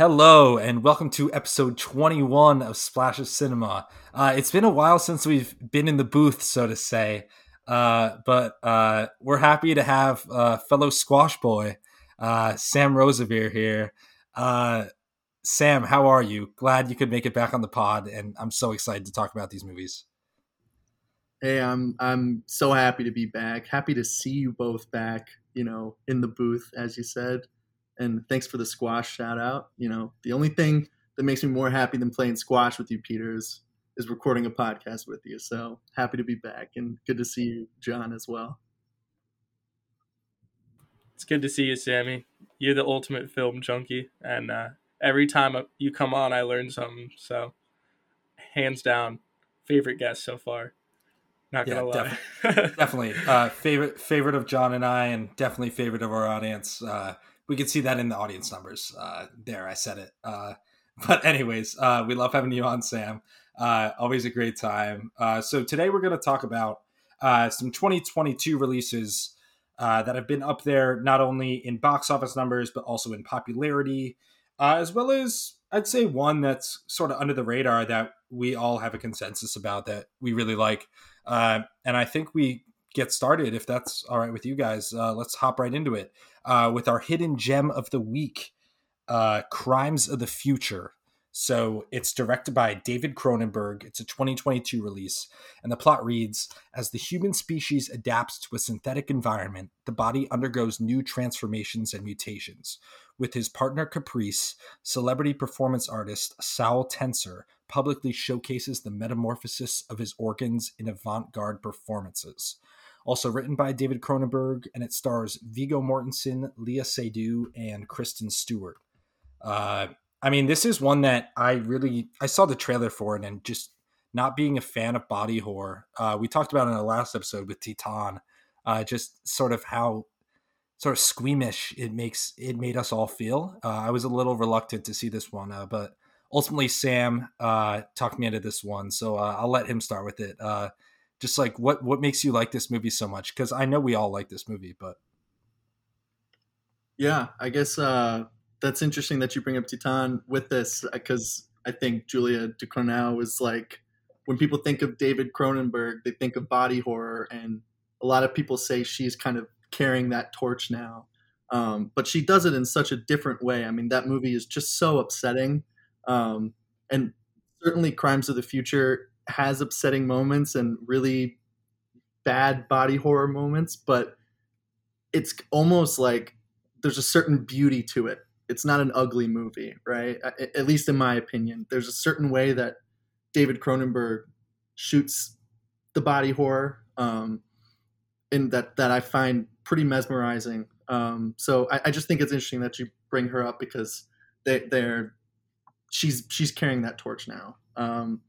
Hello, and welcome to episode 21 of Splash of Cinema. Uh, it's been a while since we've been in the booth, so to say, uh, but uh, we're happy to have uh, fellow squash boy, uh, Sam Rosevere here. Uh, Sam, how are you? Glad you could make it back on the pod, and I'm so excited to talk about these movies. Hey, I'm I'm so happy to be back. Happy to see you both back. You know, in the booth, as you said and thanks for the squash shout out. You know, the only thing that makes me more happy than playing squash with you, Peter, is, is recording a podcast with you. So happy to be back and good to see you, John, as well. It's good to see you, Sammy. You're the ultimate film junkie, and uh, every time you come on, I learn something. So, hands down, favorite guest so far. Not gonna yeah, lie, def- definitely uh, favorite favorite of John and I, and definitely favorite of our audience. Uh, we can see that in the audience numbers. Uh, there, I said it. Uh, but anyways, uh, we love having you on, Sam. Uh, always a great time. Uh, so today we're going to talk about uh, some 2022 releases that have been up there not only in box office numbers but also in popularity, as well as I'd say one that's sort of under the radar that we all have a consensus about that we really like. and I think we get started if that's all right with you guys. let's hop right into it uh, with our hidden gem of the week, uh, Crimes of the Future. So it's directed by David Cronenberg. It's a 2022 release. And the plot reads As the human species adapts to a synthetic environment, the body undergoes new transformations and mutations. With his partner Caprice, celebrity performance artist Saul Tenser publicly showcases the metamorphosis of his organs in avant garde performances also written by David Cronenberg, and it stars Viggo Mortensen, Léa Seydoux, and Kristen Stewart. Uh, I mean, this is one that I really I saw the trailer for it, and just not being a fan of body horror. Uh, we talked about in the last episode with Titane, uh, just sort of how sort of squeamish it makes it made us all feel. Uh, I was a little reluctant to see this one, uh, but ultimately Sam uh, talked me into this one, so uh, I'll let him start with it. Uh, just like what what makes you like this movie so much? Because i know we all like this movie but yeah i guess uh that's interesting that you bring up Titane with this because i think julia de ducournau was like when people think of david cronenberg they think of body horror and a lot of people say she's kind of carrying that torch now. Um, but she does it in such a different way. I mean that movie is just so upsetting. Um, and certainly crimes of the future has upsetting moments and really bad body horror moments, but it's almost like there's a certain beauty to it. It's not an ugly movie, right? At least in my opinion. There's a certain way that David Cronenberg shoots the body horror, um, and that that I find pretty mesmerizing. Um, so I, I, just think it's interesting that you bring her up because they, they're she's she's carrying that torch now. Um,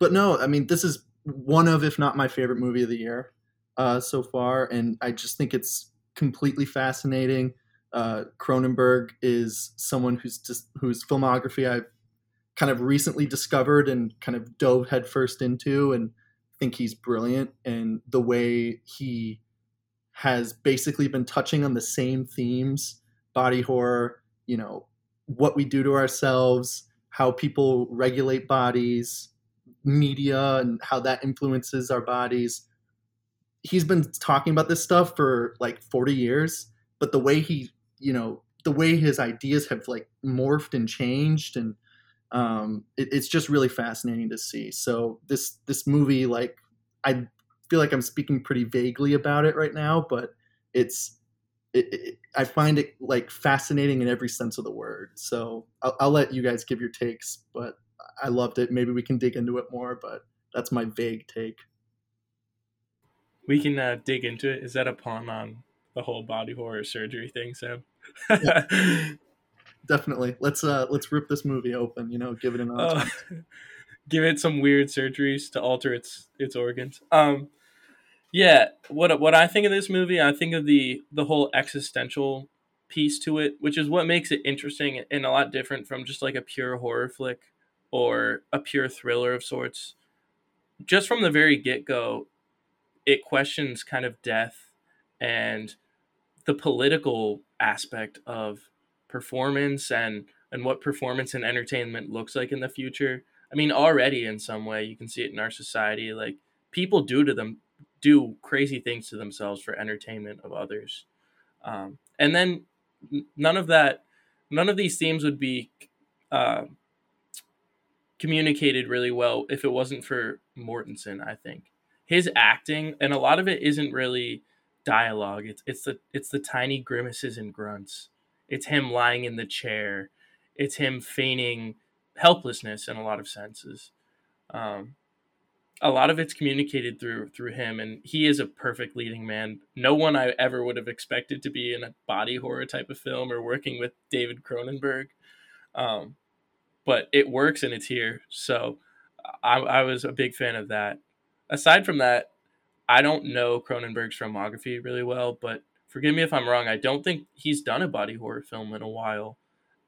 but no, I mean, this is one of, if not my favorite movie of the year uh, so far, and I just think it's completely fascinating. Uh, Cronenberg is someone who's just whose filmography I've kind of recently discovered and kind of dove headfirst into, and think he's brilliant. And the way he has basically been touching on the same themes: body horror, you know, what we do to ourselves, how people regulate bodies, media and how that influences our bodies. He's been talking about this stuff for like 40 years, but the way he, you know, the way his ideas have like morphed and changed and um, it, it's just really fascinating to see. So this this movie, like, I feel like I'm speaking pretty vaguely about it right now, but it's it, it, I find it like fascinating in every sense of the word. So I'll, I'll, let you guys give your takes, but I loved it. Maybe we can dig into it more, but that's my vague take. We can uh, dig into it. Is that a pun on the whole body horror surgery thing, Sam? Yeah. Definitely. Let's uh let's rip this movie open. You know, give it an uh, give it some weird surgeries to alter its its organs. Um, yeah. What what I think of this movie, I think of the the whole existential piece to it, which is what makes it interesting and a lot different from just like a pure horror flick or a pure thriller of sorts. Just from the very get go, it questions kind of death and the political aspect of performance and and what performance and entertainment looks like in the future. I mean, already in some way you can see it in our society. Like people do to them do crazy things to themselves for entertainment of others, um, and then none of that, none of these themes would be uh, communicated really well if it wasn't for Mortensen. I think his acting and a lot of it isn't really dialogue. It's it's the it's the tiny grimaces and grunts. It's him lying in the chair. It's him feigning helplessness in a lot of senses. Um, a lot of it's communicated through through him, and he is a perfect leading man. No one I ever would have expected to be in a body horror type of film or working with David Cronenberg. Um, but it works and it's here. So I, I was a big fan of that. Aside from that, I don't know Cronenberg's filmography really well, but forgive me if I'm wrong. I don't think he's done a body horror film in a while,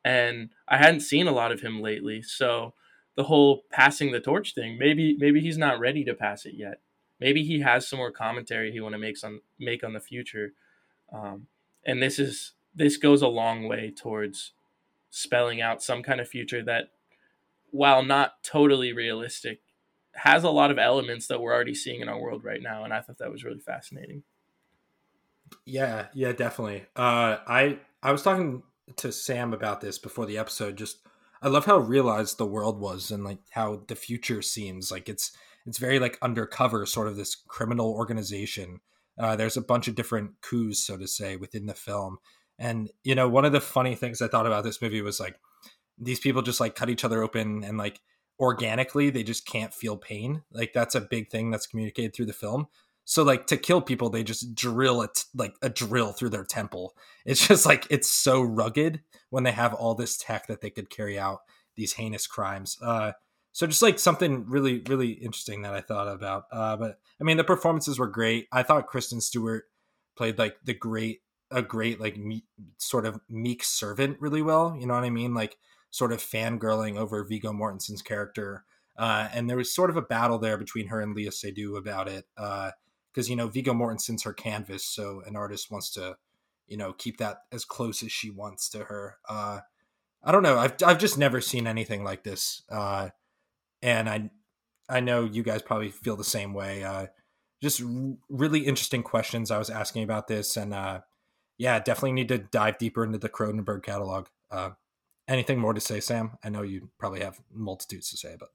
and I hadn't seen a lot of him lately. So the whole passing the torch thing, maybe maybe he's not ready to pass it yet. Maybe he has some more commentary he want to make on make on the future, um, and this is this goes a long way towards spelling out some kind of future that, while not totally realistic, has a lot of elements that we're already seeing in our world right now, and I thought that was really fascinating. Yeah, yeah, definitely. Uh, I I was talking to Sam about this before the episode. Just I love how realized the world was, and like how the future seems like it's it's very like undercover, sort of this criminal organization. Uh, there's a bunch of different coups, so to say, within the film. And you know, one of the funny things I thought about this movie was like these people just like cut each other open and like organically they just can't feel pain. Like that's a big thing that's communicated through the film. So like to kill people they just drill it like a drill through their temple. It's just like it's so rugged when they have all this tech that they could carry out these heinous crimes. Uh so just like something really really interesting that i thought about. Uh but i mean the performances were great. I thought kristen stewart played like the great a great like me, sort of meek servant really well you know what i mean like sort of fangirling over Viggo Mortensen's character. Uh, and there was sort of a battle there between her and Léa Seydoux about it. Because, uh, you know, Viggo Mortensen's her canvas. So an artist wants to, you know, keep that as close as she wants to her. Uh, I don't know. I've, I've just never seen anything like this. Uh, and I, I know you guys probably feel the same way. Uh, just really interesting questions I was asking about this. And uh, yeah, definitely need to dive deeper into the Cronenberg catalog. Anything more to say, Sam? I know you probably have multitudes to say, but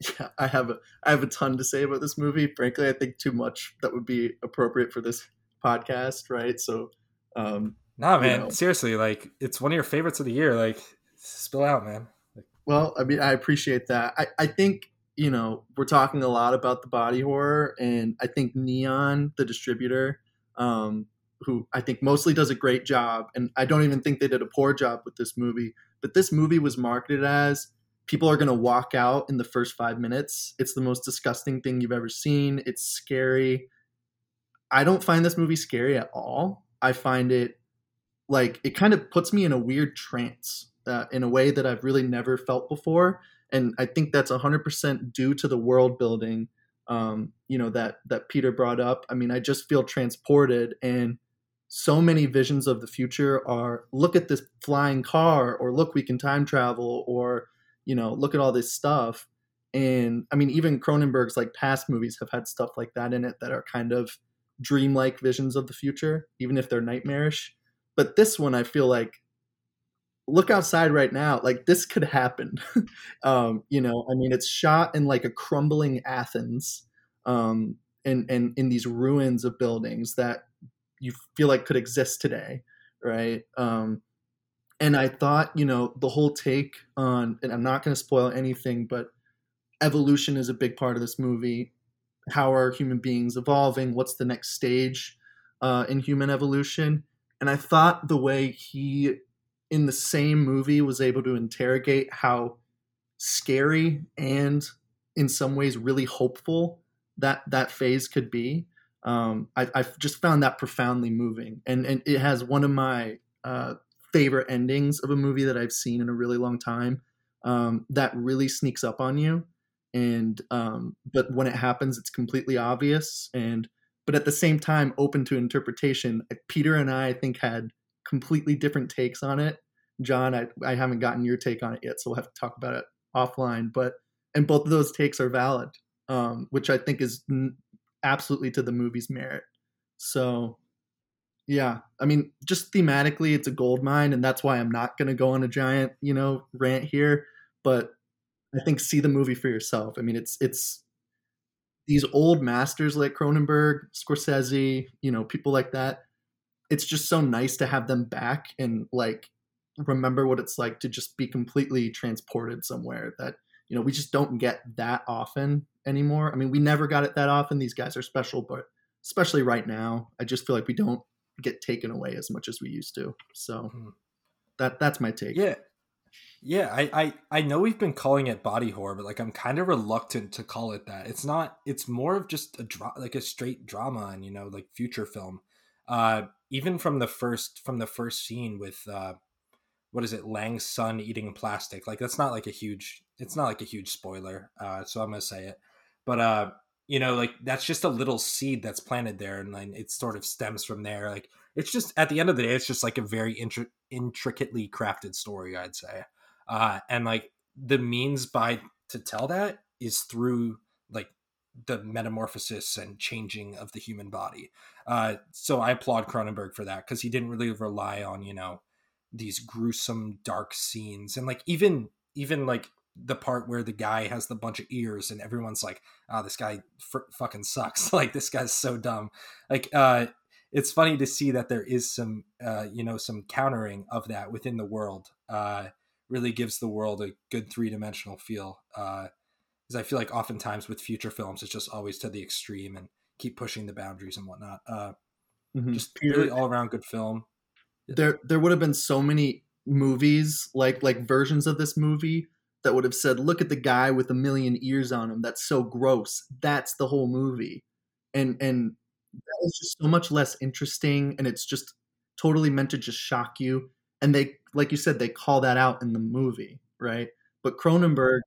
yeah, I have a I have a ton to say about this movie. Frankly, I think too much that would be appropriate for this podcast, right? So, um, nah, man, you know. seriously, like it's one of your favorites of the year. Like, spill out, man. Well, I mean, I appreciate that. I I think you know we're talking a lot about the body horror, and I think Neon, the distributor, um, who I think mostly does a great job, and I don't even think they did a poor job with this movie but this movie was marketed as people are going to walk out in the first five minutes. It's the most disgusting thing you've ever seen. It's scary. I don't find this movie scary at all. I find it like it kind of puts me in a weird trance uh, in a way that I've really never felt before. And I think that's 100% due to the world building, um, you know, that that Peter brought up. I mean, I just feel transported and so many visions of the future are look at this flying car or look we can time travel or you know look at all this stuff. And i mean even cronenberg's like past movies have had stuff like that in it that are kind of dreamlike visions of the future even if they're nightmarish. But this one i feel like look outside right now like this could happen. Um you know i mean it's shot in like a crumbling athens um and and in these ruins of buildings that you feel like could exist today, right? Um, and I thought, you know, the whole take on, and I'm not going to spoil anything, but evolution is a big part of this movie. How are human beings evolving? What's the next stage uh, in human evolution? And I thought the way he, in the same movie, was able to interrogate how scary and in some ways really hopeful that that phase could be um, I, have just found that profoundly moving, and and it has one of my uh, favorite endings of a movie that I've seen in a really long time. Um, that really sneaks up on you, and um, but when it happens, it's completely obvious, and but at the same time open to interpretation. Peter and I, I think, had completely different takes on it. John, I, I haven't gotten your take on it yet, so we'll have to talk about it offline. But and both of those takes are valid, um, which I think is absolutely to the movie's merit. So, yeah, I mean, just thematically, it's a gold mine, and that's why I'm not going to go on a giant, you know, rant here. But I think see the movie for yourself. I mean, it's it's these old masters like Cronenberg, Scorsese, you know, people like that. It's just so nice to have them back and like remember what it's like to just be completely transported somewhere that you know we just don't get that often anymore. I mean, we never got it that often. These guys are special, but especially right now, I just feel like we don't get taken away as much as we used to. So mm-hmm. that that's my take. Yeah. Yeah, I, I I know we've been calling it body horror, but like I'm kind of reluctant to call it that. It's not. It's more of just a dra- like a straight drama, and you know, like future film. Uh, even from the first from the first scene with uh, what is it, Lang's son eating plastic. Like that's not like a huge. It's not like a huge spoiler. Uh, so I'm gonna say it, but uh, you know, like that's just a little seed that's planted there, and like it sort of stems from there. Like it's just at the end of the day, it's just like a very intri- intricately crafted story, I'd say uh, and like the means by to tell that is through like the metamorphosis and changing of the human body. Uh, so I applaud Cronenberg for that because he didn't really rely on you know these gruesome dark scenes and like even even like the part where the guy has the bunch of ears and everyone's like oh this guy f- fucking sucks like this guy's so dumb like uh it's funny to see that there is some uh you know some countering of that within the world uh really gives the world a good three dimensional feel. Because uh, I feel like oftentimes with future films, it's just always to the extreme and keep pushing the boundaries and whatnot. Uh, mm-hmm. Just really all around good film. There, there would have been so many movies like like versions of this movie that would have said, "Look at the guy with a million ears on him. That's so gross." That's the whole movie, and and that is just so much less interesting, and it's just totally meant to just shock you. And they like you said they call that out in the movie right? But cronenberg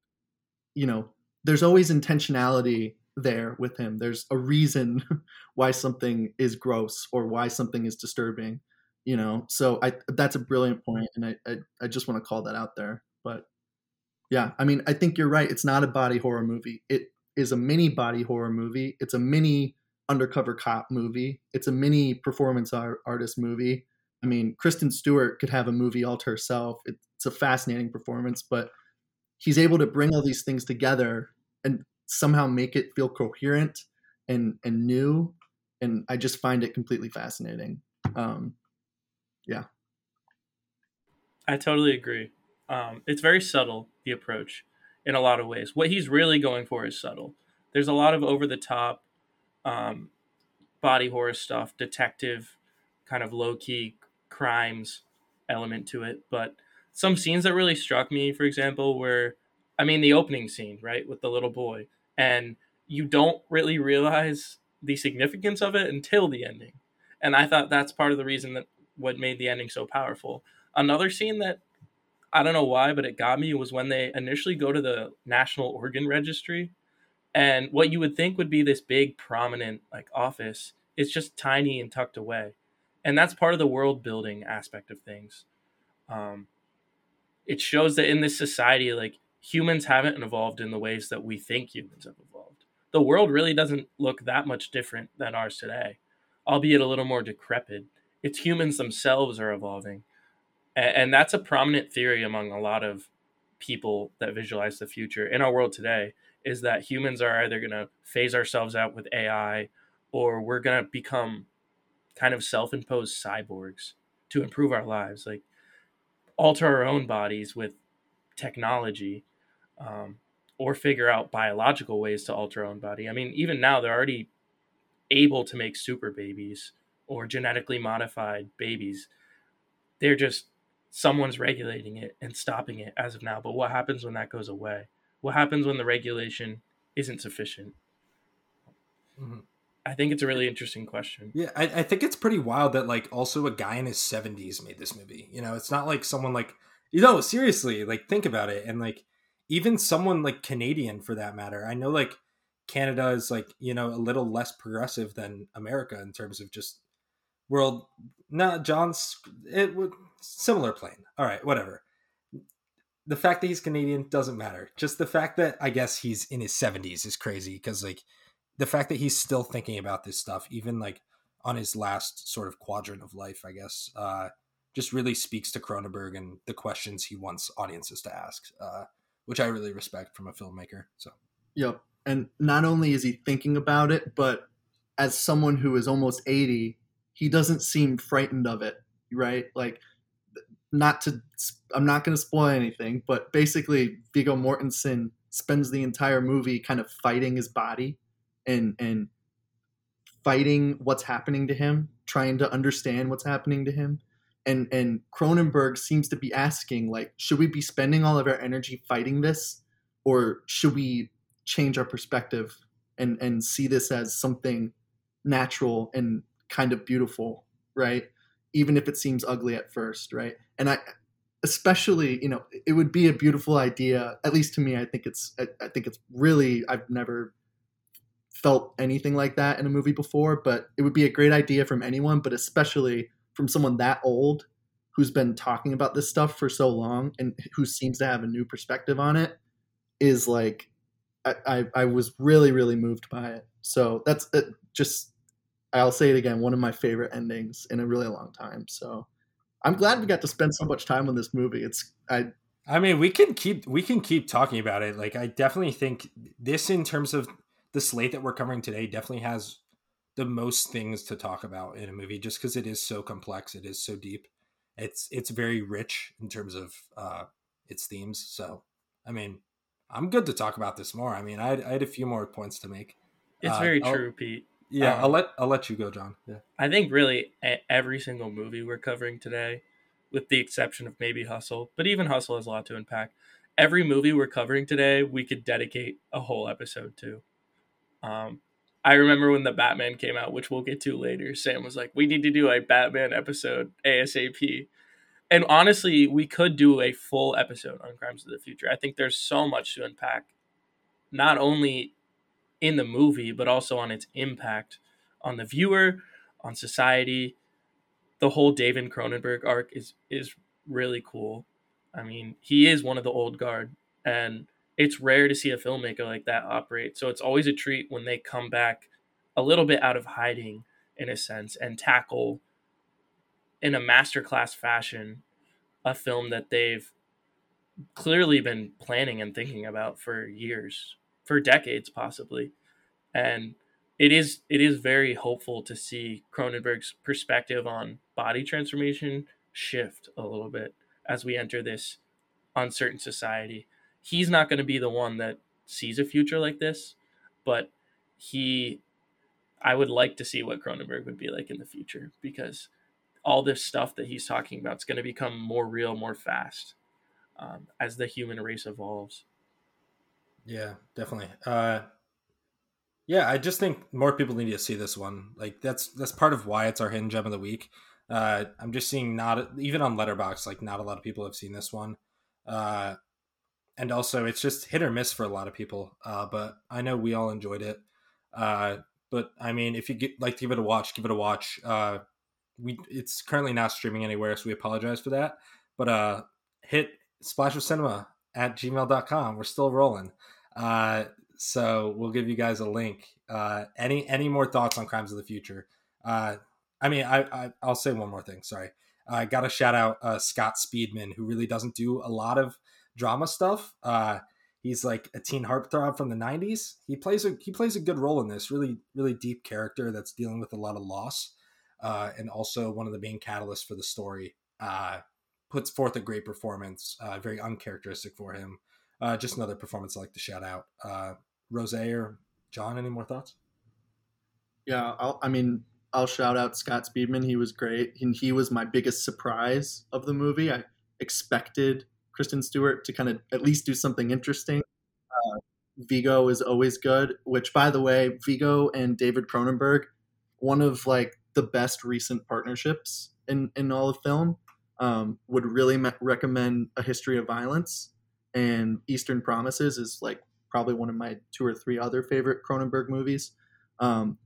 you know there's always intentionality there with him. There's a reason why something is gross or why something is disturbing you know? So i that's a brilliant point and i i, I just want to call that out there. But yeah i mean i think you're right it's not a body horror movie it is a mini body horror movie it's a mini undercover cop movie it's a mini performance art, artist movie I mean, Kristen Stewart could have a movie all to herself. It's a fascinating performance, but he's able to bring all these things together and somehow make it feel coherent and and new. And I just find it completely fascinating. Um, yeah, I totally agree. Um, it's very subtle the approach in a lot of ways. What he's really going for is subtle. There's a lot of over the top um, body horror stuff, detective, kind of low key crimes element to it. But some scenes that really struck me, for example, were I mean, the opening scene, right, with the little boy, and you don't really realize the significance of it until the ending. And I thought that's part of the reason that what made the ending so powerful. Another scene that I don't know why, but it got me was when they initially go to the National Organ Registry, and what you would think would be this big, prominent like office it's just tiny and tucked away and that's part of the world building aspect of things. Um, it shows that in this society like humans haven't evolved in the ways that we think humans have evolved. The world really doesn't look that much different than ours today albeit a little more decrepit. It's humans themselves are evolving and, and that's a prominent theory among a lot of people that visualize the future in our world today is that humans are either going to phase ourselves out with ai or we're going to become kind of self-imposed cyborgs to improve our lives like alter our own bodies with technology um, or figure out biological ways to alter our own body. I mean even now they're already able to make super babies or genetically modified babies. They're just someone's regulating it and stopping it as of now but what happens when that goes away what happens when the regulation isn't sufficient mm-hmm. I think it's a really interesting question. Yeah, I, I, think it's pretty wild that like also a guy in his seventies made this movie. You know, it's not like someone like you know seriously like think about it and like even someone like Canadian for that matter. I know like Canada is like you know a little less progressive than America in terms of just world. Not John's it would similar plane. All right, whatever. The fact that he's Canadian doesn't matter. Just the fact that I guess he's in his 70s is crazy because like the fact that he's still thinking about this stuff, even like on his last sort of quadrant of life, I guess, uh, just really speaks to Cronenberg and the questions he wants audiences to ask, uh, which I really respect from a filmmaker. So, yep. And not only is he thinking about it, but as someone who is almost 80, he doesn't seem frightened of it, right? Like, not to, I'm not going to spoil anything, but basically, Viggo Mortensen spends the entire movie kind of fighting his body and, and, fighting what's happening to him, trying to understand what's happening to him. And and Cronenberg seems to be asking like should we be spending all of our energy fighting this or should we change our perspective and and see this as something natural and kind of beautiful, right? Even if it seems ugly at first, right? And I especially, you know, it would be a beautiful idea, at least to me, I think it's I, I think it's really I've never felt anything like that in a movie before, but it would be a great idea from anyone, but especially from someone that old who's been talking about this stuff for so long and who seems to have a new perspective on it is like I, I, I was really really moved by it. So that's it, just I'll say it again, one of my favorite endings in a really long time. So I'm glad we got to spend so much time on this movie. It's I I mean, we can keep we can keep talking about it. Like I definitely think this in terms of the slate that we're covering today definitely has the most things to talk about in a movie just because it is so complex it is so deep it's it's very rich in terms of uh its themes so i mean i'm good to talk about this more i mean i had, I had a few more points to make it's uh, very I'll, true pete yeah um, i'll let i'll let you go john yeah i think really every single movie we're covering today with the exception of maybe hustle but even hustle has a lot to unpack every movie we're covering today we could dedicate a whole episode to um, I remember when the Batman came out, which we'll get to later. Sam was like, "We need to do a Batman episode ASAP." And honestly, we could do a full episode on Crimes of the Future. I think there's so much to unpack, not only in the movie, but also on its impact on the viewer, on society. The whole David Cronenberg arc is is really cool. I mean, he is one of the old guard, and it's rare to see a filmmaker like that operate. So it's always a treat when they come back a little bit out of hiding in a sense and tackle in a masterclass fashion a film that they've clearly been planning and thinking about for years, for decades possibly. And it is it is very hopeful to see Cronenberg's perspective on body transformation shift a little bit as we enter this uncertain society he's not going to be the one that sees a future like this, but he, I would like to see what Cronenberg would be like in the future because all this stuff that he's talking about is going to become more real, more fast um, as the human race evolves. Yeah, definitely. Uh, yeah, I just think more people need to see this one. Like that's that's part of why it's our hidden gem of the week. Uh, I'm just seeing not even on Letterboxd, like not a lot of people have seen this one. Uh, and also it's just hit or miss for a lot of people. Uh, but I know we all enjoyed it. Uh, but I mean, if you get, like to give it a watch, give it a watch. Uh, we it's currently not streaming anywhere, so we apologize for that. But uh, hit splash of cinema at gmail.com. We're still rolling. Uh, so we'll give you guys a link. Uh, any any more thoughts on Crimes of the Future? Uh, I mean, I, I will say one more thing. Sorry, I got to shout out uh, Scott Speedman, who really doesn't do a lot of drama stuff. Uh, he's like a teen heartthrob from the 90s. He plays a he plays a good role in this really really deep character that's dealing with a lot of loss, uh, and also one of the main catalysts for the story. Uh, puts forth a great performance, uh, very uncharacteristic for him. Uh, just another performance I like to shout out. Uh, Rose or John, any more thoughts? Yeah, I'll, I mean, I'll shout out Scott Speedman. He was great, and he was my biggest surprise of the movie. I expected Kristen Stewart to kind of at least do something interesting. Uh, Viggo is always good. Which, by the way, Viggo and David Cronenberg, one of like the best recent partnerships in in all of film. Um, would really me- recommend A History of Violence and Eastern Promises is like probably one of my two or three other favorite Cronenberg movies. Um,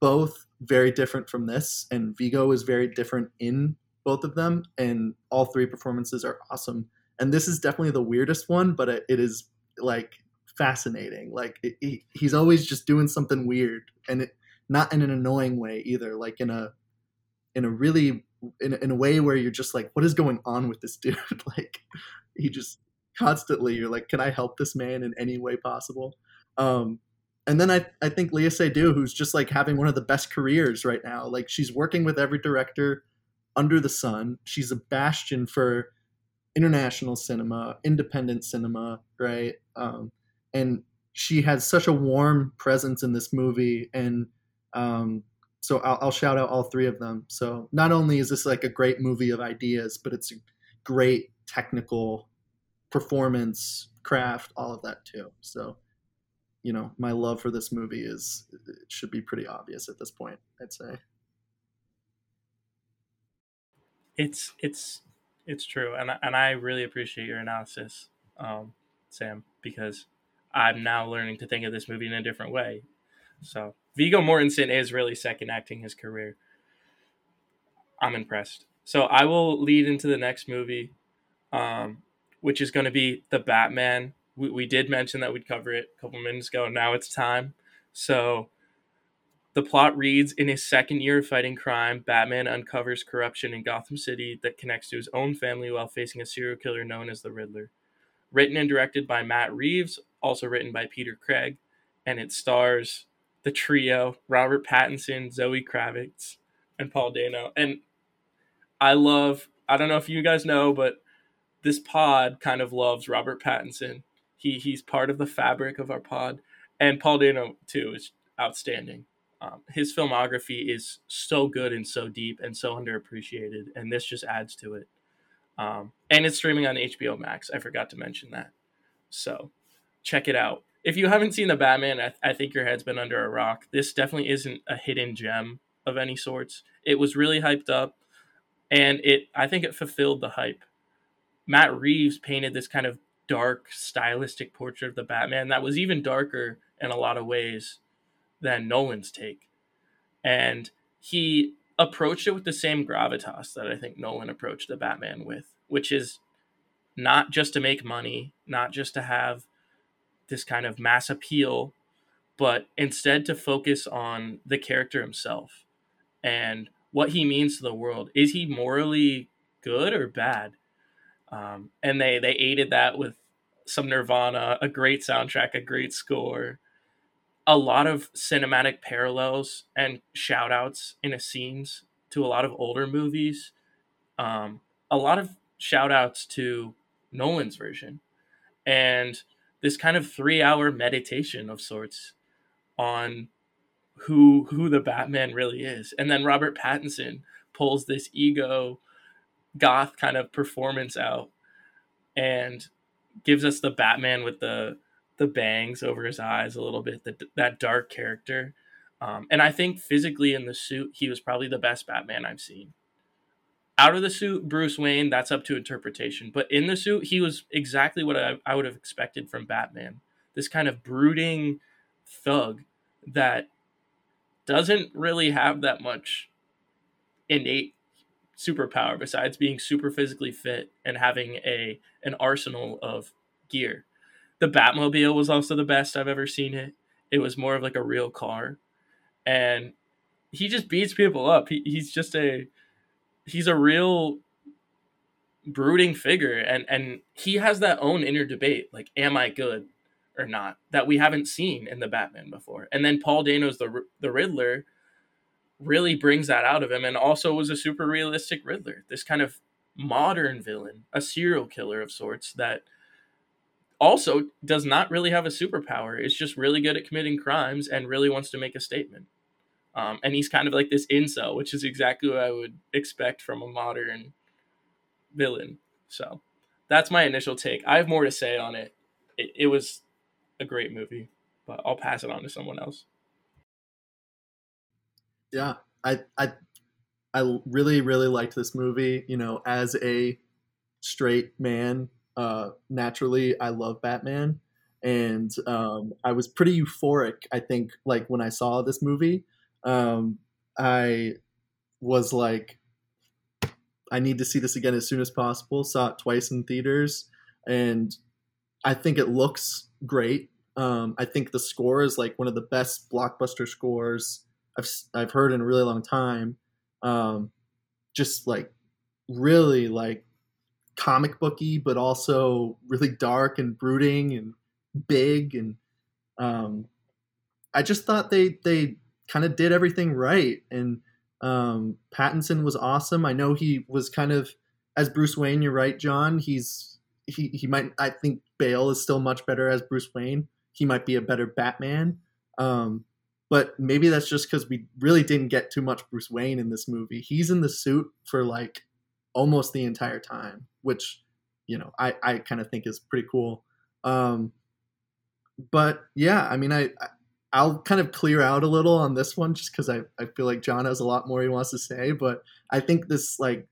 both very different from this, and Viggo is very different in both of them, and all three performances are awesome. And this is definitely the weirdest one, but it, it is like fascinating. Like it, he, he's always just doing something weird, and not in an annoying way either. Like in a in a really in, in a way where you're just like, what is going on with this dude? like he just constantly you're like, can I help this man in any way possible? Um, and then I, I think Léa Seydoux, who's just like having one of the best careers right now. Like she's working with every director under the sun. She's a bastion for international cinema, independent cinema, right? Um, and she has such a warm presence in this movie. And um, so I'll, I'll shout out all three of them. So not only is this like a great movie of ideas, but it's a great technical performance, craft, all of that too. So you know, my love for this movie is it should be pretty obvious at this point. I'd say. It's it's it's true, and and I really appreciate your analysis, um, Sam, because I'm now learning to think of this movie in a different way. So Viggo Mortensen is really second acting his career. I'm impressed. So I will lead into the next movie, um, which is going to be the Batman we, we did mention that we'd cover it a couple minutes ago. Now it's time. So the plot reads In his second year of fighting crime, Batman uncovers corruption in Gotham City that connects to his own family while facing a serial killer known as the Riddler. Written and directed by Matt Reeves, also written by Peter Craig, and it stars the trio Robert Pattinson, Zoe Kravitz, and Paul Dano. And I love, I don't know if you guys know, but this pod kind of loves Robert Pattinson he he's part of the fabric of our pod, and Paul Dano too is outstanding. Um, his filmography is so good and so deep and so underappreciated, and this just adds to it. Um, and it's streaming on HBO Max. I forgot to mention that, so check it out. If you haven't seen the Batman, I, I think your head's been under a rock. This definitely isn't a hidden gem of any sorts. It was really hyped up, and it I think it fulfilled the hype. Matt Reeves painted this kind of dark stylistic portrait of the Batman that was even darker in a lot of ways than Nolan's take. And he approached it with the same gravitas that I think Nolan approached the Batman with, which is not just to make money, not just to have this kind of mass appeal, but instead to focus on the character himself and what he means to the world. Is he morally good or bad? Um, and they they aided that with some Nirvana, a great soundtrack, a great score, a lot of cinematic parallels and shout outs in a scenes to a lot of older movies, um, a lot of shout outs to Nolan's version, and this kind of three hour meditation of sorts on who who the Batman really is. And then Robert Pattinson pulls this ego goth kind of performance out and gives us the Batman with the the bangs over his eyes a little bit, the, that dark character. Um, and I think physically in the suit, he was probably the best Batman I've seen. Out of the suit, Bruce Wayne, that's up to interpretation. But in the suit, he was exactly what I, I would have expected from Batman. This kind of brooding thug that doesn't really have that much innate superpower besides being super physically fit and having a an arsenal of gear. The Batmobile was also the best I've ever seen it. It was more of like a real car. And he just beats people up. He, he's just a he's a real brooding figure and and he has that own inner debate like am I good or not that we haven't seen in the Batman before. And then Paul Dano's the the Riddler really brings that out of him and also was a super realistic Riddler. This kind of modern villain, a serial killer of sorts that also does not really have a superpower. Is just really good at committing crimes and really wants to make a statement. Um, and he's kind of like this incel, which is exactly what I would expect from a modern villain. So that's my initial take. I have more to say on it. It, it was a great movie, but I'll pass it on to someone else. Yeah, I I I really really liked this movie. You know, as a straight man, uh, naturally I love Batman, and um, I was pretty euphoric. I think like when I saw this movie, um, I was like, I need to see this again as soon as possible. Saw it twice in theaters, and I think it looks great. Um, I think the score is like one of the best blockbuster scores I've I've heard in a really long time. Um, just like really like comic booky, but also really dark and brooding and big. And um, I just thought they they kind of did everything right. And um, Pattinson was awesome. I know he was kind of as Bruce Wayne. You're right, John. He's he he might. I think Bale is still much better as Bruce Wayne. He might be a better Batman. Um, but maybe that's just because we really didn't get too much Bruce Wayne in this movie. He's in the suit for like almost the entire time, which you know I I kind of think is pretty cool. Um, but yeah, I mean I I'll kind of clear out a little on this one just because I, I feel like John has a lot more he wants to say. But I think this, like,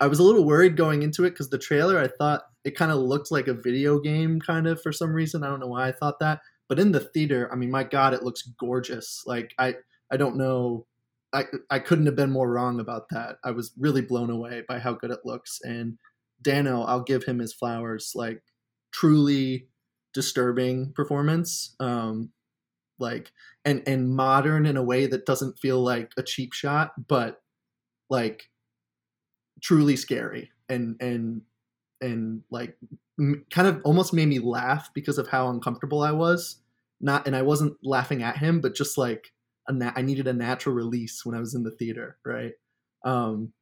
I was a little worried going into it because the trailer, I thought it kind of looked like a video game, kind of, for some reason. I don't know why I thought that. But in the theater, I mean, my God, it looks gorgeous. Like, I, I don't know. I, I couldn't have been more wrong about that. I was really blown away by how good it looks. And Dano, I'll give him his flowers. Like, truly disturbing performance. Um, like and and modern in a way that doesn't feel like a cheap shot but like truly scary and and and like m- kind of almost made me laugh because of how uncomfortable I was. Not and I wasn't laughing at him but just like a na- I needed a natural release when I was in the theater right? Um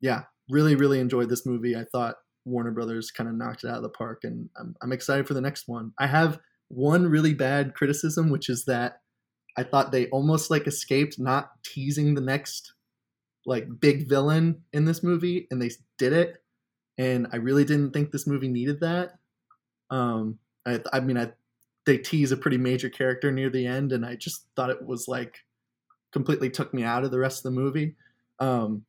yeah really really enjoyed this movie. I thought Warner Brothers kind of knocked it out of the park and I'm, I'm excited for the next one. I have one really bad criticism, which is that I thought they almost like escaped not teasing the next like big villain in this movie, and they did it. And I really didn't think this movie needed that. Um, I, I mean, I they tease a pretty major character near the end, and I just thought it was like completely took me out of the rest of the movie. Um,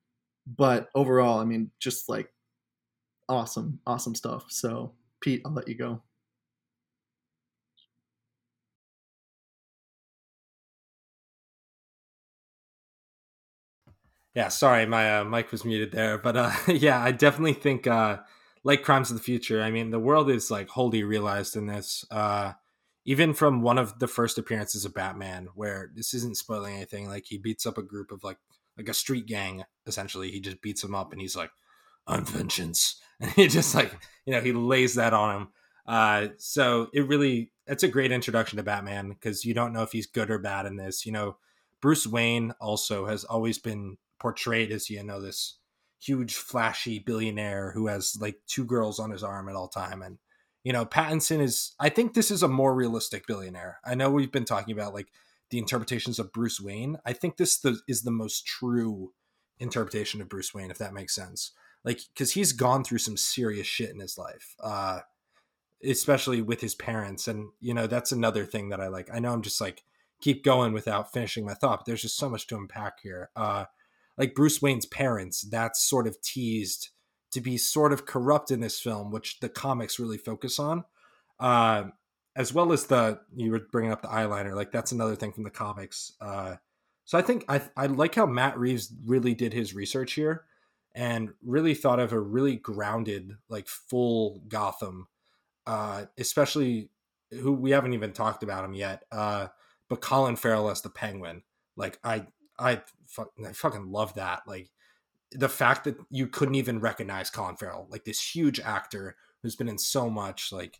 but overall, I mean, just like awesome, awesome stuff. So, Pete, I'll let you go. Yeah, sorry, my uh, mic was muted there, but uh, yeah, I definitely think uh, like Crimes of the Future. I mean, the world is like wholly realized in this. Uh, even from one of the first appearances of Batman, where this isn't spoiling anything. Like he beats up a group of like like a street gang. Essentially, he just beats them up, and he's like, "I'm vengeance," and he just like you know he lays that on him. Uh, so it really it's a great introduction to Batman because you don't know if he's good or bad in this. You know, Bruce Wayne also has always been portrayed as you know this huge flashy billionaire who has like two girls on his arm at all time. And you know pattinson is i think this is a more realistic billionaire. I know we've been talking about like the interpretations of bruce wayne. I think this the, is the most true interpretation of bruce wayne if that makes sense. Like because he's gone through some serious shit in his life uh especially with his parents. And you know that's another thing that i like. I know i'm just like keep going without finishing my thought but there's just so much to unpack here. Uh like Bruce Wayne's parents, that's sort of teased to be sort of corrupt in this film, which the comics really focus on. Uh, as well as the you were bringing up the eyeliner, like that's another thing from the comics. Uh, so I think I I like how Matt Reeves really did his research here and really thought of a really grounded, like full Gotham, uh, especially who we haven't even talked about him yet. Uh, but Colin Farrell as the Penguin, like I I, I fucking love that. Like the fact that you couldn't even recognize Colin Farrell, like this huge actor who's been in so much, like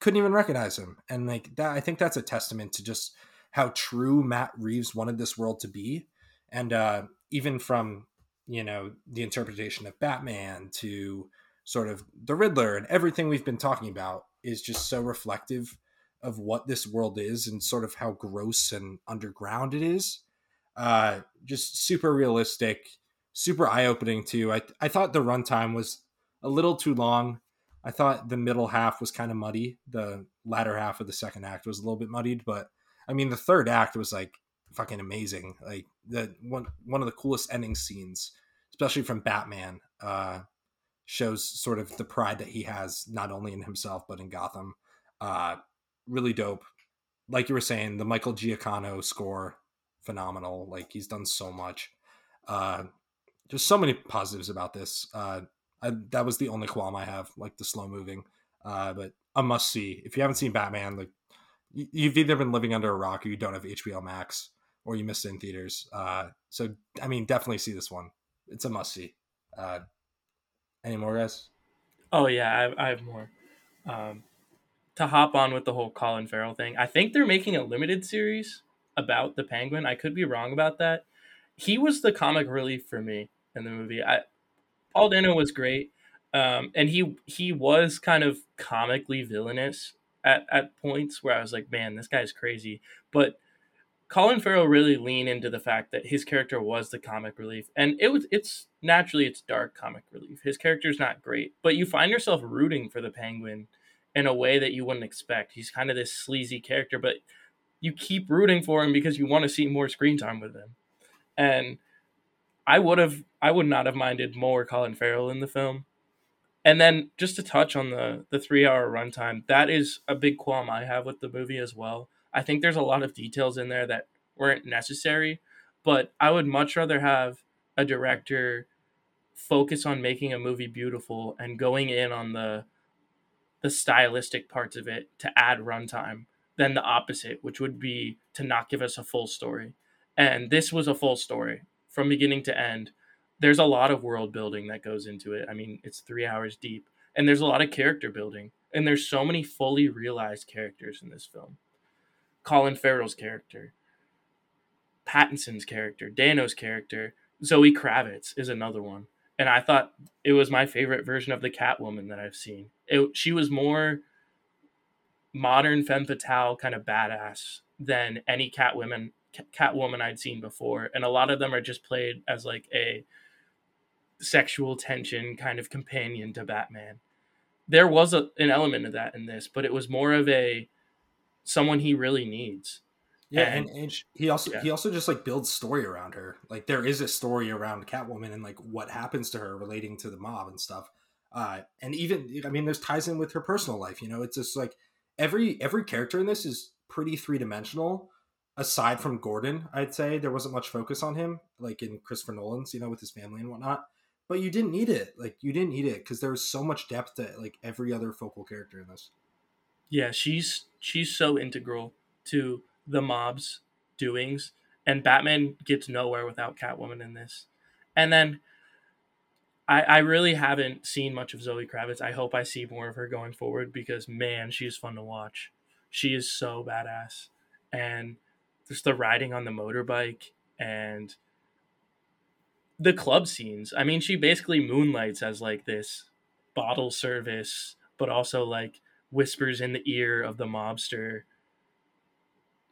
couldn't even recognize him. And like that, I think that's a testament to just how true Matt Reeves wanted this world to be. And uh, even from, you know, the interpretation of Batman to sort of the Riddler and everything we've been talking about is just so reflective of what this world is and sort of how gross and underground it is uh, just super realistic, super eye opening too. I I thought the runtime was a little too long. I thought the middle half was kind of muddy. The latter half of the second act was a little bit muddied, but I mean the third act was like fucking amazing. Like the one one of the coolest ending scenes, especially from Batman, uh, shows sort of the pride that he has not only in himself but in Gotham. Uh, really dope. Like you were saying, the Michael Giacchino score phenomenal. Like he's done so much. Uh, just so many positives about this. Uh, I, that was the only qualm I have, like the slow moving. Uh, but a must see if you haven't seen Batman. Like you've either been living under a rock or you don't have HBO Max or you missed it in theaters. Uh, so I mean, definitely see this one. It's a must see. Uh, any more guys? Oh yeah, I, I have more. Um, to hop on with the whole Colin Farrell thing, I think they're making a limited series about the Penguin. I could be wrong about that. He was the comic relief for me in the movie. I Paul Dano was great, um, and he he was kind of comically villainous at at points where I was like, man, this guy's crazy. But Colin Farrell really leaned into the fact that his character was the comic relief, and it was it's naturally it's dark comic relief. His character's not great, but you find yourself rooting for the Penguin in a way that you wouldn't expect. He's kind of this sleazy character, but you keep rooting for him because you want to see more screen time with him. And I would have I would not have minded more Colin Farrell in the film. And then just to touch on the the three hour runtime, that is a big qualm I have with the movie as well. I think there's a lot of details in there that weren't necessary, but I would much rather have a director focus on making a movie beautiful and going in on the the stylistic parts of it to add runtime than the opposite, which would be to not give us a full story. And this was a full story from beginning to end. There's a lot of world building that goes into it. I mean, it's three hours deep, and there's a lot of character building, and there's so many fully realized characters in this film. Colin Farrell's character, Pattinson's character, Dano's character, Zoe Kravitz is another one. And I thought it was my favorite version of the Catwoman that I've seen. It, she was more modern femme fatale kind of badass than any Catwoman Catwoman I'd seen before, and a lot of them are just played as like a sexual tension kind of companion to Batman. There was a, an element of that in this, but it was more of a someone he really needs. Yeah, and, and, and he also yeah. he also just like builds story around her. Like there is a story around Catwoman and like what happens to her relating to the mob and stuff. Uh, and even I mean, there's ties in with her personal life. You know, it's just like every every character in this is pretty three dimensional. Aside from Gordon, I'd say there wasn't much focus on him, like in Christopher Nolan's, you know, with his family and whatnot. But you didn't need it. Like you didn't need it because there was so much depth to like every other focal character in this. Yeah, she's she's so integral to the mob's doings, and Batman gets nowhere without Catwoman in this. And then I, I really haven't seen much of Zoe Kravitz. I hope I see more of her going forward because man, she is fun to watch. She is so badass, and just the riding on the motorbike and the club scenes. I mean, she basically moonlights as like this bottle service, but also like whispers in the ear of the mobster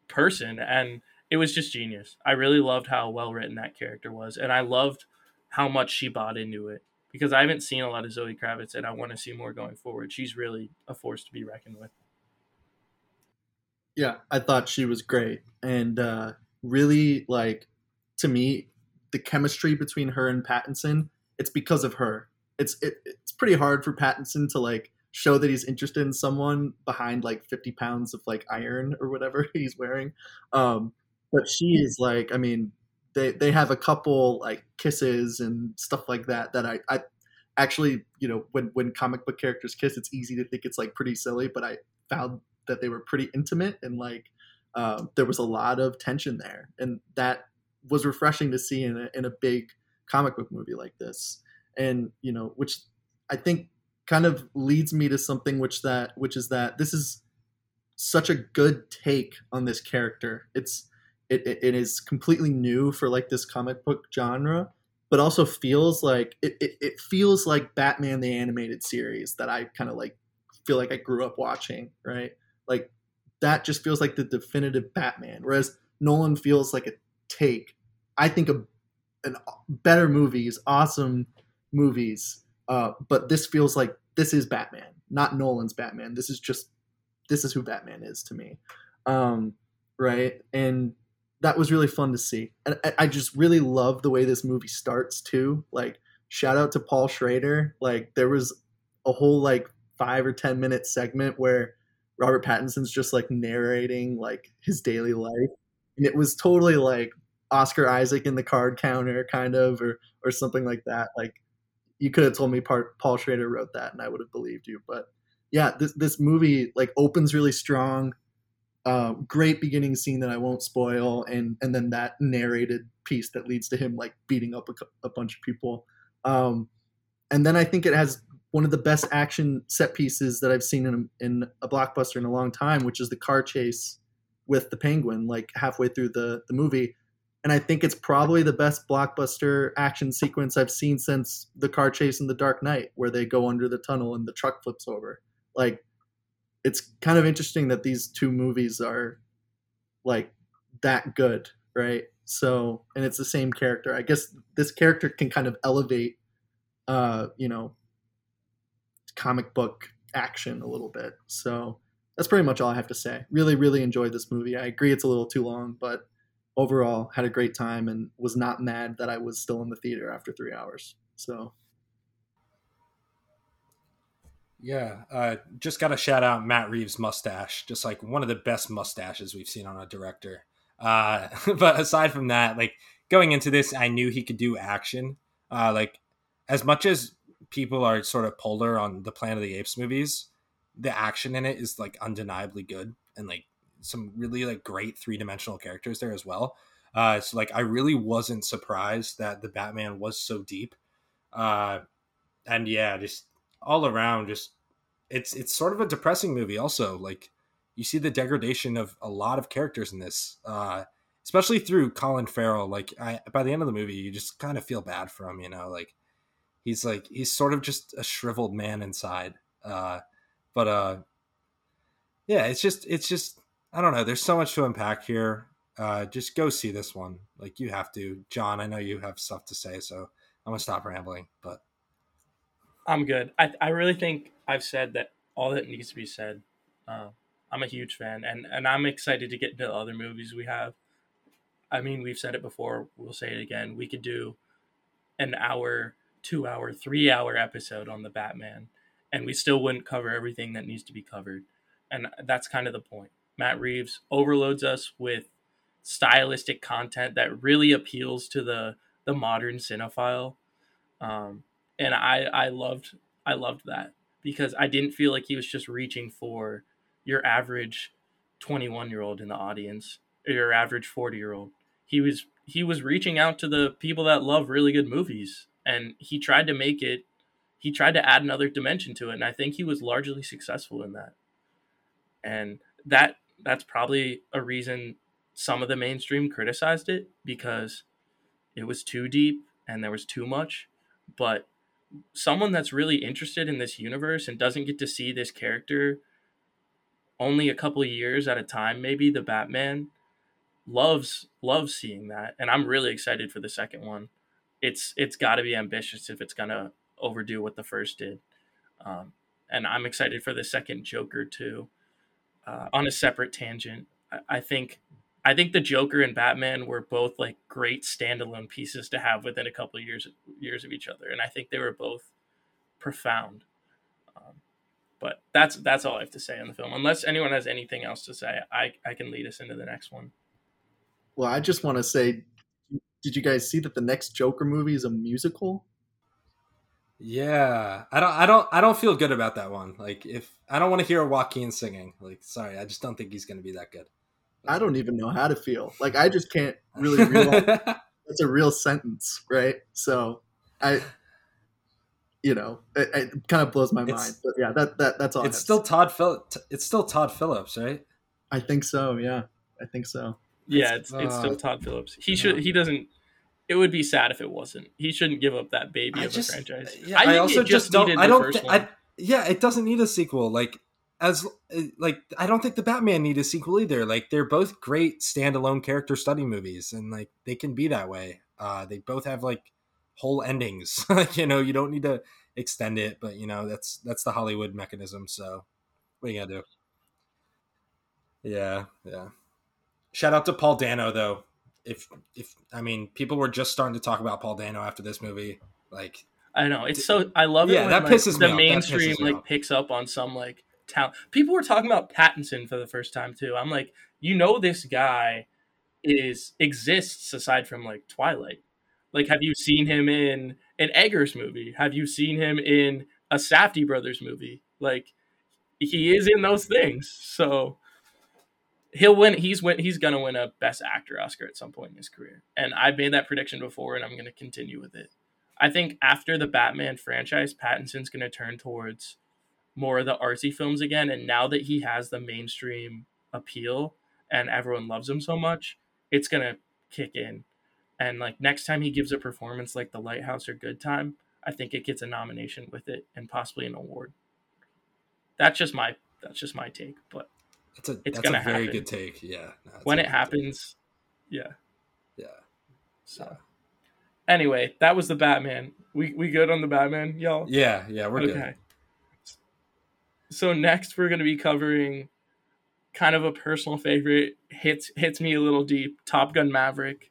person and it was just genius. I really loved how well written that character was and I loved how much she bought into it because I haven't seen a lot of Zoe Kravitz and I want to see more going forward. She's really a force to be reckoned with. Yeah, I thought she was great and uh really like to me the chemistry between her and Pattinson, it's because of her. It's it, it's pretty hard for Pattinson to like show that he's interested in someone behind like 50 pounds of like iron or whatever he's wearing. Um, but she is like, I mean, they, they have a couple like kisses and stuff like that that I, I actually, you know, when, when comic book characters kiss, it's easy to think it's like pretty silly, but I found that they were pretty intimate and like um, there was a lot of tension there. And that was refreshing to see in a, in a big comic book movie like this. And, you know, which I think kind of leads me to something which that which is that this is such a good take on this character. It's it, it, it is completely new for like this comic book genre, but also feels like it, it, it feels like Batman the animated series that I kind of like feel like I grew up watching, right? Like that just feels like the definitive Batman. Whereas Nolan feels like a take. I think of an better movies, awesome movies, uh, but this feels like this is Batman, not Nolan's Batman. This is just this is who Batman is to me, um, right? And that was really fun to see. And I, just really love the way this movie starts too. Like shout out to Paul Schrader. Like there was a whole like five or ten minute segment where Robert Pattinson's just like narrating like his daily life, and it was totally like Oscar Isaac in the card counter, kind of, or or something like that. Like you could have told me part, Paul Schrader wrote that, and I would have believed you. But yeah, this this movie like opens really strong. Uh, great beginning scene that I won't spoil, and and then that narrated piece that leads to him like beating up a, a bunch of people. Um, and then I think it has one of the best action set pieces that I've seen in a, in a blockbuster in a long time, which is the car chase with the penguin, like halfway through the the movie. And I think it's probably the best blockbuster action sequence I've seen since the car chase in The Dark Knight, where they go under the tunnel and the truck flips over. Like, it's kind of interesting that these two movies are like that good, right? So, and it's the same character. I guess this character can kind of elevate, uh, you know, comic book action a little bit. So that's pretty much all I have to say. Really, really enjoyed this movie. I agree it's a little too long, but overall had a great time and was not mad that I was still in the theater after three hours. So yeah, uh, just got to shout out Matt Reeves' mustache, just like one of the best mustaches we've seen on a director. Uh, but aside from that, like going into this, I knew he could do action. Uh, like as much as people are sort of polar on the Planet of the Apes movies, the action in it is like undeniably good and like some really like great three dimensional characters there as well. Uh, so like I really wasn't surprised that the Batman was so deep. Uh, and yeah, just all around, just it's it's sort of a depressing movie. Also, like you see the degradation of a lot of characters in this, uh, especially through Colin Farrell. Like I, by the end of the movie, you just kind of feel bad for him. You know, like he's like he's sort of just a shriveled man inside. Uh, but uh, yeah, it's just it's just I don't know. There's so much to unpack here. Uh, just go see this one. Like you have to, John. I know you have stuff to say, so I'm gonna stop rambling. But I'm good. I I really think I've said that all that needs to be said. Uh, I'm a huge fan, and and I'm excited to get into other movies we have. I mean, we've said it before. We'll say it again. We could do an hour, two hour, three hour episode on the Batman, and we still wouldn't cover everything that needs to be covered. And that's kind of the point. Matt Reeves overloads us with stylistic content that really appeals to the the modern cinephile. Um, and I I loved I loved that because I didn't feel like he was just reaching for your average 21 year old in the audience or your average 40 year old. He was he was reaching out to the people that love really good movies and he tried to make it he tried to add another dimension to it and I think he was largely successful in that. And that that's probably a reason some of the mainstream criticized it because it was too deep and there was too much, but someone that's really interested in this universe and doesn't get to see this character only a couple years at a time maybe the batman loves loves seeing that and i'm really excited for the second one. It's it's got to be ambitious if it's gonna overdo what the first did. Um, and i'm excited for the second joker too uh, on a separate tangent. I, I think I think the Joker and Batman were both like great standalone pieces to have within a couple of years years of each other, and I think they were both profound. Um, but that's that's all I have to say on the film. Unless anyone has anything else to say, I I can lead us into the next one. Well, I just want to say, did you guys see that the next Joker movie is a musical? Yeah, I don't, I don't, I don't feel good about that one. Like, if I don't want to hear Joaquin singing, like, sorry, I just don't think he's going to be that good. I don't even know how to feel. Like I just can't really realize that's a real sentence, right? So I, you know, it, it kind of blows my it's, mind. But yeah, that that that's all. It's still Todd Phillips. It's still Todd Phillips, right? I think so. Yeah, I think so. Yeah, it's it's, still uh, Todd Phillips. He should. He doesn't. It would be sad if it wasn't. He shouldn't give up that baby I of just, a franchise. Yeah, I, I also just don't. I don't. Th- I, yeah, it doesn't need a sequel. Like as uh, like I don't think the Batman need a sequel either. Like they're both great standalone character study movies, and like they can be that way. Uh, they both have like whole endings. Like you know, you don't need to extend it, but you know that's that's the Hollywood mechanism. So what are you gonna do? Yeah, yeah. Shout out to Paul Dano though. If if I mean people were just starting to talk about Paul Dano after this movie, like I know it's so I love it. Yeah, when, that like, pisses the me mainstream like off. picks up on some like talent. People were talking about Pattinson for the first time too. I'm like, you know, this guy is exists aside from like Twilight. Like, have you seen him in an Eggers movie? Have you seen him in a Safdie brothers movie? Like, he is in those things. So he'll win. He's win. He's gonna win a Best Actor Oscar at some point in his career. And I've made that prediction before, and I'm gonna continue with it. I think after the Batman franchise, Pattinson's gonna turn towards more of the artsy films again. And now that he has the mainstream appeal and everyone loves him so much, it's gonna kick in. And like next time he gives a performance like The Lighthouse or Good Time, I think it gets a nomination with it and possibly an award. That's just my that's just my take, but It's a It's that's gonna a very happen. good take. Yeah. no, when it happens, yeah. take. Yeah. So anyway, that was the Batman. We we good on the Batman, y'all? Yeah, yeah, we're good. So next we're gonna be covering kind of a personal favorite. Hits hits me a little deep. Top Gun Maverick.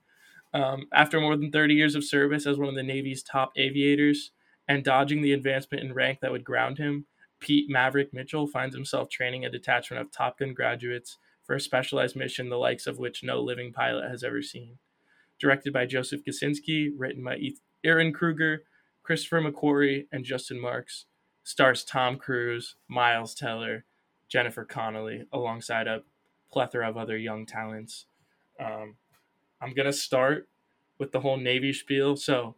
Um, after more than 30 years of service as one of the Navy's top aviators and dodging the advancement in rank that would ground him, Pete Maverick Mitchell finds himself training a detachment of Top Gun graduates for a specialized mission the likes of which no living pilot has ever seen. Directed by Joseph Kosinski, written by Ehren Kruger, Christopher McQuarrie, and Justin Marks, stars Tom Cruise, Miles Teller, Jennifer Connelly, alongside a plethora of other young talents. Um, I'm gonna start with the whole Navy spiel. So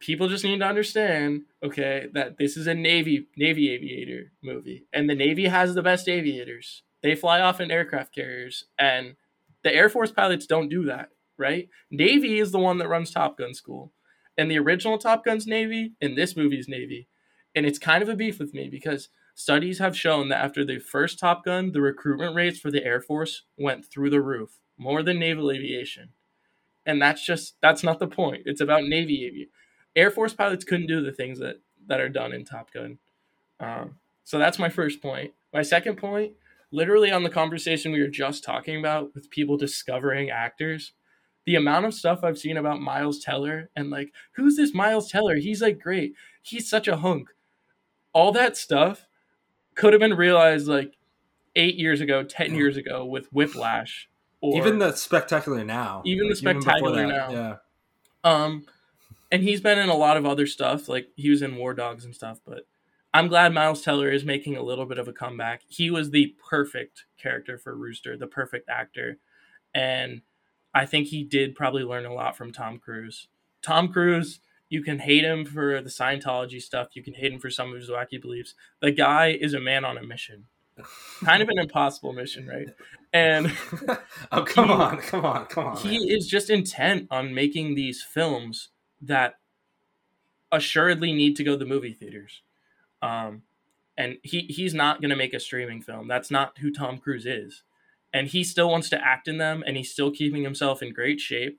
people just need to understand, okay, that this is a Navy Navy aviator movie, and the Navy has the best aviators. They fly off in aircraft carriers, and the Air Force pilots don't do that, right? Navy is the one that runs Top Gun school, and the original Top Gun's Navy, and this movie's Navy, and it's kind of a beef with me because studies have shown that after the first Top Gun, the recruitment rates for the Air Force went through the roof, more than naval aviation and that's just that's not the point. It's about Navy aviation. Air Force pilots couldn't do the things that that are done in Top Gun. Um, so that's my first point. My second point, literally on the conversation we were just talking about with people discovering actors, the amount of stuff I've seen about Miles Teller and like, who's this Miles Teller? He's like great. He's such a hunk. All that stuff could have been realized like eight years ago, ten years ago with Whiplash. Or, even the spectacular now. Even the before Spectacular Now. Yeah. Um, and he's been in a lot of other stuff, like he was in War Dogs and stuff. But I'm glad Miles Teller is making a little bit of a comeback. He was the perfect character for Rooster, the perfect actor, and I think he did probably learn a lot from Tom Cruise. Tom Cruise, you can hate him for the Scientology stuff, you can hate him for some of his wacky beliefs. The guy is a man on a mission, kind of an impossible mission, right? And oh come He- on, come on, come on. he man. is just intent on making these films that assuredly need to go to the movie theaters. Um, and he he's not going to make a streaming film. That's not who Tom Cruise is. And he still wants to act in them, and he's still keeping himself in great shape,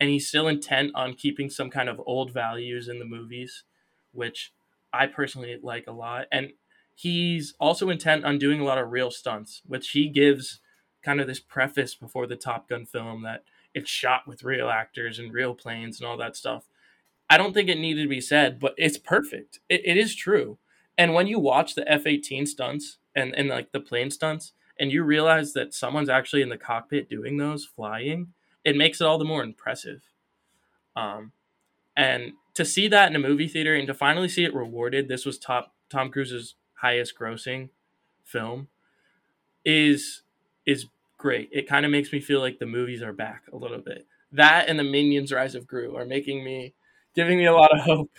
and he's still intent on keeping some kind of old values in the movies, which I personally like a lot. And he's also intent on doing a lot of real stunts, which he gives kind of this preface before the Top Gun film that it's shot with real actors and real planes and all that stuff. I don't think it needed to be said, but it's perfect. It, it is true. And when you watch the F 18 stunts and, and like the plane stunts, and you realize that someone's actually in the cockpit doing those flying, it makes it all the more impressive. Um, and to see that in a movie theater and to finally see it rewarded, this was top Tom Cruise's highest grossing film, is is great. It kind of makes me feel like the movies are back a little bit. That and the Minions Rise of Gru are making me giving me a lot of hope.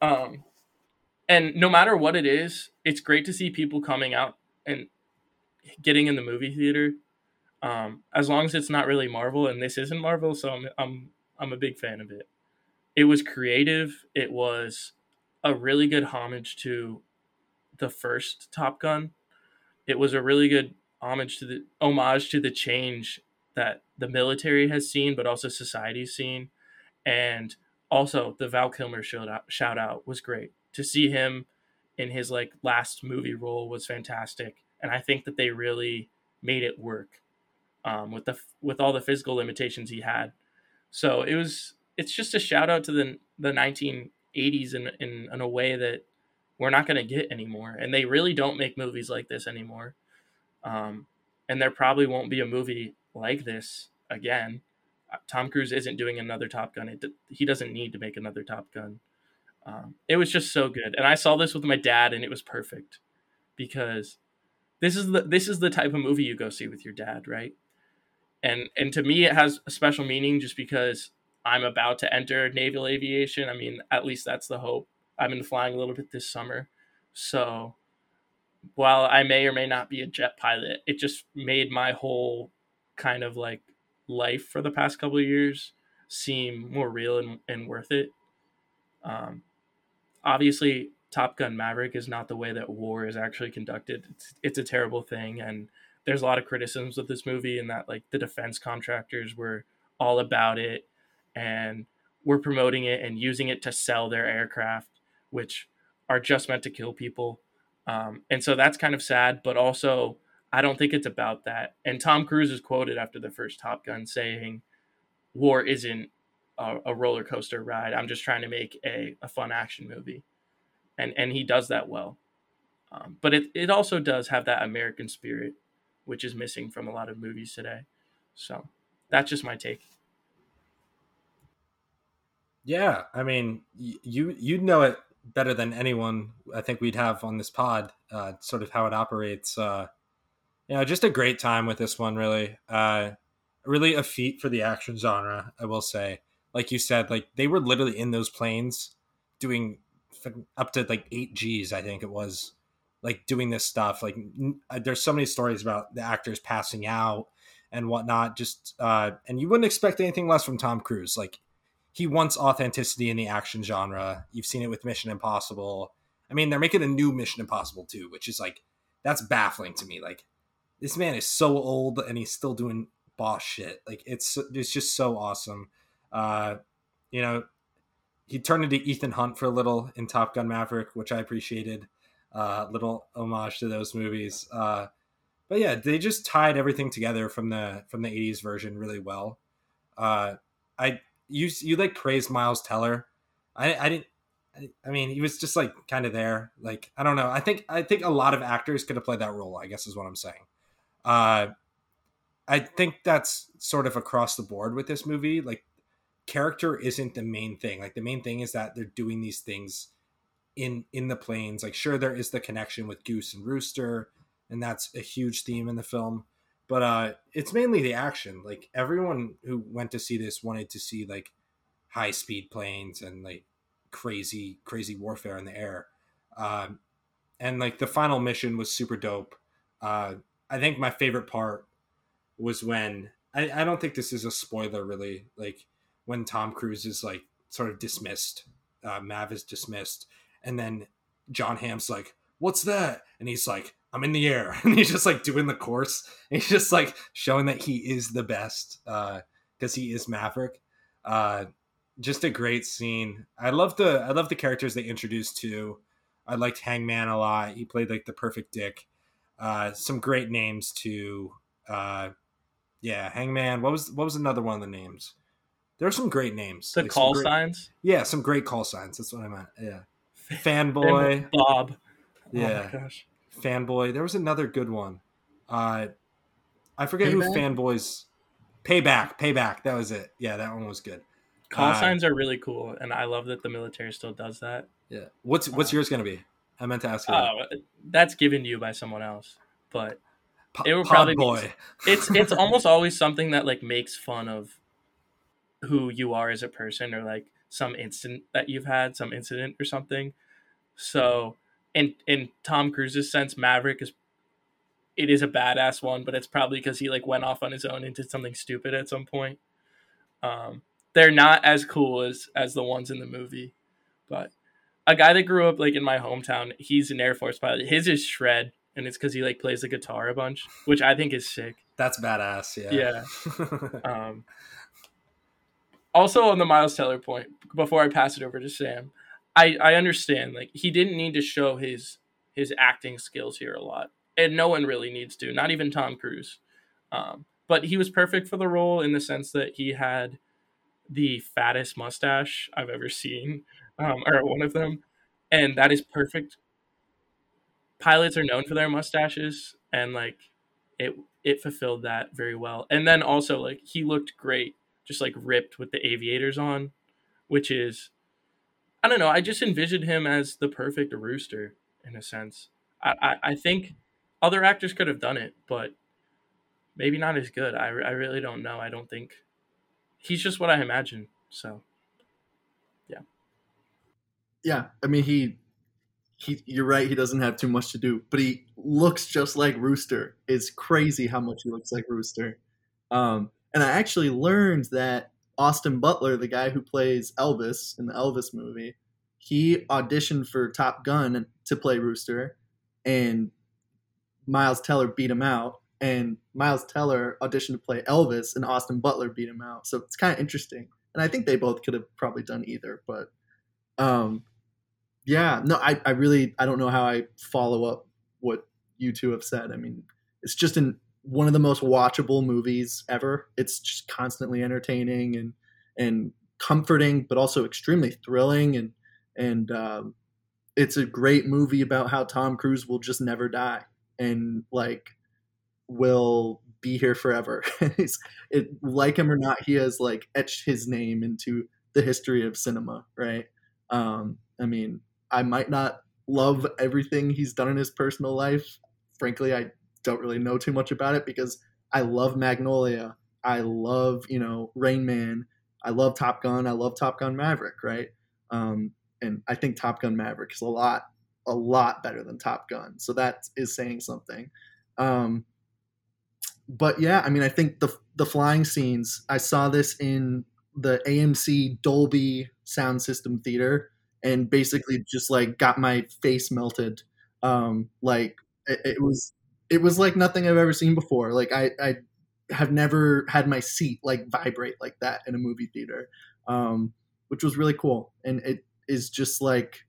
Um and no matter what it is, it's great to see people coming out and getting in the movie theater. Um as long as it's not really Marvel and this isn't Marvel, so I'm I'm I'm a big fan of it. It was creative. It was a really good homage to the first Top Gun. It was a really good homage to the homage to the change that the military has seen, but also society's seen, and also the Val Kilmer shout out, shout out was great to see him in his like last movie role was fantastic, and I think that they really made it work um, with the with all the physical limitations he had. So it was it's just a shout out to the the 1980s in in, in a way that we're not going to get anymore, and they really don't make movies like this anymore. Um, and there probably won't be a movie like this again, uh, Tom Cruise isn't doing another Top Gun. It, he doesn't need to make another Top Gun. Um, it was just so good, and I saw this with my dad, and it was perfect because this is the this is the type of movie you go see with your dad, right? And and to me, it has a special meaning just because I'm about to enter naval aviation. I mean, at least that's the hope. I've been flying a little bit this summer, so while I may or may not be a jet pilot, it just made my whole kind of like life for the past couple of years seem more real and, and worth it. Um, obviously, Top Gun Maverick is not the way that war is actually conducted. It's, it's a terrible thing, and there's a lot of criticisms of this movie, and that like the defense contractors were all about it, and were promoting it and using it to sell their aircraft, which are just meant to kill people. Um, and so that's kind of sad, but also I don't think it's about that. And Tom Cruise is quoted after the first Top Gun saying, "War isn't a, a roller coaster ride. I'm just trying to make a, a fun action movie," and and he does that well. Um, but it it also does have that American spirit, which is missing from a lot of movies today. So that's just my take. Yeah, I mean, you you'd know it better than anyone I think we'd have on this pod, uh, sort of how it operates. Uh, you know, just a great time with this one, really. Uh, really a feat for the action genre, I will say. Like you said, like they were literally in those planes doing up to like eight G's, I think it was, like doing this stuff. Like uh, there's so many stories about the actors passing out and whatnot. Just uh, and you wouldn't expect anything less from Tom Cruise. Like he wants authenticity in the action genre. You've seen it with Mission Impossible. I mean, they're making a new Mission Impossible too, which is like that's baffling to me. Like this man is so old and he's still doing boss shit. Like it's it's just so awesome. Uh, you know, he turned into Ethan Hunt for a little in Top Gun Maverick, which I appreciated. Uh, little homage to those movies. Uh, but yeah, they just tied everything together from the from the '80s version really well. Uh, I you you like praised Miles Teller. I I didn't. I mean, he was just like kind of there. Like I don't know. I think I think a lot of actors could have played that role. I guess is what I'm saying. Uh, I think that's sort of across the board with this movie. Like character isn't the main thing. Like the main thing is that they're doing these things in in the planes. Like sure there is the connection with Goose and Rooster, and that's a huge theme in the film but uh it's mainly the action like everyone who went to see this wanted to see like high speed planes and like crazy crazy warfare in the air um and like the final mission was super dope uh i think my favorite part was when i, I don't think this is a spoiler really like when tom cruise is like sort of dismissed uh mav is dismissed and then Jon Hamm's like what's that and he's like I'm in the air. And he's just like doing the course. And he's just like showing that he is the best because uh, he is Maverick. Uh, just a great scene. I love the I love the characters they introduced to. I liked Hangman a lot. He played like the perfect dick. Uh, some great names too. Uh, yeah, Hangman. What was what was another one of the names? There are some great names. The like call great, signs. Yeah, some great call signs. That's what I meant. Yeah, fanboy. Bob. Yeah. Oh fanboy. There was another good one. Uh, I forget Payback? who fanboys. Payback, payback. That was it. Yeah, that one was good. Call uh, signs are really cool, and I love that the military still does that. Yeah. What's what's uh, yours gonna be? I meant to ask you. Oh, that. that's given to you by someone else, but it would probably boy. Be, it's it's almost always something that like makes fun of who you are as a person, or like some incident that you've had, some incident or something. So in in Tom Cruise's sense, Maverick is it is a badass one, but it's probably because he like went off on his own and did something stupid at some point. Um, they're not as cool as as the ones in the movie, but a guy that grew up like in my hometown, he's an Air Force pilot. His is shred, and it's because he like plays the guitar a bunch, which I think is sick. That's badass. Yeah. Yeah. um, also on the Miles Teller point, before I pass it over to Sam, I I understand like he didn't need to show his his acting skills here a lot, and no one really needs to, not even Tom Cruise. Um, but he was perfect for the role in the sense that he had the fattest mustache I've ever seen, um, or one of them, and that is perfect. Pilots are known for their mustaches, and like it it fulfilled that very well. And then also like he looked great, just like ripped with the aviators on, which is I don't know. I just envisioned him as the perfect rooster in a sense. I, I, I think other actors could have done it, but maybe not as good. I, I really don't know. I don't think he's just what I imagine. So, yeah. Yeah. I mean, he, he, you're right. He doesn't have too much to do, but he looks just like Rooster. It's crazy how much he looks like Rooster. Um, and I actually learned that Austin Butler, the guy who plays Elvis in the Elvis movie, he auditioned for Top Gun to play Rooster, and Miles Teller beat him out. And Miles Teller auditioned to play Elvis, and Austin Butler beat him out. So it's kind of interesting. And I think they both could have probably done either, but um, yeah, no, I, I really I don't know how I follow up what you two have said. I mean, it's just an one of the most watchable movies ever. It's just constantly entertaining and and comforting, but also extremely thrilling and and um, it's a great movie about how Tom Cruise will just never die and like will be here forever. it, like him or not, he has like etched his name into the history of cinema, right? Um, I mean, I might not love everything he's done in his personal life. Frankly, I don't really know too much about it because I love Magnolia. I love, you know, Rain Man. I love Top Gun. I love Top Gun Maverick, right? Um, and I think Top Gun Maverick is a lot, a lot better than Top Gun. So that is saying something. Um, but yeah, I mean, I think the the flying scenes. I saw this in the AMC Dolby sound system theater, and basically just like got my face melted. Um, like it, it was it was like nothing I've ever seen before. Like I, I have never had my seat like vibrate like that in a movie theater, um, which was really cool. And it is just like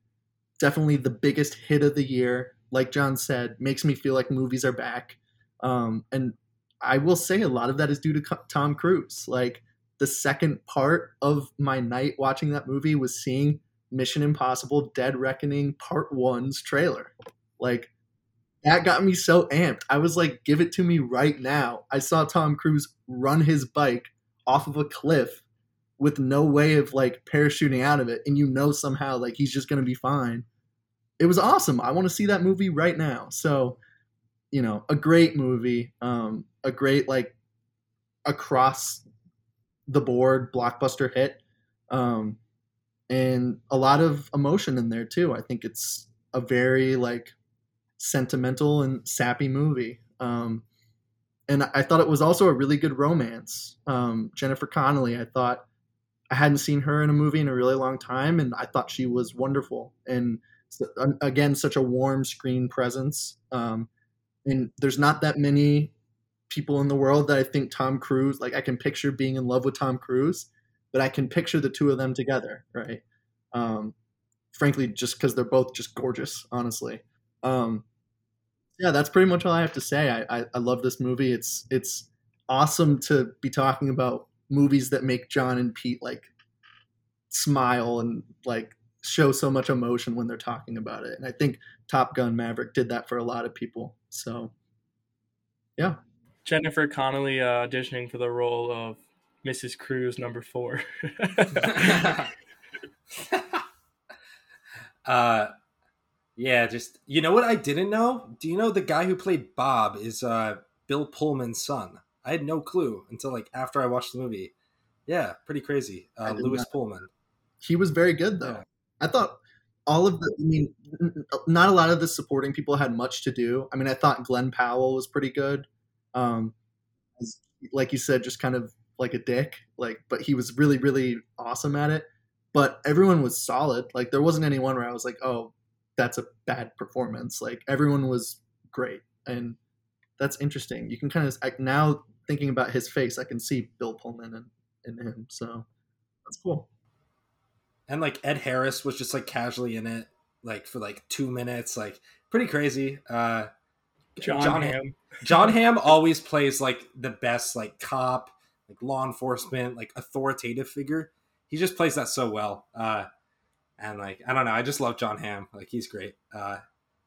definitely the biggest hit of the year. Like John said, makes me feel like movies are back. Um, and I will say a lot of that is due to Tom Cruise. Like the second part of my night watching that movie was seeing Mission Impossible Dead Reckoning Part One's trailer. Like that got me so amped. I was like, give it to me right now. I saw Tom Cruise run his bike off of a cliff with no way of like parachuting out of it, and you know somehow like he's just gonna be fine. It was awesome. I want to see that movie right now. So, you know, a great movie, um, a great like across the board blockbuster hit, um, and a lot of emotion in there too. I think it's a very like sentimental and sappy movie. Um, and I thought it was also a really good romance. Um, Jennifer Connelly, I thought I hadn't seen her in a movie in a really long time, and I thought she was wonderful. And again, such a warm screen presence. Um, and there's not that many people in the world that I think Tom Cruise, like I can picture being in love with Tom Cruise, but I can picture the two of them together, right? Um, frankly, just because they're both just gorgeous, honestly. Um, yeah, that's pretty much all I have to say. I, I, I love this movie. It's it's awesome to be talking about movies that make John and Pete like smile and like show so much emotion when they're talking about it. And I think Top Gun Maverick did that for a lot of people. So, yeah. Jennifer Connelly uh, auditioning for the role of Mrs. Cruise number four. uh, yeah, just you know what I didn't know? Do you know the guy who played Bob is uh, Bill Pullman's son? I had no clue until like after I watched the movie. Yeah, pretty crazy. Uh, Lewis not. Pullman. He was very good though. Yeah. I thought all of the. I mean, not a lot of the supporting people had much to do. I mean, I thought Glen Powell was pretty good. Um, like you said, just kind of like a dick. Like, but he was really, really awesome at it. But everyone was solid. Like, there wasn't anyone where I was like, oh, that's a bad performance. Like everyone was great, and that's interesting. You can kind of now thinking about his face, I can see Bill Pullman in, in him. So that's cool. And like Ed Harris was just like casually in it, like for like two minutes, like pretty crazy. Uh, John, Jon Hamm. Jon Hamm always plays like the best like cop, like law enforcement, like authoritative figure. He just plays that so well. Uh, and like I don't know, I just love Jon Hamm. Like he's great. Uh,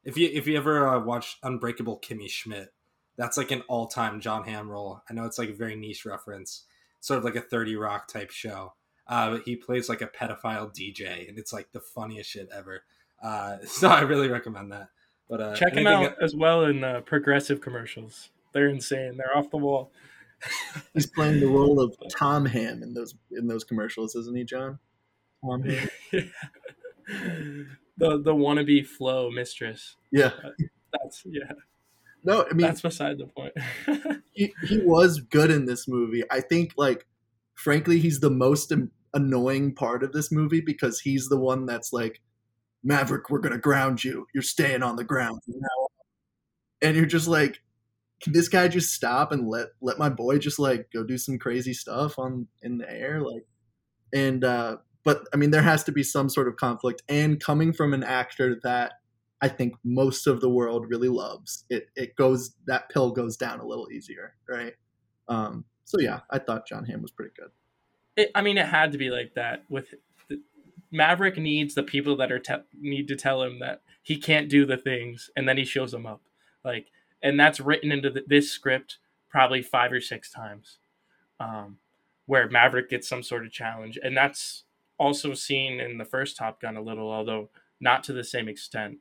if you if you ever uh, watch Unbreakable Kimmy Schmidt, That's like an all time Jon Hamm role. I know it's like a very niche reference, sort of like a 30 Rock type show. Uh, but he plays like a pedophile DJ, and it's like the funniest shit ever. Uh, so I really recommend that. But uh, Check him anything- out as well in uh, progressive commercials. They're insane. They're off the wall. He's playing the role of Tom Ham in those in those commercials, isn't he, John? Tom Ham. the the wannabe flow mistress. Yeah. That's yeah. No, I mean That's beside the point. he, he was good in this movie. I think, like, frankly, he's the most an- annoying part of this movie because he's the one that's like, Maverick, we're gonna ground you. You're staying on the ground. And you're just like, can this guy just stop and let let my boy just like go do some crazy stuff on in the air, like, and uh, but I mean, there has to be some sort of conflict. And coming from an actor that I think most of the world really loves. It it goes that pill goes down a little easier, right? Um, so yeah, I thought Jon Hamm was pretty good. it, I mean, it had to be like that. With the, Maverick needs the people that are te- need to tell him that he can't do the things, and then he shows them up. Like, and that's written into the, this script probably five or six times, um, where Maverick gets some sort of challenge, and that's also seen in the first Top Gun a little, although not to the same extent.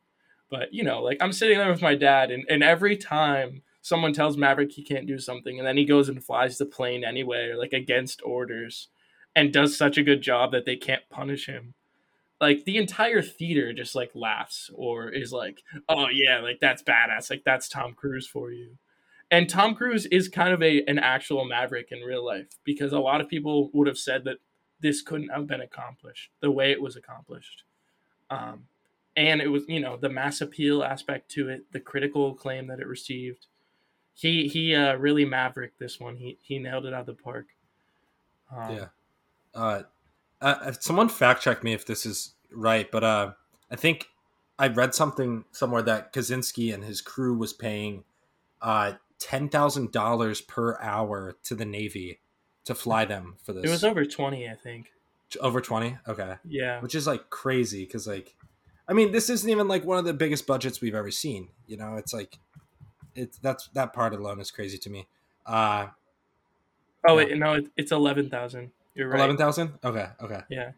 But you know, like I'm sitting there with my dad, and, and every time someone tells Maverick he can't do something, and then he goes and flies the plane anyway, like against orders, and does such a good job that they can't punish him. Like the entire theater just like laughs or is like, "Oh yeah, like that's badass. Like that's Tom Cruise for you." And Tom Cruise is kind of a an actual Maverick in real life because a lot of people would have said that this couldn't have been accomplished the way it was accomplished. Um, and it was, you know, the mass appeal aspect to it, the critical acclaim that it received. He he uh, really Maverick this one. He he nailed it out of the park. Um, Yeah. Uh, uh, someone fact check me if this is right, but uh, I think I read something somewhere that Kosinski and his crew was paying uh, ten thousand dollars per hour to the Navy to fly them for this. It was over twenty, I think. over twenty. Okay, Yeah, which is like crazy because like, I mean, this isn't even like one of the biggest budgets we've ever seen. You know, it's like, it's that's that part alone is crazy to me. Uh, Oh Yeah. wait, no, it, it's eleven thousand. You're right. eleven thousand. Okay, okay. Yeah.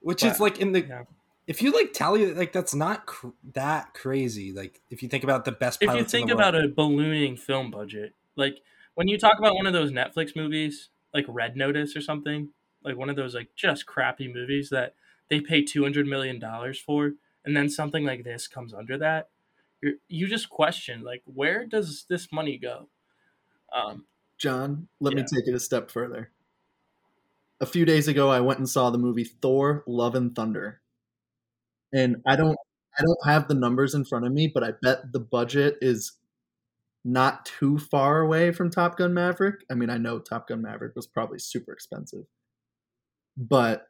which But- is like in the yeah. if you like tally like that's not cr- that crazy like if you think about the best If you think about world. a ballooning film budget, like when you talk about one of those Netflix movies, like Red Notice or something, like one of those like just crappy movies that they pay two hundred million dollars for, and then something like this comes under that, you you just question like where does this money go? Um, John, let me take it a step further. A few days ago, I went and saw the movie Thor: Love and Thunder, and I don't, I don't have the numbers in front of me, but I bet the budget is not too far away from Top Gun Maverick. I mean, I know Top Gun Maverick was probably super expensive, but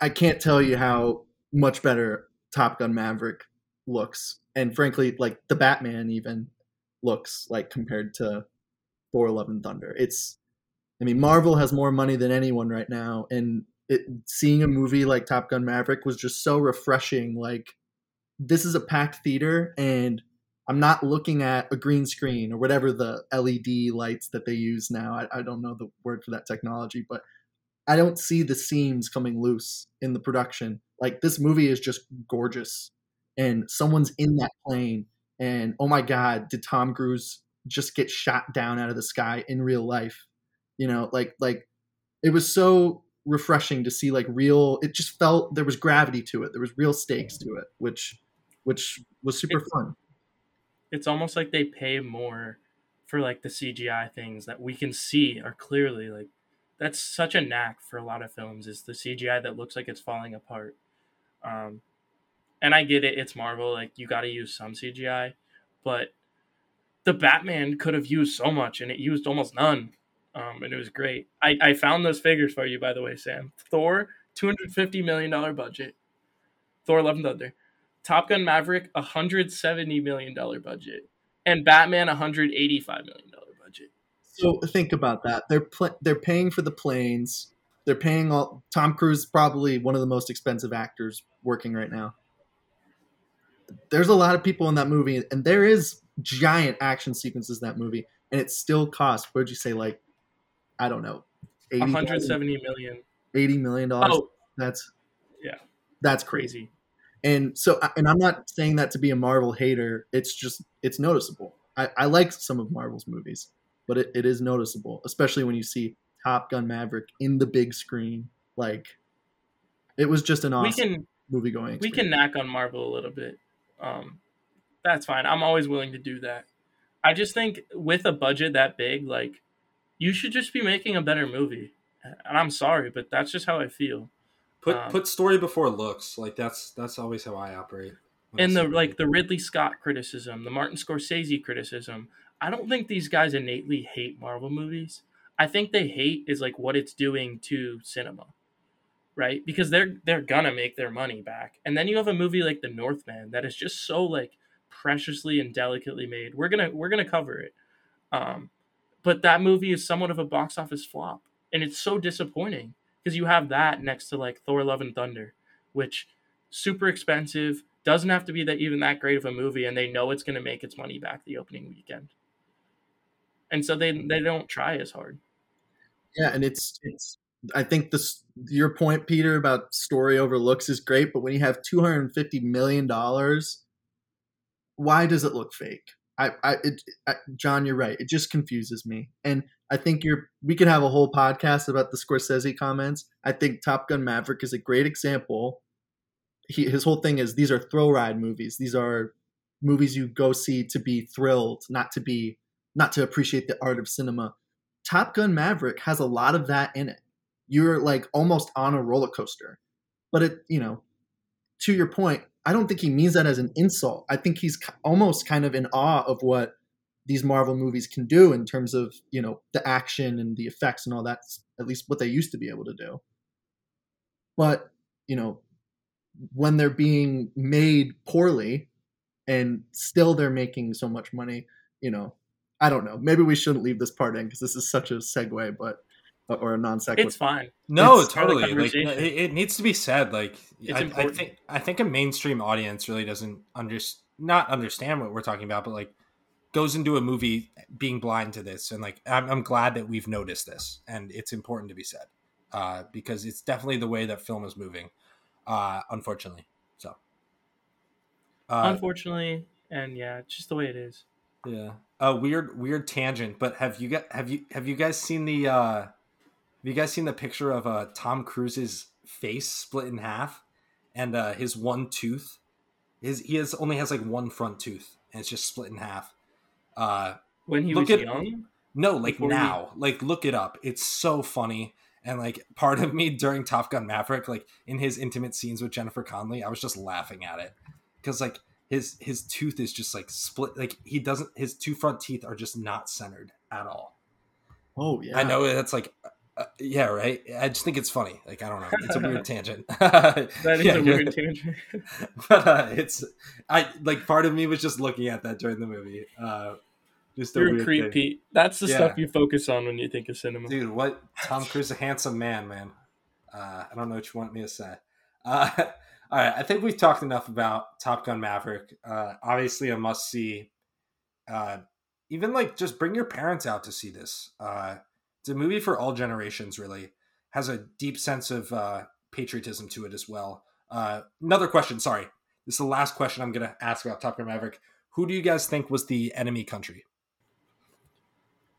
I- can't tell you how much better Top Gun Maverick looks, and frankly, like the Batman even looks like compared to Thor: Love and Thunder. It's, I mean, Marvel has more money than anyone right now, and it, seeing a movie like Top Gun Maverick was just so refreshing. Like, this is a packed theater, and I'm not looking at a green screen or whatever the LED lights that they use now. I, I don't know the word for that technology, but I don't see the seams coming loose in the production. Like, this movie is just gorgeous, and someone's in that plane, and oh my God, did Tom Cruise just get shot down out of the sky in real life? You know, like like it was so refreshing to see like real. It just felt there was gravity to it. There was real stakes to it, which which was super It's- fun. It's almost like they pay more for like the CGI things that we can see are clearly like that's such a knack for a lot of films is the CGI that looks like it's falling apart. Um, and I get it, it's Marvel, like you got to use some CGI, but the Batman could have used so much and it used almost none. Um, and it was great. I, I found those figures for you, by the way, Sam. Thor, $250 million budget. Thor Love and Thunder. Top Gun Maverick, $170 million budget. And Batman, $185 million budget. So think about that. They're pl- they're paying for the planes. They're paying all. Tom Cruise probably one of the most expensive actors working right now. There's a lot of people in that movie, and there is giant action sequences in that movie, and it still cost. What would you say? Like, I don't know, 80, 170 million. 80 million dollars. Oh, That's Yeah. That's crazy. And so, and I'm not saying that to be a Marvel hater. It's just it's noticeable. I, I like some of Marvel's movies, but it, it is noticeable, especially when you see Top Gun Maverick in the big screen. Like, it was just an awesome We can movie going. we can knack on Marvel a little bit. Um, that's fine. I'm always willing to do that. I just think with a budget that big, like you should just be making a better movie. And I'm sorry, but that's just how I feel. Put Um, put story before looks. Like that's that's always how I operate. when I And the like the Ridley Scott criticism, the Martin Scorsese criticism. I don't think these guys innately hate Marvel movies. I think they hate is like what it's doing to cinema. Right? Because they're they're gonna make their money back. And then you have a movie like The Northman that is just so like preciously and delicately made. We're gonna we're gonna cover it. Um but that movie is somewhat of a box office flop. And it's so disappointing because you have that next to like Thor Love and Thunder, which super expensive, doesn't have to be that even that great of a movie, and they know it's going to make its money back the opening weekend. And so they they don't try as hard. Yeah, and it's it's. I think this your point, Peter, about story over looks is great, but when you have two hundred and fifty million dollars, why does it look fake? I, I, it, I, John, you're right. It just confuses me, and I think you're. We could have a whole podcast about the Scorsese comments. I think Top Gun Maverick is a great example. He, his whole thing is these are thrill ride movies. These are movies you go see to be thrilled, not to be not to appreciate the art of cinema. Top Gun Maverick has a lot of that in it. You're like almost on a roller coaster. But it, you know, to your point, I don't think he means that as an insult. I think he's almost kind of in awe of what these Marvel movies can do in terms of, you know, the action and the effects and all that, at least what they used to be able to do. But, you know, when they're being made poorly and still they're making so much money, you know, I don't know. Maybe we shouldn't leave this part in because this is such a segue, but or a non sequitur. It's fine. No, It's part of the totally. Like it, it needs to be said. Like It's I, I think I think a mainstream audience really doesn't under not understand what we're talking about, but like goes into a movie being blind to this, and like I'm, I'm glad that we've noticed this, and it's important to be said uh, because it's definitely the way that film is moving. Uh, unfortunately, so uh, Unfortunately, and yeah, it's just the way it is. Yeah. A weird weird tangent, but have you got have you have you guys seen the uh have you guys seen the picture of uh Tom Cruise's face split in half and uh his one tooth his he has only has like one front tooth and it's just split in half. Uh When he Look was at- young, no, like Before we- now. Like look it up. It's so funny. And like part of me during Top Gun Maverick, like in his intimate scenes with Jennifer Connelly, I was just laughing at it. Cause like his his tooth is just like split like he doesn't his two front teeth are just not centered at all. oh yeah, I know that's like uh, yeah, right. I just think it's funny. Like I don't know, it's a weird tangent. that is a weird tangent. but uh, it's I like part of me was just looking at that during the movie. Uh, just a You're a weird creep, thing. That's the Yeah. stuff you focus on when you think of cinema. dude. What Tom Cruise, a handsome man, man. Uh, I don't know what you want me to say. Uh, all right, I think we've talked enough about Top Gun Maverick. Uh, obviously, a must see. Uh, even like just bring your parents out to see this. Uh, a movie for all generations. Really has a deep sense of uh, patriotism to it as well. Uh, another question. Sorry, this is the last question I'm going to ask about Top Gun Maverick. Who do you guys think was the enemy country?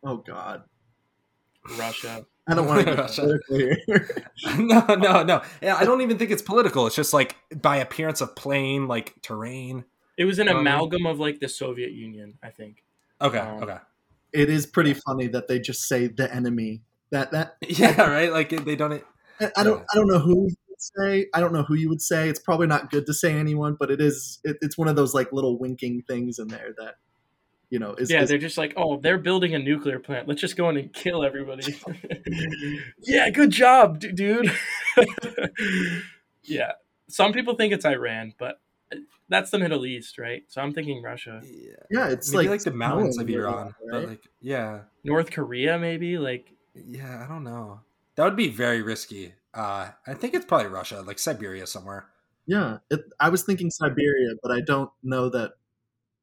Oh god, Russia. I don't want to get Russia. political here. no, no, no. Yeah, I don't even think it's political. It's just like by appearance of plane, like terrain. It was an Um, amalgam of like the Soviet Union, I think. Okay, Um, okay. It is pretty funny that they just say the enemy. That that Yeah, right. Like they don't. I, I don't I don't know who you would say. I don't know who you would say. It's probably not good to say anyone, but it is. It, it's one of those like little winking things in there that you know is. yeah, is- they're just like, oh, they're building a nuclear plant. Let's just go in and kill everybody. yeah, good job, d- dude. yeah, some people think it's Iran, but that's the Middle East, right? So I'm thinking Russia, Yeah, yeah, it's maybe like, like, the mountains of snowing right Iran, but like yeah, North Korea, maybe. Like, yeah. I don't know. That would be very risky. Uh, I think it's probably Russia, like Siberia somewhere. Yeah, it, I was thinking Siberia, but I don't know that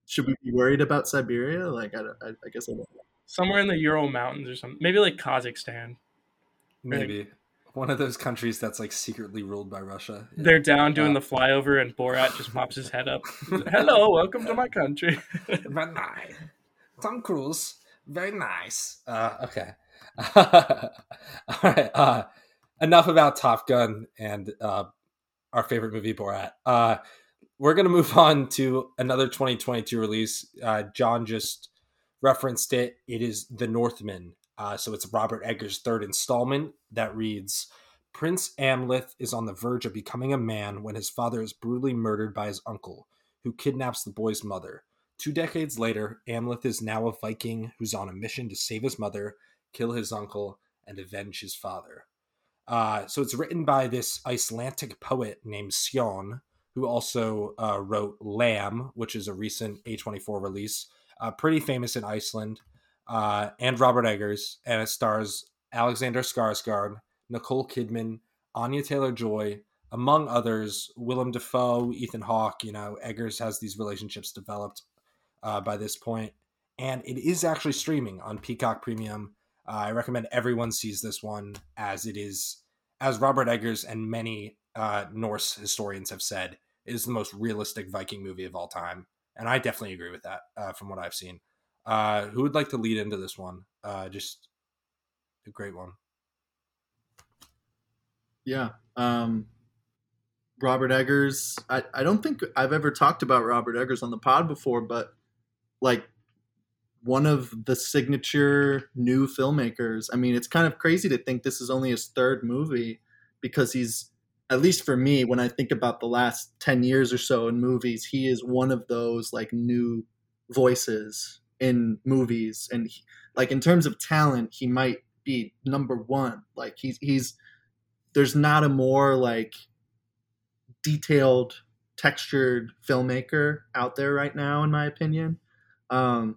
should we be worried about Siberia? Like, I, I, I guess I don't. know. Somewhere in the Ural Mountains or something. Maybe like Kazakhstan. Maybe one of those countries that's like secretly ruled by Russia. Yeah. They're down doing Uh, the flyover, and Borat just pops his head up. Hello, welcome to my country. Very nice. Tom Cruise, very nice. Uh, okay. All right. Uh, enough about Top Gun and uh, our favorite movie, Borat. Uh, we're going to move on to another 2022 release. Uh, John just referenced it. It is The Northman. Uh, so it's Robert Eggers' third installment that reads Prince Amleth is on the verge of becoming a man when his father is brutally murdered by his uncle, who kidnaps the boy's mother. Two decades later, Amleth is now a Viking who's on a mission to save his mother, kill his uncle, and avenge his father. Uh, so it's written by this Icelandic poet named Sjon, who also uh, wrote Lamb, which is a recent A24 release, uh, pretty famous in Iceland, uh, and Robert Eggers, and it stars Alexander Skarsgård, Nicole Kidman, Anya Taylor Joy, among others, Willem Dafoe, Ethan Hawke. You know, Eggers has these relationships developed uh, by this point, and it is actually streaming on Peacock Premium. Uh, I recommend everyone sees this one as it is, as Robert Eggers and many uh, Norse historians have said, is the most realistic Viking movie of all time, and I definitely agree with that uh, from what I've seen. Uh, who would like to lead into this one? Uh, just a great one. Yeah. Um, Robert Eggers. I, I don't think I've ever talked about Robert Eggers on the pod before, but like one of the signature new filmmakers. I mean, it's kind of crazy to think this is only his third movie because he's, at least for me, when I think about the last 10 years or so in movies, he is one of those like new voices in movies. And he, like in terms of talent, he might be number one. Like he's, he's, there's not a more like detailed textured filmmaker out there right now in my opinion um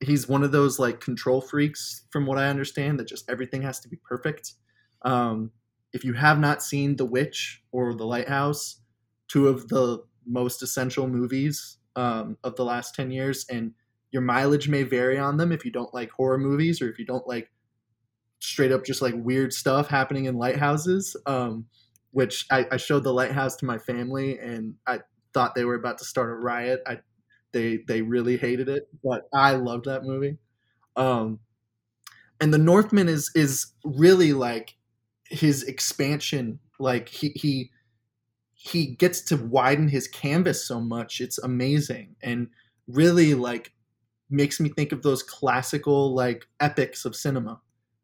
he's one of those like control freaks from what i understand that just everything has to be perfect um if you have not seen the witch or the lighthouse two of the most essential movies um, of the last 10 years and your mileage may vary on them if you don't like horror movies or if you don't like straight up just like weird stuff happening in lighthouses um which I, I showed the lighthouse to my family and I thought they were about to start a riot. I they they really hated it, but I loved that movie. Um, and the Northman is is really like his expansion. Like he he he gets to widen his canvas so much. It's amazing and really like makes me think of those classical like epics of cinema.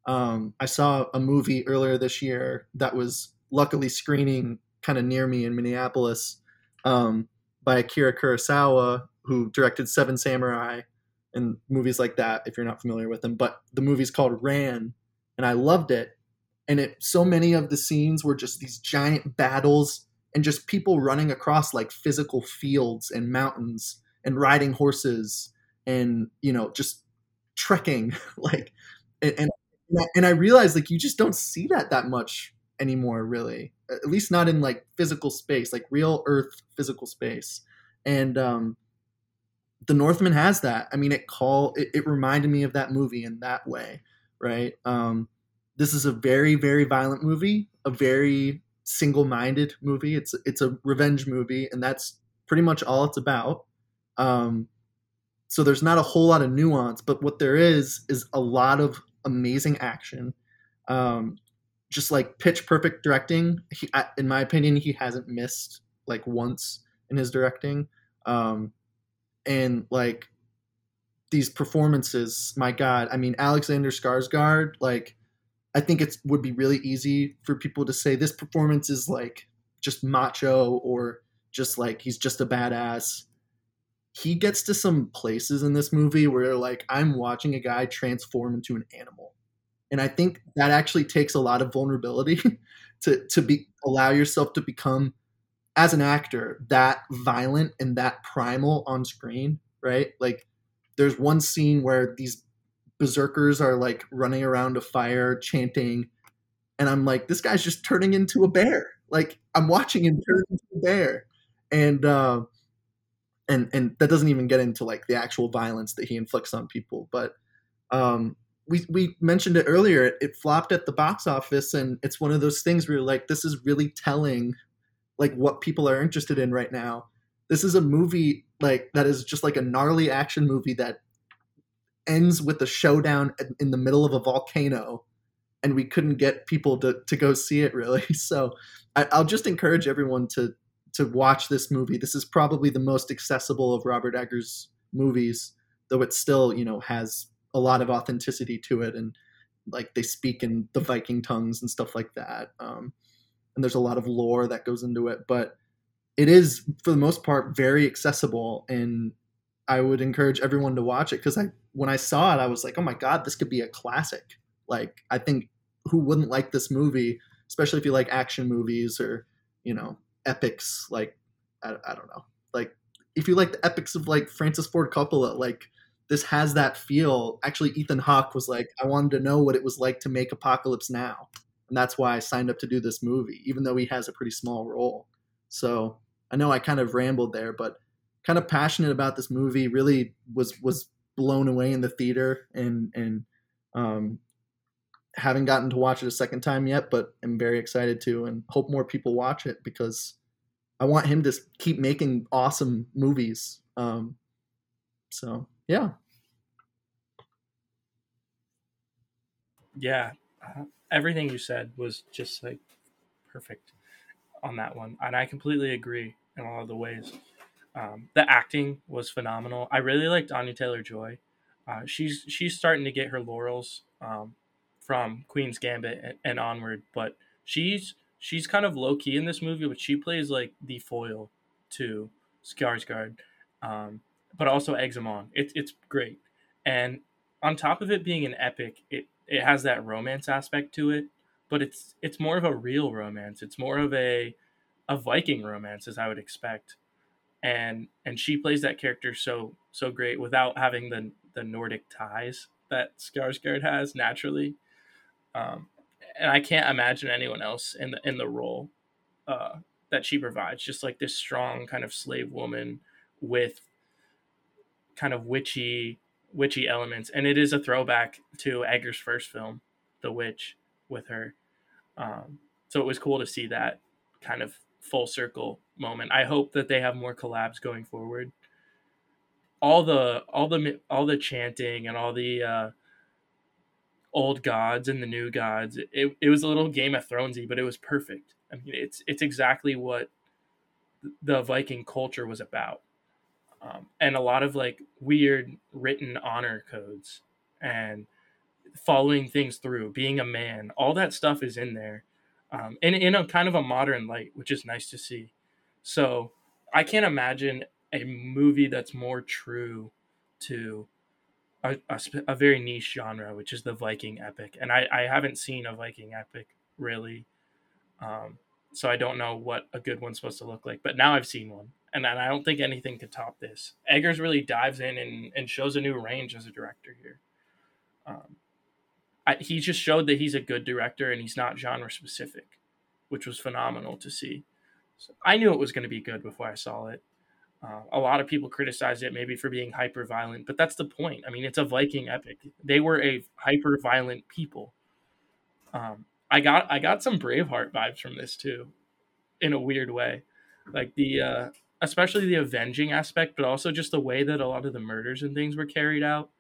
Um, I saw a movie earlier this year that was luckily screening kind of near me in Minneapolis um, by Akira Kurosawa, who directed Seven Samurai and movies like that. If you're not familiar with him, but the movie's called Ran, and I loved it. And it so many of the scenes were just these giant battles and just people running across like physical fields and mountains and riding horses and you know just trekking like and and, and I realized like you just don't see that that much anymore really at least not in like physical space like real earth physical space. And um the northman has that. I mean it call it, it reminded me of that movie in that way right? Um this is a very very violent movie a very single-minded movie. It's it's a revenge movie and that's pretty much all it's about. Um so there's not a whole lot of nuance but what there is is a lot of amazing action um just like pitch perfect directing. He, in my opinion, he hasn't missed like once in his directing. Um, and like these performances, my God, I mean, Alexander Skarsgård, like, I think it would be really easy for people to say this performance is like just macho or just like he's just a badass. He gets to some places in this movie where like I'm watching a guy transform into an animal. And i think that actually takes a lot of vulnerability to to be allow yourself to become as an actor that violent and that primal on screen right? Like there's one scene where these berserkers are like running around a fire chanting and i'm like this guy's just turning into a bear. Like i'm watching him turn into a bear. And uh, and and that doesn't even get into like the actual violence that he inflicts on people. But um, we we mentioned it earlier. It, it flopped at the box office, and it's one of those things where like, this is really telling, like what people are interested in right now. This is a movie like that is just like a gnarly action movie that ends with a showdown in the middle of a volcano and we couldn't get people to, to go see it really so I, i'll just encourage everyone to to watch this movie. This is probably the most accessible of robert eggers movies though it still you know has a lot of authenticity to it and like they speak in the viking tongues and stuff like that um, and there's a lot of lore that goes into it but it is for the most part very accessible and i would encourage everyone to watch it because i when i saw it i was like oh my god this could be a classic. Like i think who wouldn't like this movie especially if you like action movies or you know epics like i, I don't know. Like if you like the epics of like francis ford coppola like this has that feel. Actually ethan hawke was like i wanted to know what it was like to make apocalypse now. And that's why i signed up to do this movie even though he has a pretty small role. So I know I kind of rambled there, but kind of passionate about this movie. Really was was blown away in the theater, and and um, haven't gotten to watch it a second time yet, but I'm very excited to, and hope more people watch it because I want him to keep making awesome movies. Um, so yeah, yeah, uh, everything you said was just like perfect on that one, and I completely agree in a lot of the ways. Um, the acting was phenomenal. I really liked Anya Taylor Joy. Uh, she's she's starting to get her laurels um, from Queen's Gambit and, and, onward, but she's she's kind of low key in this movie, but she plays like the foil to Skarsgård, um, but also Examon. It's it's great, and on top of it being an epic, it it has that romance aspect to it, but it's it's more of a real romance. It's more of a a Viking romance as I would expect. And and she plays that character so so great without having the the Nordic ties that Skarsgård has naturally. Um, and I can't imagine anyone else in the in the role uh, that she provides. Just like this strong kind of slave woman with kind of witchy witchy elements, and it is a throwback to Eggers' first film, The Witch, with her. Um, so it was cool to see that kind of full circle moment. I hope that they have more collabs going forward. All the all the all the chanting and all the uh, old gods and the new gods. It, it was a little Game of Thronesy, but it was perfect. I mean, it's it's exactly what the Viking culture was about, um, and a lot of like weird written honor codes and following things through, being a man. All that stuff is in there, um, in in a kind of a modern light, which is nice to see. So I can't imagine a movie that's more true to a, a, a, very niche genre, which is the Viking epic. And I, I haven't seen a Viking epic really. Um, so I don't know what a good one's supposed to look like. But now I've seen one. And, and I don't think anything could top this. Eggers really dives in and, and shows a new range as a director here. Um, I, he just showed that he's a good director and he's not genre specific, which was phenomenal to see. So I knew it was going to be good before I saw it. Uh, a lot of people criticize it maybe for being hyper violent, but that's the point. I mean, it's a Viking epic. They were a hyper violent people. Um, I got I got some Braveheart vibes from this too, in a weird way, like the uh, especially the avenging aspect, but also just the way that a lot of the murders and things were carried out.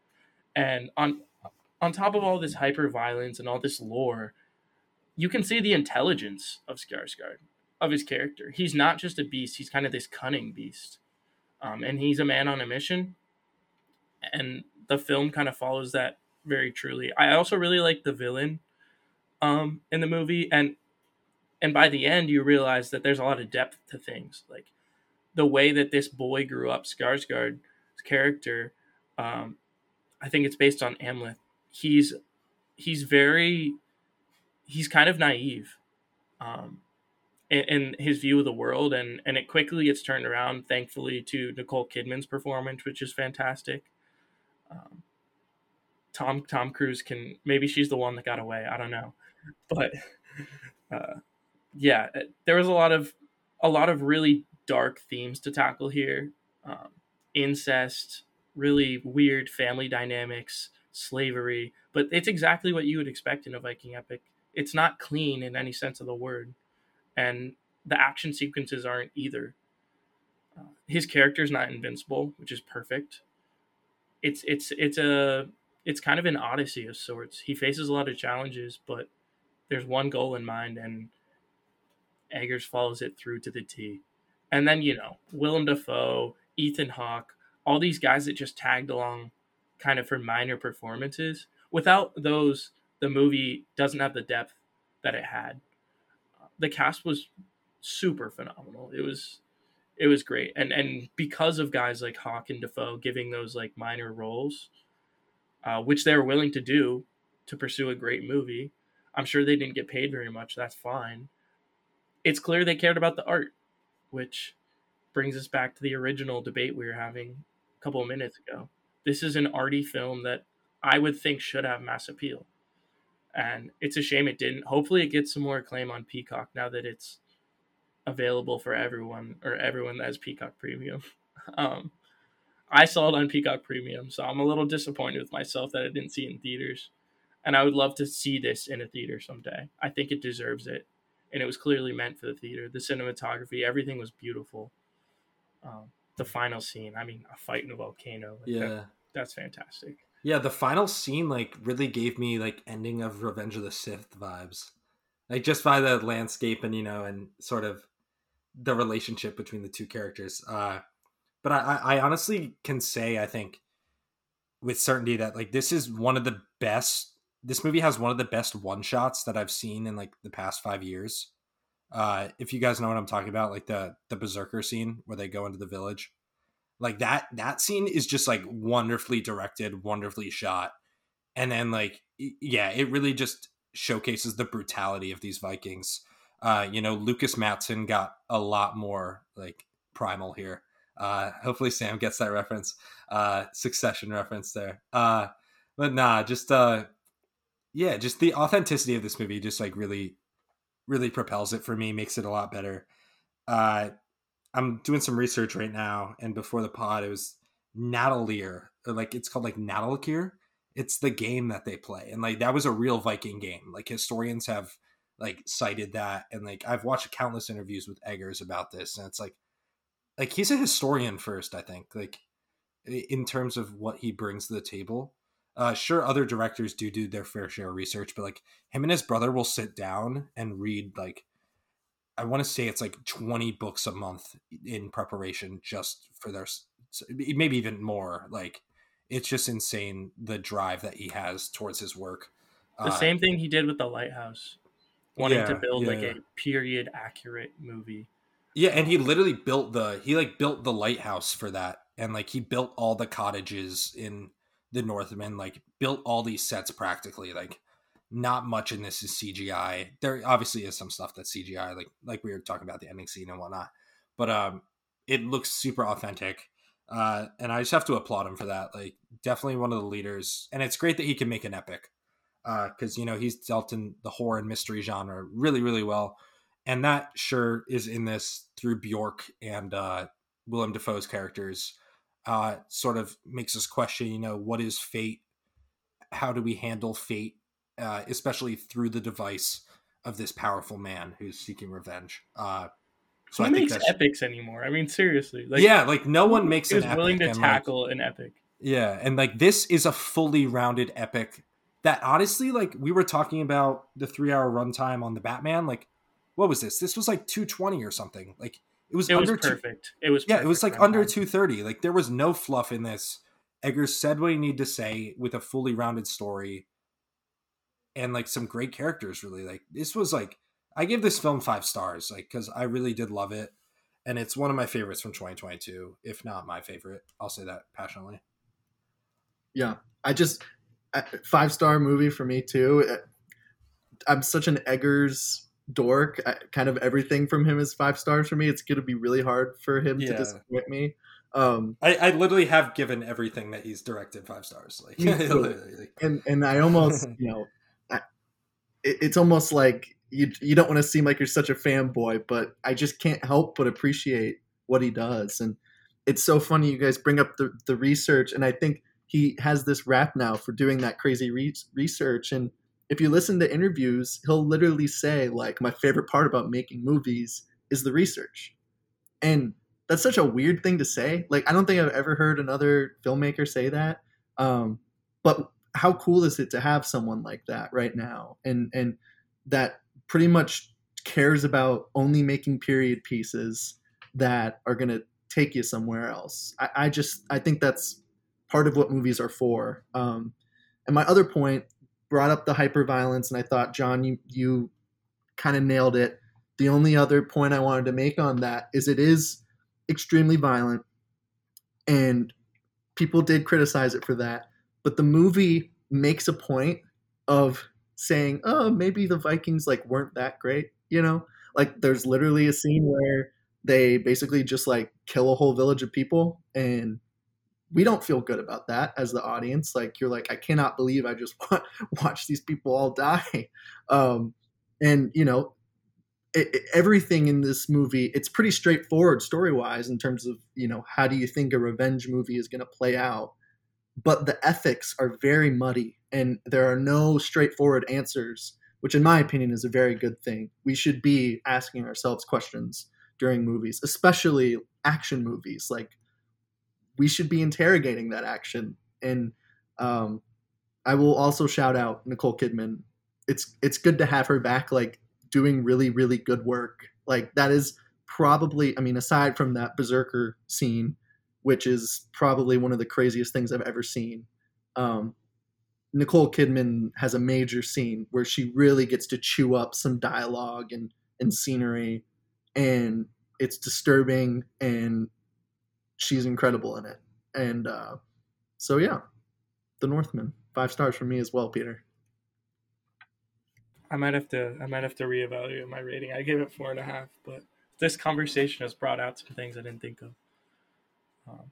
And on on top of all this hyper violence and all this lore, you can see the intelligence of Skarsgård, of his character. He's not just a beast; he's kind of this cunning beast, um, and he's a man on a mission. And the film kind of follows that very truly. I also really like the villain um, in the movie, and and by the end, you realize that there's a lot of depth to things, like the way that this boy grew up, Skarsgård's character. Um, I think it's based on Amleth he's he's very he's kind of naive um, in, his view of the world, and and it quickly gets turned around, thankfully, to Nicole Kidman's performance, which is fantastic. Um, Tom Tom Cruise can maybe she's the one that got away. I don't know, but uh, yeah, there was a lot of a lot of really dark themes to tackle here. Um, incest, really weird family dynamics, slavery, but it's exactly what you would expect in a Viking epic. It's not clean in any sense of the word, and the action sequences aren't either. Uh, his character's not invincible, which is perfect. It's it's it's a it's kind of an odyssey of sorts. He faces a lot of challenges, but there's one goal in mind, and Eggers follows it through to the T. And then you know Willem Dafoe, Ethan Hawke, all these guys that just tagged along, kind of for minor performances. Without those, the movie doesn't have the depth that it had. The cast was super phenomenal. It was it was great. And and because of guys like Hawke and Dafoe giving those like minor roles, uh, which they were willing to do to pursue a great movie, I'm sure they didn't get paid very much. That's fine. It's clear they cared about the art, which brings us back to the original debate we were having a couple of minutes ago. This is an arty film that I would think should have mass appeal. And it's a shame it didn't. Hopefully, it gets some more acclaim on Peacock now that it's available for everyone or everyone that has Peacock Premium. Um, I saw it on Peacock Premium, so I'm a little disappointed with myself that I didn't see it in theaters. And I would love to see this in a theater someday. I think it deserves it, and it was clearly meant for the theater. The cinematography, everything was beautiful. Um, the final scene, I mean, a fight in a volcano. Yeah, that, that's fantastic. Yeah, the final scene like really gave me like ending of Revenge of the Sith vibes, like just by the landscape and you know and sort of the relationship between the two characters. Uh, but I, I honestly can say I think with certainty that like this is one of the best. This movie has one of the best one shots that I've seen in like the past five years. Uh, if you guys know what I'm talking about, like the the berserker scene where they go into the village, like that that scene is just like wonderfully directed, wonderfully shot, and then like yeah, it really just showcases the brutality of these Vikings uh, you know, Lukas Matsson got a lot more like primal here. Uh, hopefully Sam gets that reference, uh, succession reference there. Uh, but nah, just, uh, yeah, just the authenticity of this movie just like really, really propels it for me, makes it a lot better. Uh, I'm doing some research right now, and before the pod, it was Natilir, like it's called like Natilkir. It's the game that they play, and like that was a real Viking game. Like historians have like cited that and like I've watched countless interviews with Eggers about this and it's like like he's a historian first I think like in terms of what he brings to the table uh sure other directors do do their fair share of research but like him and his brother will sit down and read like I want to say it's like 20 books a month in preparation just for their maybe even more like it's just insane the drive that he has towards his work the uh, same thing he did with the lighthouse wanting yeah, to build yeah. like a period accurate movie. Yeah, and he literally built the he like built the lighthouse for that, and like he built all the cottages in the Northman, like built all these sets practically. Like, not much in this is CGI. There obviously is some stuff that's CGI, like like we were talking about the ending scene and whatnot, but um, it looks super authentic. Uh, and I just have to applaud him for that. Like, definitely one of the leaders, and it's great that he can make an epic because uh, you know he's dealt in the horror and mystery genre really really well and that sure is in this through bjork and uh, willem dafoe's characters uh, sort of makes us question you know what is fate how do we handle fate uh, especially through the device of this powerful man who's seeking revenge uh, so Who I makes epics anymore? I mean, seriously, like yeah, like no one makes. Is willing to tackle like, an epic. Yeah, and like this is a fully rounded epic that honestly, like we were talking about the three hour runtime on the Batman, like what was this? This was like 220 or something. Like it was it under was perfect. Two, it was yeah, it was like under 230. Like there was no fluff in this. Eggers said what he needed to say with a fully rounded story and like some great characters really. Like this was like I give this film 5 stars like cuz I really did love it and it's one of my favorites from 2022, if not my favorite. I'll say that passionately. Yeah. I just five star movie for me too. Uh, I'm such an Eggers dork. I, kind of everything from him is five stars for me. It's going to be really hard for him yeah. to disappoint me. Um, I, I literally have given everything that he's directed five stars. Like, and and I almost you know, it, it's almost like you you don't want to seem like you're such a fanboy, but I just can't help but appreciate what he does. And it's so funny you guys bring up the, the research and i think he has this rap now for doing that crazy re- research and if you listen to interviews he'll literally say like my favorite part about making movies is the research and that's such a weird thing to say like i don't think i've ever heard another filmmaker say that um, but how cool is it to have someone like that right now and and that pretty much cares about only making period pieces that are going to take you somewhere else. I, I, just I think that's part of what movies are for. Um, and my other point brought up the hyper violence, and I thought John, you you kind of nailed it. The only other point I wanted to make on that is it is extremely violent, and people did criticize it for that. But the movie makes a point of saying, "Oh, maybe the Vikings like weren't that great," you know. Like there's literally a scene where they basically just like kill a whole village of people and we don't feel good about that as the audience. Like you're like i cannot believe i just watch these people all die. Um, and you know it, it, everything in this movie it's pretty straightforward story wise in terms of you know how do you think a revenge movie is going to play out but the ethics are very muddy and there are no straightforward answers which in my opinion is a very good thing we should be asking ourselves questions during movies, especially action movies. Like we should be interrogating that action. And um, I will also shout out Nicole Kidman. It's it's good to have her back, like doing really really good work. Like that is probably, I mean, aside from that Berserker scene, which is probably one of the craziest things I've ever seen. Um, Nicole Kidman has a major scene where she really gets to chew up some dialogue and, and scenery and it's disturbing and she's incredible in it. And uh, so yeah. The northman. Five stars for me as well peter. I might have to i might have to reevaluate my rating. I gave it four and a half but this conversation has brought out some things i didn't think of um,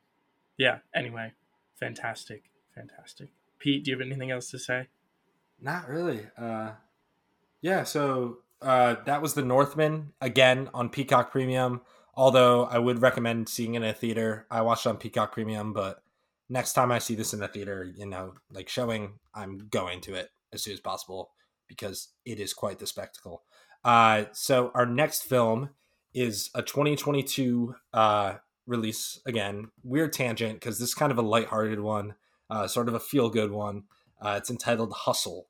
yeah anyway fantastic fantastic pete do you have anything else to say not really uh yeah so uh, that was the Northman again on Peacock Premium. Although I would recommend seeing it in a theater. I watched it on Peacock Premium, but next time I see this in a theater, you know, like showing, I'm going to it as soon as possible because it is quite the spectacle. Uh, so our next film is a 2022 uh, release. Again, weird tangent because this is kind of a lighthearted one, uh, sort of a feel good one. Uh, it's entitled Hustle.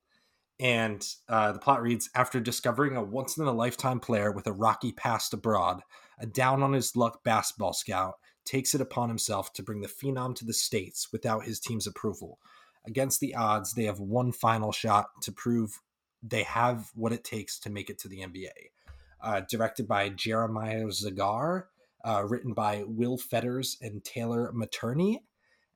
And uh, the plot reads After discovering a once in a lifetime player with a rocky past abroad, a down on his luck basketball scout takes it upon himself to bring the Phenom to the States without his team's approval. Against the odds, they have one final shot to prove they have what it takes to make it to the NBA. Uh, directed by Jeremiah Zagar, uh, written by Will Fetters and Taylor Materney,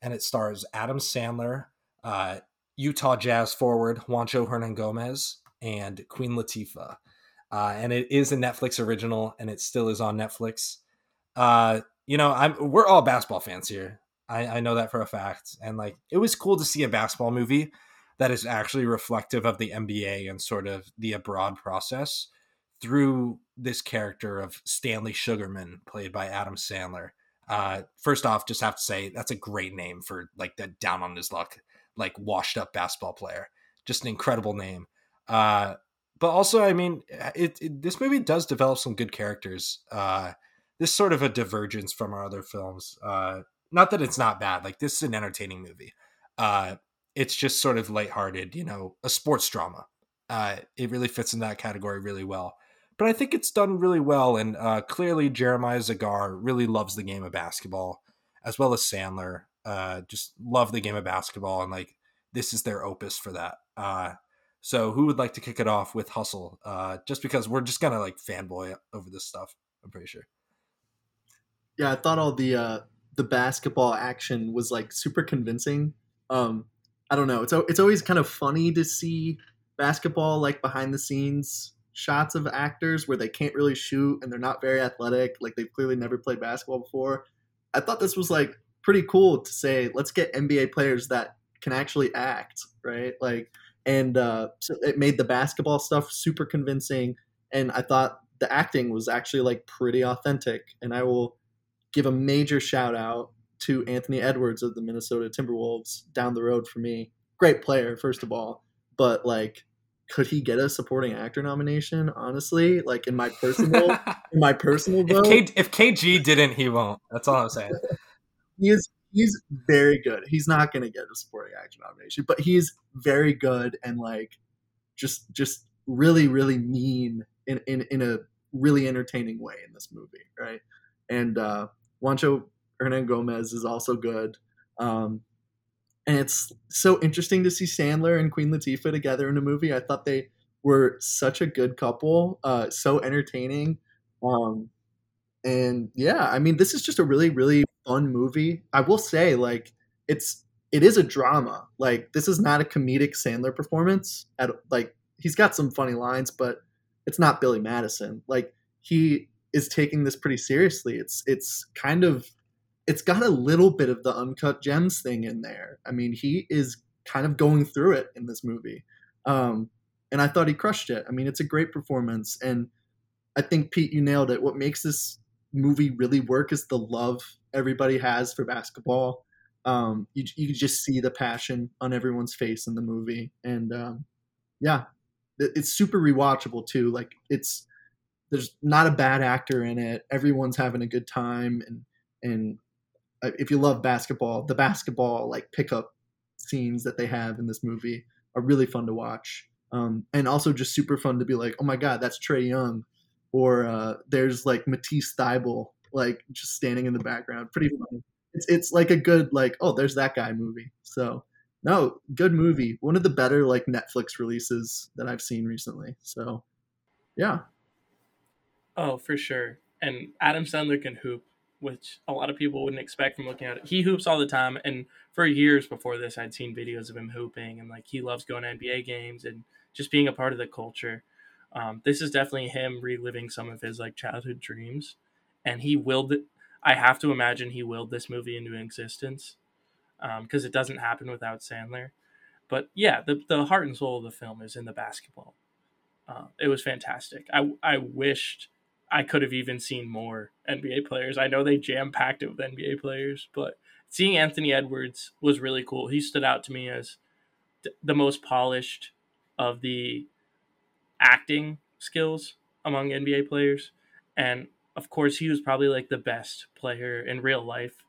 and it stars Adam Sandler, uh, Utah Jazz forward Juancho Hernangomez and Queen Latifah. Uh, and it is a Netflix original, and it still is on Netflix. Uh, you know, I'm we're all basketball fans here. I, I know that for a fact, and like it was cool to see a basketball movie that is actually reflective of the NBA and sort of the abroad process through this character of Stanley Sugarman, played by Adam Sandler. Uh, first off, just have to say that's a great name for like that down on his luck like washed up basketball player. Just an incredible name. Uh, but also, I mean, it, it, this movie does develop some good characters. Uh, this sort of a divergence from our other films. Uh, not that it's not bad. Like this is an entertaining movie. Uh, it's just sort of lighthearted, you know, a sports drama. Uh, it really fits in that category really well. But I think it's done really well, and uh, clearly Jeremiah Zagar really loves the game of basketball, as well as Sandler uh, just love the game of basketball and like this is their opus for that. Uh, so who would like to kick it off with Hustle? Uh, just because we're just gonna like fanboy over this stuff. I'm pretty sure. Yeah, I thought all the uh, the basketball action was like super convincing. Um, I don't know. It's it's always kind of funny to see basketball like behind the scenes shots of actors where they can't really shoot and they're not very athletic. Like they've clearly never played basketball before. I thought this was like pretty cool to say let's get NBA players that can actually act, right? Like, and uh, so it made the basketball stuff super convincing, and I thought the acting was actually like pretty authentic. And I will give a major shout out to Anthony Edwards of the Minnesota Timberwolves down the road for me. Great player, first of all, but like, could he get a supporting actor nomination? Honestly, like in my personal, in my personal If, vote, K, if KG didn't, he won't. That's all I'm saying. he is he's very good. He's not going to get a supporting actor nomination, but he's very good and like just just really really mean in in in a really entertaining way in this movie, right? And uh Juancho Hernangomez is also good. Um and it's so interesting to see Sandler and Queen Latifah together in a movie. I thought they were such a good couple, uh so entertaining. Um and yeah, I mean this is just a really really fun movie. I will say, like, it's it is a drama. Like, this is not a comedic Sandler performance. At like, he's got some funny lines, but it's not Billy Madison. Like, he is taking this pretty seriously. It's it's kind of it's got a little bit of the uncut gems thing in there. I mean, he is kind of going through it in this movie. Um, and I thought he crushed it. I mean, it's a great performance, and I think Pete, you nailed it. What makes this movie really work is the love everybody has for basketball. Um, you you just see the passion on everyone's face in the movie, and um, yeah, it's super rewatchable too. Like it's there's not a bad actor in it. Everyone's having a good time, and and if you love basketball, the basketball like pickup scenes that they have in this movie are really fun to watch. Um, and also just super fun to be like, oh my god, that's Trae Young, or uh, there's like Matisse Thybulle, like just standing in the background. Pretty funny. It's it's like a good like, oh, there's that guy movie. So no, good movie. One of the better like Netflix releases that I've seen recently. So yeah, Oh, for sure. And Adam Sandler can hoop, which a lot of people wouldn't expect from looking at it. He hoops all the time, and for years before this, I'd seen videos of him hooping, and like he loves going to NBA games and just being a part of the culture. Um, this is definitely him reliving some of his like childhood dreams, and he willed it. I have to imagine he willed this movie into existence because it doesn't happen without Sandler. But yeah, the the heart and soul of the film is in the basketball. Uh, it was fantastic. I I wished I could have even seen more NBA players. I know they jam packed it with NBA players, but seeing Anthony Edwards was really cool. He stood out to me as the most polished of the acting skills among NBA players. And of course, he was probably like the best player in real life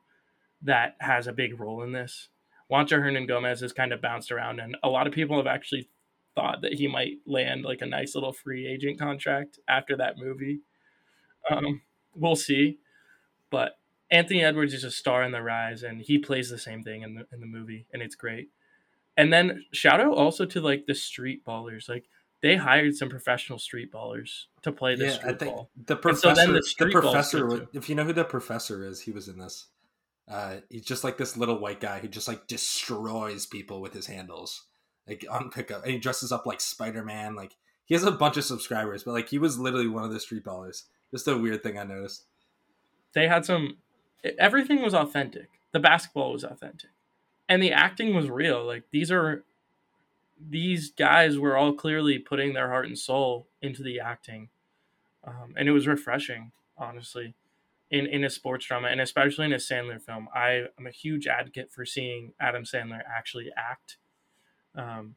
that has a big role in this. Juancho Hernangomez has kind of bounced around, and a lot of people have actually thought that he might land like a nice little free agent contract after that movie. Um, we'll see, but Anthony Edwards is a star in the rise, and he plays the same thing in the in the movie, and it's great. And then shout out also to like the street ballers, like they hired some professional street ballers to play the yeah, I street think ball. the professor. so then the the, professor. stood was- too. If you know who the professor is, he was in this. Uh, he's just like this little white guy who just like destroys people with his handles, like on pickup. And he dresses up like Spider Man. Like he has a bunch of subscribers, but like he was literally one of the street ballers. Just a weird thing I noticed. They had some. Everything was authentic. The basketball was authentic, and the acting was real. Like these are, these guys were all clearly putting their heart and soul into the acting, um, and it was refreshing, honestly. In, in a sports drama and especially in a Sandler film, I am a huge advocate for seeing Adam Sandler actually act. Um,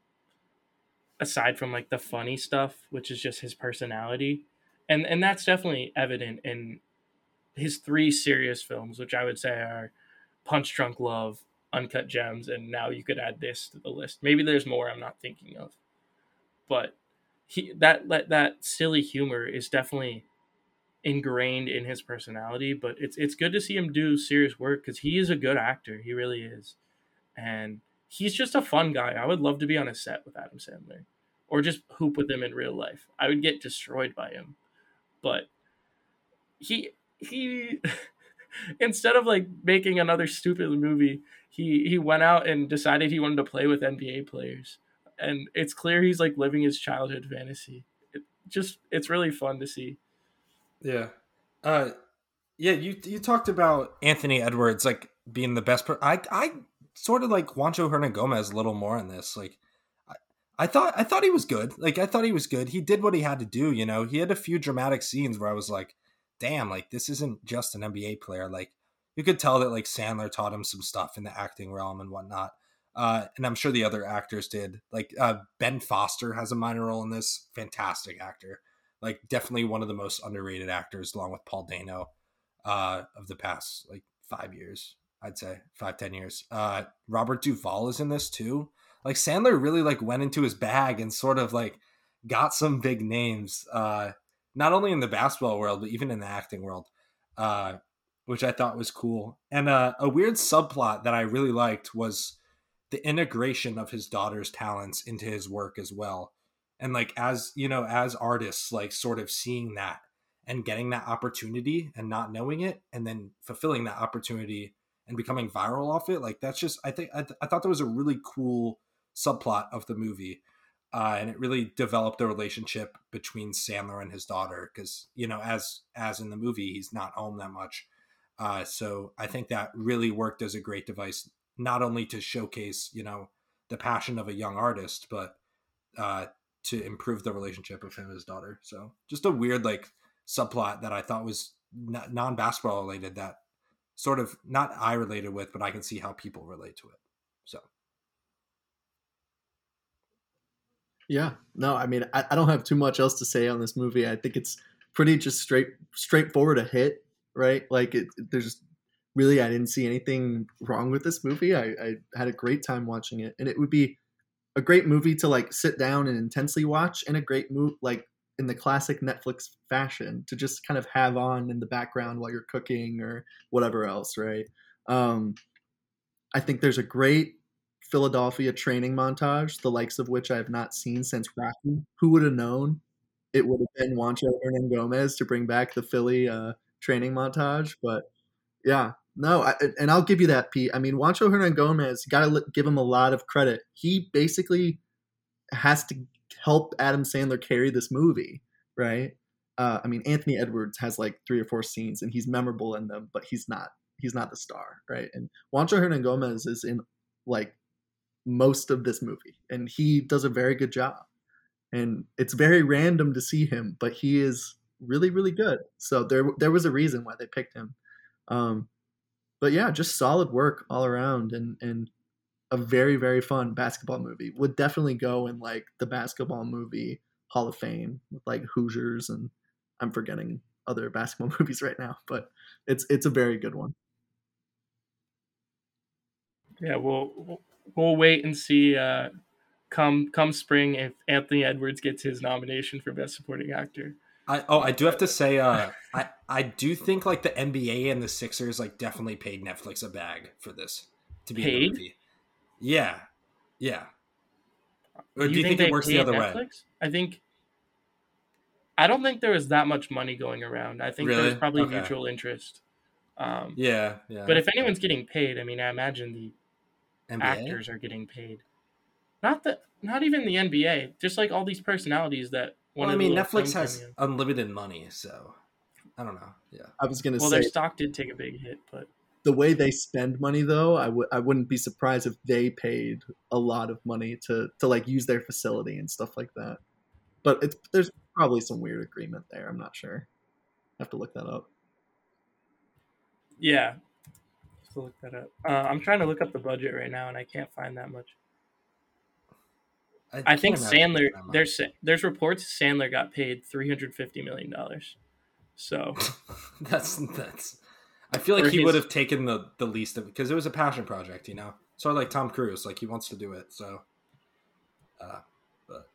aside from like the funny stuff, which is just his personality, and and that's definitely evident in his three serious films, which I would say are Punch Drunk Love, Uncut Gems, and now you could add this to the list. Maybe there's more I'm not thinking of, but he that that, that silly humor is definitely ingrained in his personality. But it's it's good to see him do serious work because he is a good actor. He really is, and he's just a fun guy. I would love to be on a set with Adam Sandler, or just hoop with him in real life. I would get destroyed by him, but he he instead of like making another stupid movie, he he went out and decided he wanted to play with NBA players, and it's clear he's like living his childhood fantasy. It just it's really fun to see. Yeah. Uh yeah, you you talked about Anthony Edwards like being the best per- I I sort of like Juancho Hernangomez a little more in this. Like I, thought I thought he was good. Like I thought he was good. He did what he had to do, you know. He had a few dramatic scenes where I was like, "Damn, like this isn't just an NBA player. Like you could tell that like Sandler taught him some stuff in the acting realm and whatnot. Uh, and I'm sure the other actors did. Like uh, Ben Foster has a minor role in this. Fantastic actor. Like definitely one of the most underrated actors, along with Paul Dano, uh, of the past like five years. I'd say five ten years. Uh, Robert Duvall is in this too. Like Sandler really like went into his bag and sort of like got some big names. Uh, not only in the basketball world, but even in the acting world. Uh, which I thought was cool. And uh, a weird subplot that I really liked was the integration of his daughter's talents into his work as well and like as you know as artists like sort of seeing that and getting that opportunity and not knowing it and then fulfilling that opportunity and becoming viral off it like that's just i think i, th- I thought that was a really cool subplot of the movie uh, and it really developed the relationship between sandler and his daughter because you know as as in the movie he's not home that much. Uh, so i think that really worked as a great device not only to showcase you know the passion of a young artist but uh, to improve the relationship of him and his daughter. So just a weird like subplot that i thought was non-basketball related that sort of not i related with but i can see how people relate to it so yeah no i mean I, I don't have too much else to say on this movie i think it's pretty just straight straightforward a hit right like it, there's really I didn't see anything wrong with this movie. I, I had a great time watching it, and it would be a great movie to like sit down and intensely watch, and a great move like in the classic Netflix fashion to just kind of have on in the background while you're cooking or whatever else, right? Um, I think there's a great Philadelphia training montage, the likes of which I have not seen since Rocky. Who would have known it would have been Juancho Hernangomez to bring back the Philly uh, training montage? But yeah, no, I, and I'll give you that, Pete. I mean, Juancho Hernangomez, got to give him a lot of credit. He basically has to help Adam Sandler carry this movie, right? Uh, I mean, Anthony Edwards has like three or four scenes, and he's memorable in them, but he's not he's not the star, right? And Juancho Hernangomez is in like most of this movie, and he does a very good job. And it's very random to see him, but he is really, really good. So there there was a reason why they picked him. Um, but yeah, just solid work all around and and a very very fun basketball movie. Would definitely go in like the basketball movie Hall of Fame with like Hoosiers and I'm forgetting other basketball movies right now, but it's it's a very good one. Yeah, we'll we'll wait and see uh, come come spring if Anthony Edwards gets his nomination for best supporting actor. I oh I do have to say uh I I do think like the NBA and the Sixers like definitely paid Netflix a bag for this to be paid? in the movie. Yeah, yeah. Or do you, you think, think it works the other Netflix? way? I think. I don't think there was that much money going around. I think really? there was probably okay. mutual interest. Um, yeah, yeah. But if anyone's getting paid, I mean, I imagine the NBA? actors are getting paid. Not the, not even the NBA. Just like all these personalities that one well, I mean, Netflix has unlimited money, so I don't know. Yeah, I was gonna well, say. Well, their stock did take a big hit, but the way they spend money, though, I would I wouldn't be surprised if they paid a lot of money to to like use their facility and stuff like that. But it's there's probably some weird agreement there. I'm not sure. I have to look that up. Yeah, to look that up. Uh, I'm trying to look up the budget right now, and I can't find that much. I, I think Sandler. There's there's reports Sandler got paid 350 million dollars. So that's that's. I feel like he would have taken the the least of it because it was a passion project, you know. Of like Tom Cruise, like he wants to do it. So, uh, but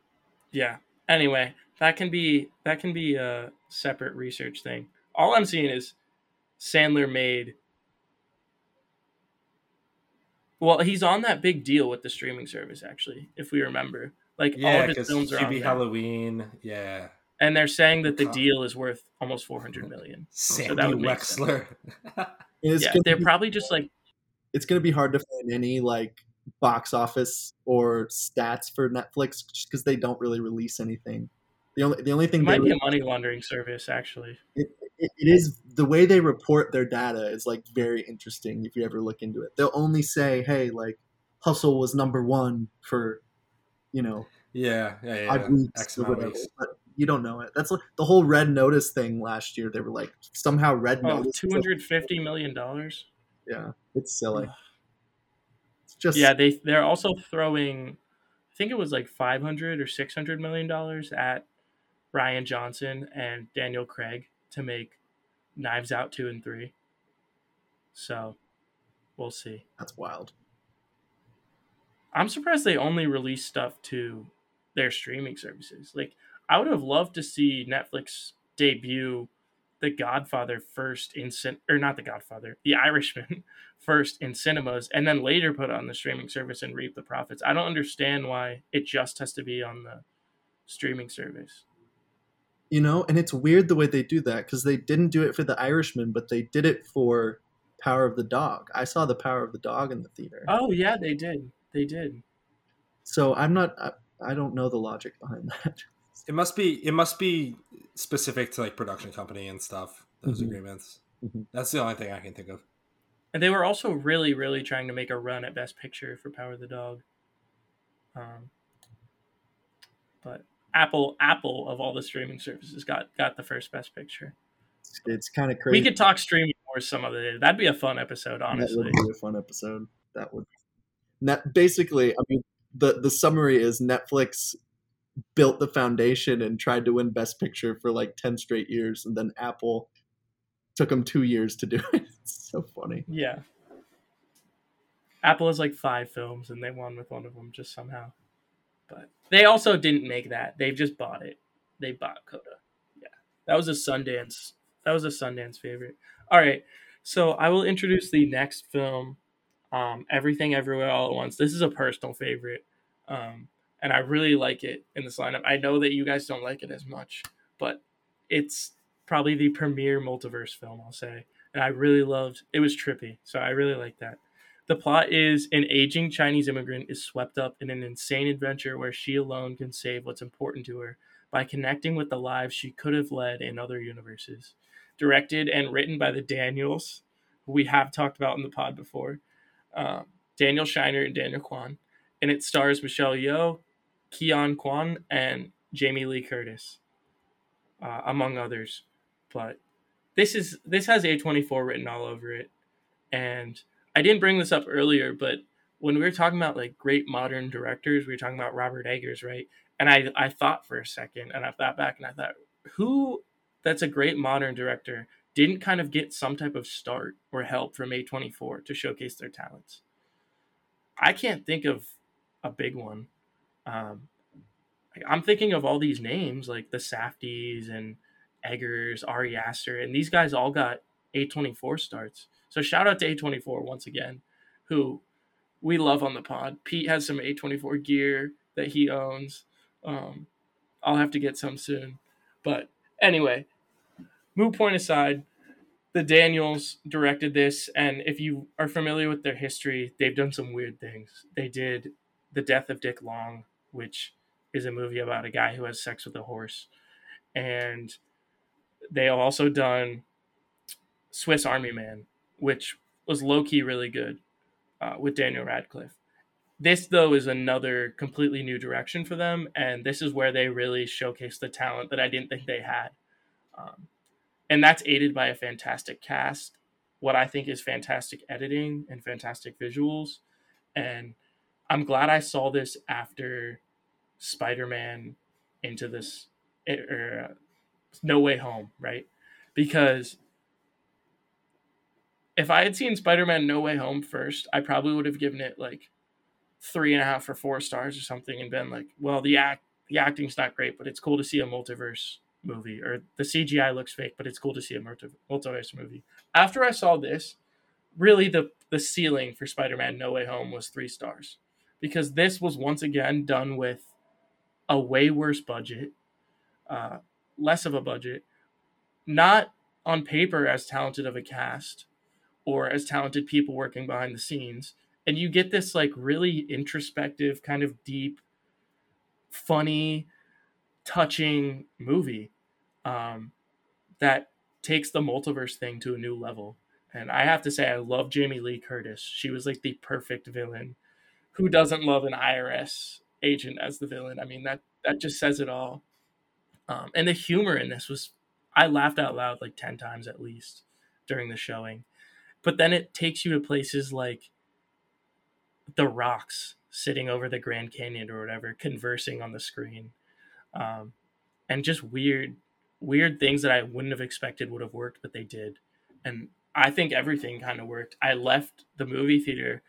yeah. Anyway, that can be that can be a separate research thing. All I'm seeing is Sandler made well, he's on that big deal with the streaming service, actually, if we remember. Like yeah, all of his films are Hubie on Halloween, yeah. And they're saying that the deal is worth almost four hundred mm-hmm. million. Sandy so that would Wexler. yeah, they're be, probably just like. It's going to be hard to find any like box office or stats for Netflix just because they don't really release anything. The only the only thing it might be a money laundering service, actually. It, it, it is the way they report their data is like very interesting. If you ever look into it, they'll only say, "Hey, like Hustle was number one for, you know, yeah, yeah, yeah, weeks or whatever." Weeks. But you don't know it. That's like the whole Red Notice thing last year. They were like somehow Red Oh, Notice. two hundred fifty million dollars. Yeah, it's silly. It's just Yeah, they they're also throwing, I think it was like five hundred or six hundred million dollars at Rian Johnson and Daniel Craig to make Knives Out two and three. So, we'll see. that's wild. I'm surprised they only release stuff to their streaming services. Like, I would have loved to see Netflix debut The Godfather first in cin- or not The Godfather, The Irishman first in cinemas, and then later put on the streaming service and reap the profits. I don't understand why it just has to be on the streaming service. You know, and it's weird the way they do that because they didn't do it for The Irishman, but they did it for Power of the Dog. I saw The Power of the Dog in the theater. Oh yeah, they did. They did. So I'm not. I, I don't know the logic behind that. It must be it must be specific to like production company and stuff. Those Mhm. agreements. Mhm. That's the only thing I can think of. And they were also really, really trying to make a run at Best Picture for Power of the Dog. Um, but Apple, Apple of all the streaming services, got got the first Best Picture. It's, it's kind of crazy. We could talk streaming more some other day. That'd be a fun episode, That honestly. would be a fun episode. That would. Net, basically, I mean, the the summary is Netflix built the foundation and tried to win Best Picture for like ten straight years, and then Apple took them two years to do it. It's so funny. Yeah. Apple has like five films, and they won with one of them just somehow. But they also didn't make that. They've just bought it. They bought Coda. Yeah, that was a Sundance. That was a Sundance favorite. All right, so I will introduce the next film, um, Everything Everywhere All at Once. This is a personal favorite, um, and I really like it in this lineup. I know that you guys don't like it as much, but it's probably the premier multiverse film. I'll say, and I really loved. It was trippy, so I really like that. The plot is an aging Chinese immigrant is swept up in an insane adventure where she alone can save what's important to her by connecting with the lives she could have led in other universes. Directed and written by the Daniels, who we have talked about in the pod before, um, Daniel Scheinert and Daniel Kwan, and it stars Michelle Yeoh, Ke Huy Quan, and Jamie Lee Curtis, uh, among others. But this is this has A24 written all over it, and I didn't bring this up earlier, but when we were talking about like great modern directors, we were talking about Robert Eggers, right? And I I thought for a second, and I thought back, and I thought, who that's a great modern director didn't kind of get some type of start or help from A24 to showcase their talents. I can't think of a big one. Um, I'm thinking of all these names like the Safdies and Eggers, Ari Aster, and these guys all got A24 starts. So shout out to A24 once again, who we love on the pod. Pete has some A24 gear that he owns. Um, I'll have to get some soon. But anyway, moot point aside, the Daniels directed this, and if you are familiar with their history, they've done some weird things. They did The Death of Dick Long, which is a movie about a guy who has sex with a horse. And they have also done Swiss Army Man, which was low key really good uh, with Daniel Radcliffe. This, though, is another completely new direction for them, and this is where they really showcase the talent that I didn't think they had. Um, and that's aided by a fantastic cast, what I think is fantastic editing and fantastic visuals. And I'm glad I saw this after Spider Man into this, or uh, No Way Home, right? Because if I had seen Spider Man No Way Home first, I probably would have given it like three and a half or four stars or something and been like, well, the act the acting's not great, but it's cool to see a multiverse movie, or the CGI looks fake, but it's cool to see a multi- multiverse movie. After I saw this, really the the ceiling for Spider Man No Way Home was three stars because this was once again done with a way worse budget, uh, less of a budget, not on paper as talented of a cast or as talented people working behind the scenes. And you get this like really introspective, kind of deep, funny, touching movie um, that takes the multiverse thing to a new level. And I have to say, I love Jamie Lee Curtis. She was like the perfect villain. Who doesn't love an IRS agent as the villain? I mean, that that just says it all. Um, and the humor in this was, I laughed out loud like 10 times at least during the showing. But then it takes you to places like the rocks sitting over the Grand Canyon or whatever, conversing on the screen. Um, and just weird, weird things that I wouldn't have expected would have worked, but they did. And I think everything kind of worked. I left the movie theater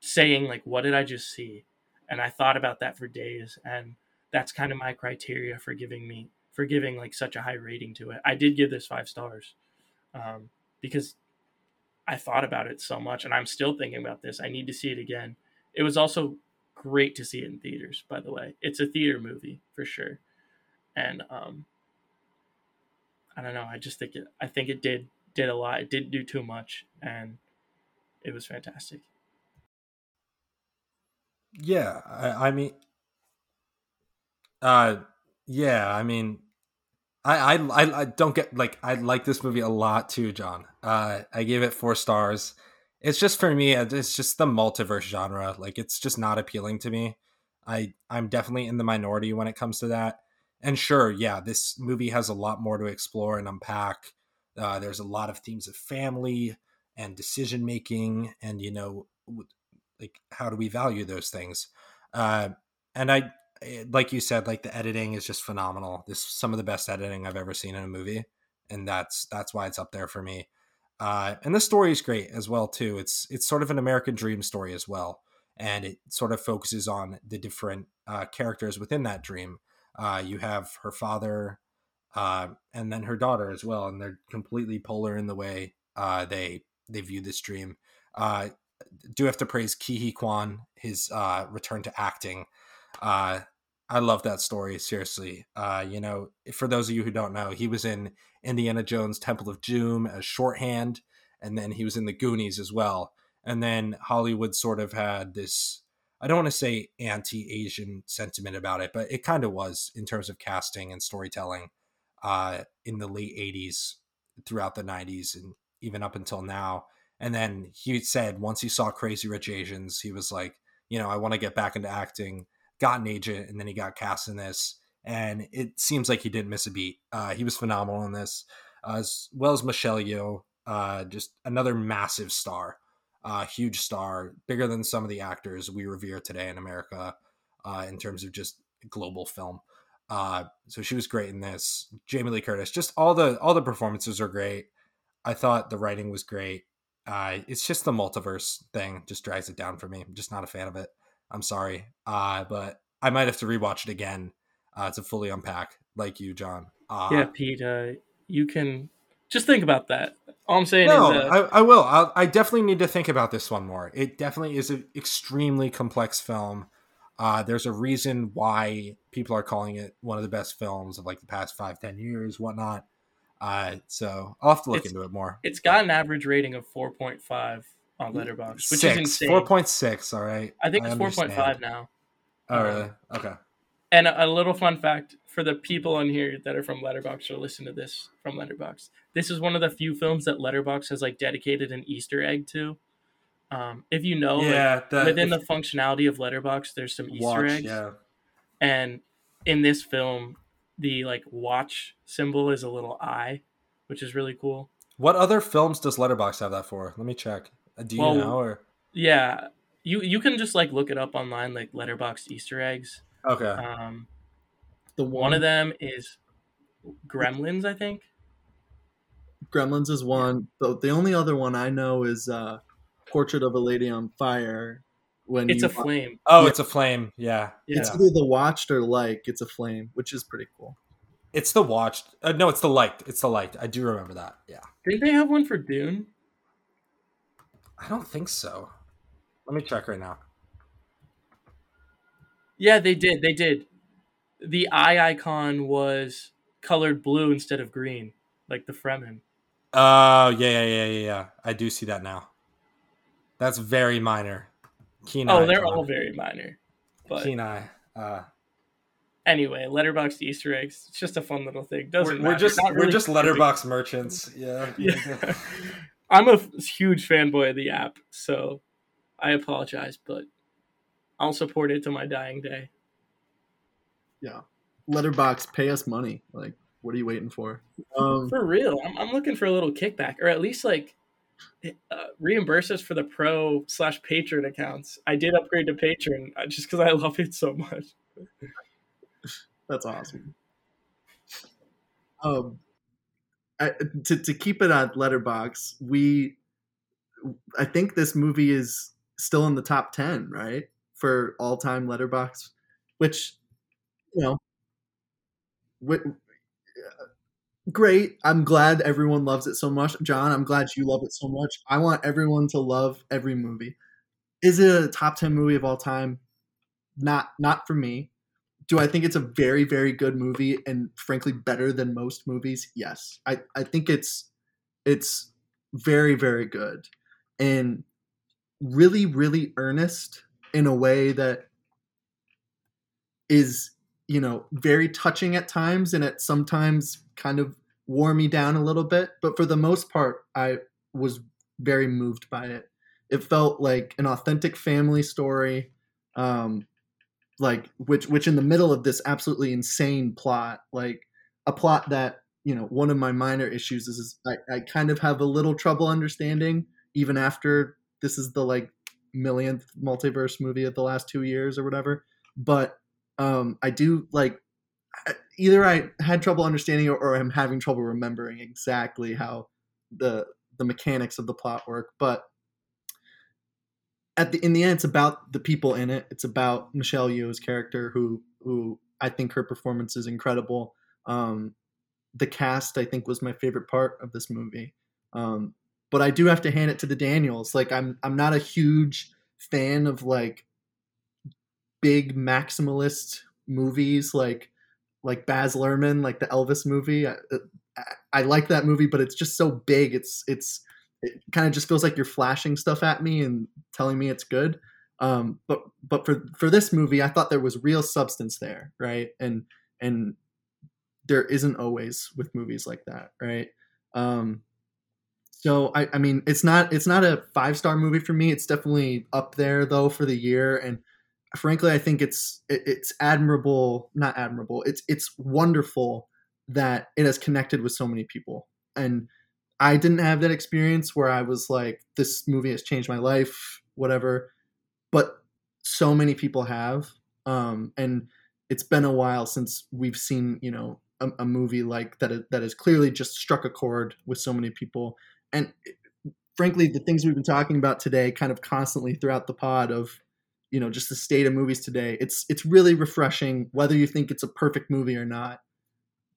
saying, like, what did I just see? And I thought about that for days. And that's kind of my criteria for giving me, for giving like such a high rating to it. I did give this five stars um, because I thought about it so much, and I'm still thinking about this. I need to see it again. It was also great to see it in theaters, by the way. It's a theater movie for sure, and um, I don't know. I just think it. I think it did did a lot. It didn't do too much, and it was fantastic. Yeah, I, I mean, uh, yeah, I mean, I, I I don't get like I like this movie a lot too, John. Uh, I gave it four stars. It's just for me, uh, it's just the multiverse genre. Like it's just not appealing to me. I I'm definitely in the minority when it comes to that. And sure, yeah, this movie has a lot more to explore and unpack. Uh, there's a lot of themes of family and decision making, and you know, like how do we value those things? Uh, and I Eh, like you said, like the editing is just phenomenal. This some of the best editing I've ever seen in a movie, and that's that's why it's up there for me. Uh, and the story is great as well too. It's it's sort of an American dream story as well, and it sort of focuses on the different uh, characters within that dream. Uh, you have her father, uh, and then her daughter as well, and they're completely polar in the way uh, they they view this dream. Uh, do have to praise Huy Quan, his return to acting. I love that story. Seriously, you know, for those of you who don't know, he was in Indiana Jones Temple of Doom as Short Round, and then he was in the Goonies as well. And then Hollywood sort of had this. I don't want to say anti-Asian sentiment about it, but it kind of was in terms of casting and storytelling uh, in the late '80s, throughout the '90s, and even up until now. And then he said once he saw Crazy Rich Asians, he was like, you know, I want to get back into acting got an agent, and then he got cast in this. And it seems like he didn't miss a beat. Uh, he was phenomenal in this, uh, as well as Michelle Yeoh, uh, just another massive star, uh, huge star, bigger than some of the actors we revere today in America uh, in terms of just global film. Uh, so she was great in this. Jamie Lee Curtis, just all the all the performances are great. I thought the writing was great. Uh, it's just the multiverse thing just drags it down for me. I'm just not a fan of it. I'm sorry, but I might have to rewatch it again uh, to fully unpack, like you, John. Uh, yeah, Pete, uh, you can just think about that. All I'm saying no, is, uh, I, I, will. I'll, i definitely need to think about this one more. It definitely is an extremely complex film. Uh, there's a reason why people are calling it one of the best films of like the past five, ten years, whatnot. Uh, so I'll have to look it's, into it more. It's got an average rating of 4.5 on Letterboxd, which Six. is insane. Four point six. All right. I think I it's four point five now. Oh really? Okay. And a, a little fun fact for the people on here that are from Letterboxd or listen to this from Letterboxd, this is one of the few films that Letterboxd has like dedicated an Easter egg to. Um, if you know, Yeah, like, within the functionality of Letterboxd, there's some Easter Watch. eggs, Yeah. and in this film, the like watch symbol is a little eye, which is really cool. What other films does Letterboxd have that for? Let me check. Uh, Do you Well, know or Yeah, you you can just like look it up online, like Letterboxd Easter eggs. Okay? Um, The one of them is Gremlins, I think. Gremlins is one. The, the only other one I know is uh, Portrait of a Lady on Fire. When It's you a flame. oh, yeah. it's a flame. Yeah. Yeah. It's either the watched or like. It's a flame, which is pretty cool. It's the watched. Uh, no, it's the light. It's the light. I do remember that. Yeah. Didn't they have one for Dune? I don't think so. Let me check right now. Yeah, they did. They did. The eye icon was colored blue instead of green, like the Fremen. Oh, yeah, yeah, yeah, yeah, yeah. I do see that now. That's very minor. Keen Oh, they're John. all very minor. But keen eye. Uh, anyway, Letterboxd Easter eggs. It's just a fun little thing. Doesn't we're, we're just Not we're just Letterboxd merchants. Yeah. Yeah. I'm a huge fanboy of the app, so I apologize, but I'll support it to my dying day. Yeah. Letterboxd, pay us money. Like, what are you waiting for? Um, For real, I'm, I'm looking for a little kickback, or at least like uh, reimburse us for the pro slash patron accounts. I did upgrade to patron uh, just because I love it so much. That's awesome. Um, I, to to keep it on Letterboxd, we, I think this movie is still in the top ten, right, for all time Letterboxd, which, you know, wi- uh, great. I'm glad everyone loves it so much, John. I'm glad you love it so much. I want everyone to love every movie. Is it a top ten movie of all time? Not not for me do I think it's a very, very good movie and frankly better than most movies? Yes. I, I think it's it's very, very good and really, really earnest in a way that is, you know, very touching at times and it sometimes kind of wore me down a little bit. But for the most part, I was very moved by it. It felt like an authentic family story. Um, like which which in the middle of this absolutely insane plot like a plot that you know one of my minor issues is, is I, I kind of have a little trouble understanding even after this is the like millionth multiverse movie of the last two years or whatever but um i do like either i had trouble understanding or, or i'm having trouble remembering exactly how the the mechanics of the plot work but at the in the end, it's about the people in it. It's about Michelle Yeoh's character, who who I think her performance is incredible. Um, the cast, I think, was my favorite part of this movie. Um, but I do have to hand it to the Daniels. Like I'm I'm not a huge fan of like big maximalist movies like like Baz Luhrmann, like the Elvis movie. I, I, like that movie, but it's just so big. It's it's it kind of just feels like you're flashing stuff at me and telling me it's good. Um, but but for for this movie, I thought there was real substance there, right? And and there isn't always with movies like that, right? Um, so I, I mean, it's not it's not a five star movie for me. It's definitely up there though for the year, and frankly, I think it's it, it's admirable, not admirable. It's it's wonderful that it has connected with so many people, and I didn't have that experience where I was like, this movie has changed my life, whatever. But so many people have. Um, and it's been a while since we've seen, you know, a, a movie like that that has clearly just struck a chord with so many people. And frankly, the things we've been talking about today, kind of constantly throughout the pod of, you know, just the state of movies today. It's it's really refreshing, whether you think it's a perfect movie or not,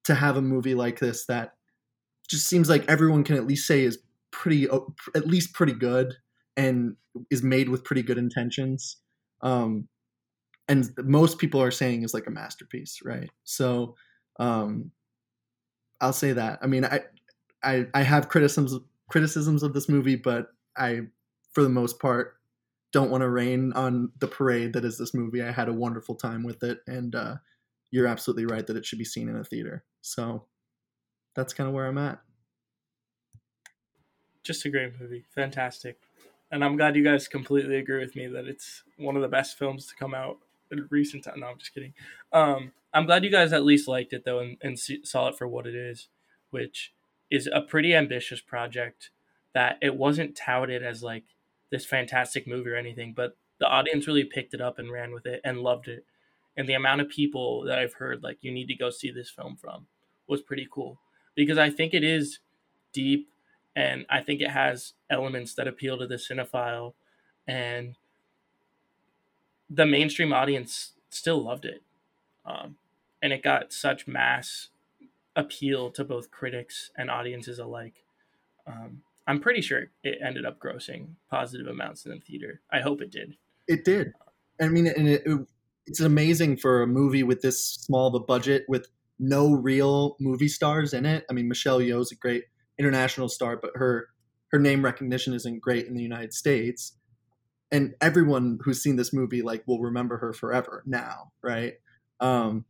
to have a movie like this that just seems like everyone can at least say is pretty at least pretty good and is made with pretty good intentions um and most people are saying is like a masterpiece right so um i'll say that i mean i i i have criticisms criticisms of this movie but i for the most part don't want to rain on the parade that is this movie i had a wonderful time with it and uh you're absolutely right that it should be seen in a theater so that's kind of where I'm at. Just a great movie, fantastic, and I'm glad you guys completely agree with me that it's one of the best films to come out in recent time. No, I'm just kidding. Um, I'm glad you guys at least liked it though and, and see, saw it for what it is, which is a pretty ambitious project. That it wasn't touted as like this fantastic movie or anything, but the audience really picked it up and ran with it and loved it. And the amount of people that I've heard like you need to go see this film from was pretty cool because I think it is deep and I think it has elements that appeal to the cinephile and the mainstream audience still loved it. Um, and it got such mass appeal to both critics and audiences alike. Um, I'm pretty sure it ended up grossing positive amounts in the theater. I hope it did. It did. I mean, and it, it, it's amazing for a movie with this small of a budget with no real movie stars in it. I mean, Michelle Yeoh's a great international star, but her her name recognition isn't great in the United States. And everyone who's seen this movie like will remember her forever now, right? Um,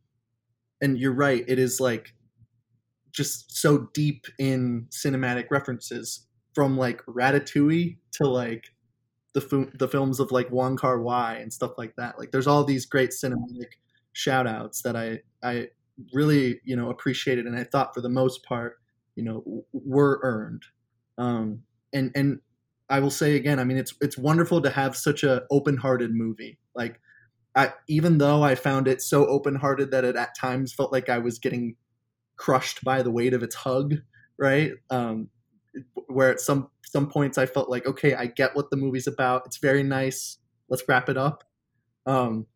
and you're right, it is like just so deep in cinematic references from like Ratatouille to like the the films of like Wong Kar Wai and stuff like that. Like there's all these great cinematic shout outs that I I really you know appreciated and I thought for the most part you know were earned. Um, and and I will say again, I mean it's it's wonderful to have such a open-hearted movie. Like I, even though I found it so open-hearted that it at times felt like I was getting crushed by the weight of its hug, right? Um, where at some some points I felt like, okay, I get what the movie's about. It's very nice. Let's wrap it up. Um,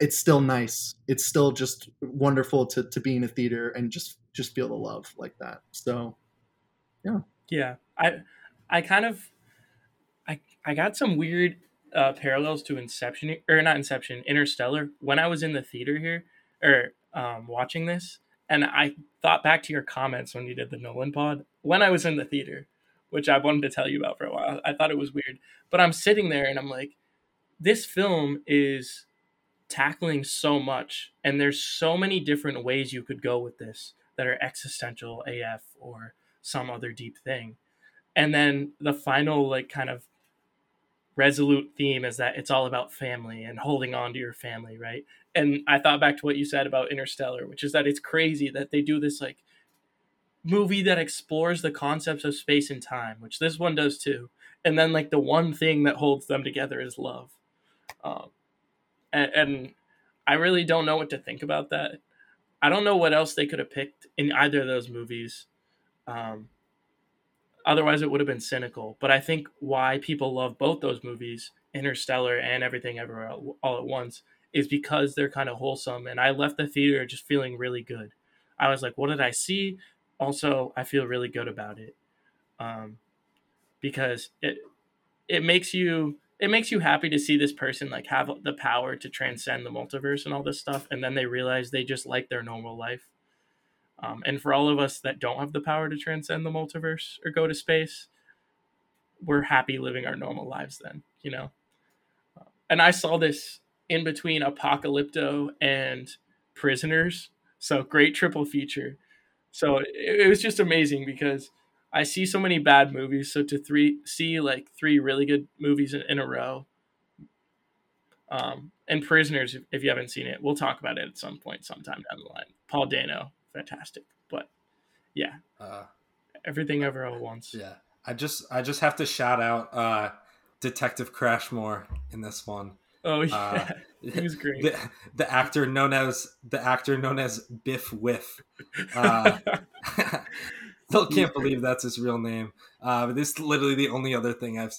it's still nice. It's still just wonderful to to be in a theater and just just feel the love like that. So, yeah, yeah. I I kind of I I got some weird uh, parallels to Inception or not Inception, Interstellar when I was in the theater here or um, watching this, and I thought back to your comments when you did the Nolan pod when I was in the theater, which I wanted to tell you about for a while. I thought it was weird, but I'm sitting there and I'm like, this film is tackling so much, and there's so many different ways you could go with this that are existential AF or some other deep thing. And then the final, like, kind of resolute theme is that it's all about family and holding on to your family, right? And I thought back to what you said about Interstellar, which is that it's crazy that they do this, like, movie that explores the concepts of space and time, which this one does too. And then, like, the one thing that holds them together is love. Um, and, and I really don't know what to think about that. I don't know what else they could have picked in either of those movies. Um, otherwise, it would have been cynical. But I think why people love both those movies, Interstellar and Everything Everywhere All at Once, is because they're kind of wholesome. And I left the theater just feeling really good. I was like, what did I see? Also, I feel really good about it um, because it it makes you it makes you happy to see this person like have the power to transcend the multiverse and all this stuff and then they realize they just like their normal life um, and for all of us that don't have the power to transcend the multiverse or go to space we're happy living our normal lives then you know and i saw this in between apocalypto and prisoners so great triple feature so it, it was just amazing because I see so many bad movies, so to three see like three really good movies in, in a row. Um, and Prisoners, if you haven't seen it, we'll talk about it at some point, sometime down the line. Paul Dano, fantastic, but yeah, uh, everything ever all once. Yeah, I just I just have to shout out uh, Detective Crashmore in this one. Oh yeah, uh, he was great. The, the, actor known as the actor known as Biff Wiff. Uh, Still can't believe that's his real name. Uh, but this is literally the only other thing I've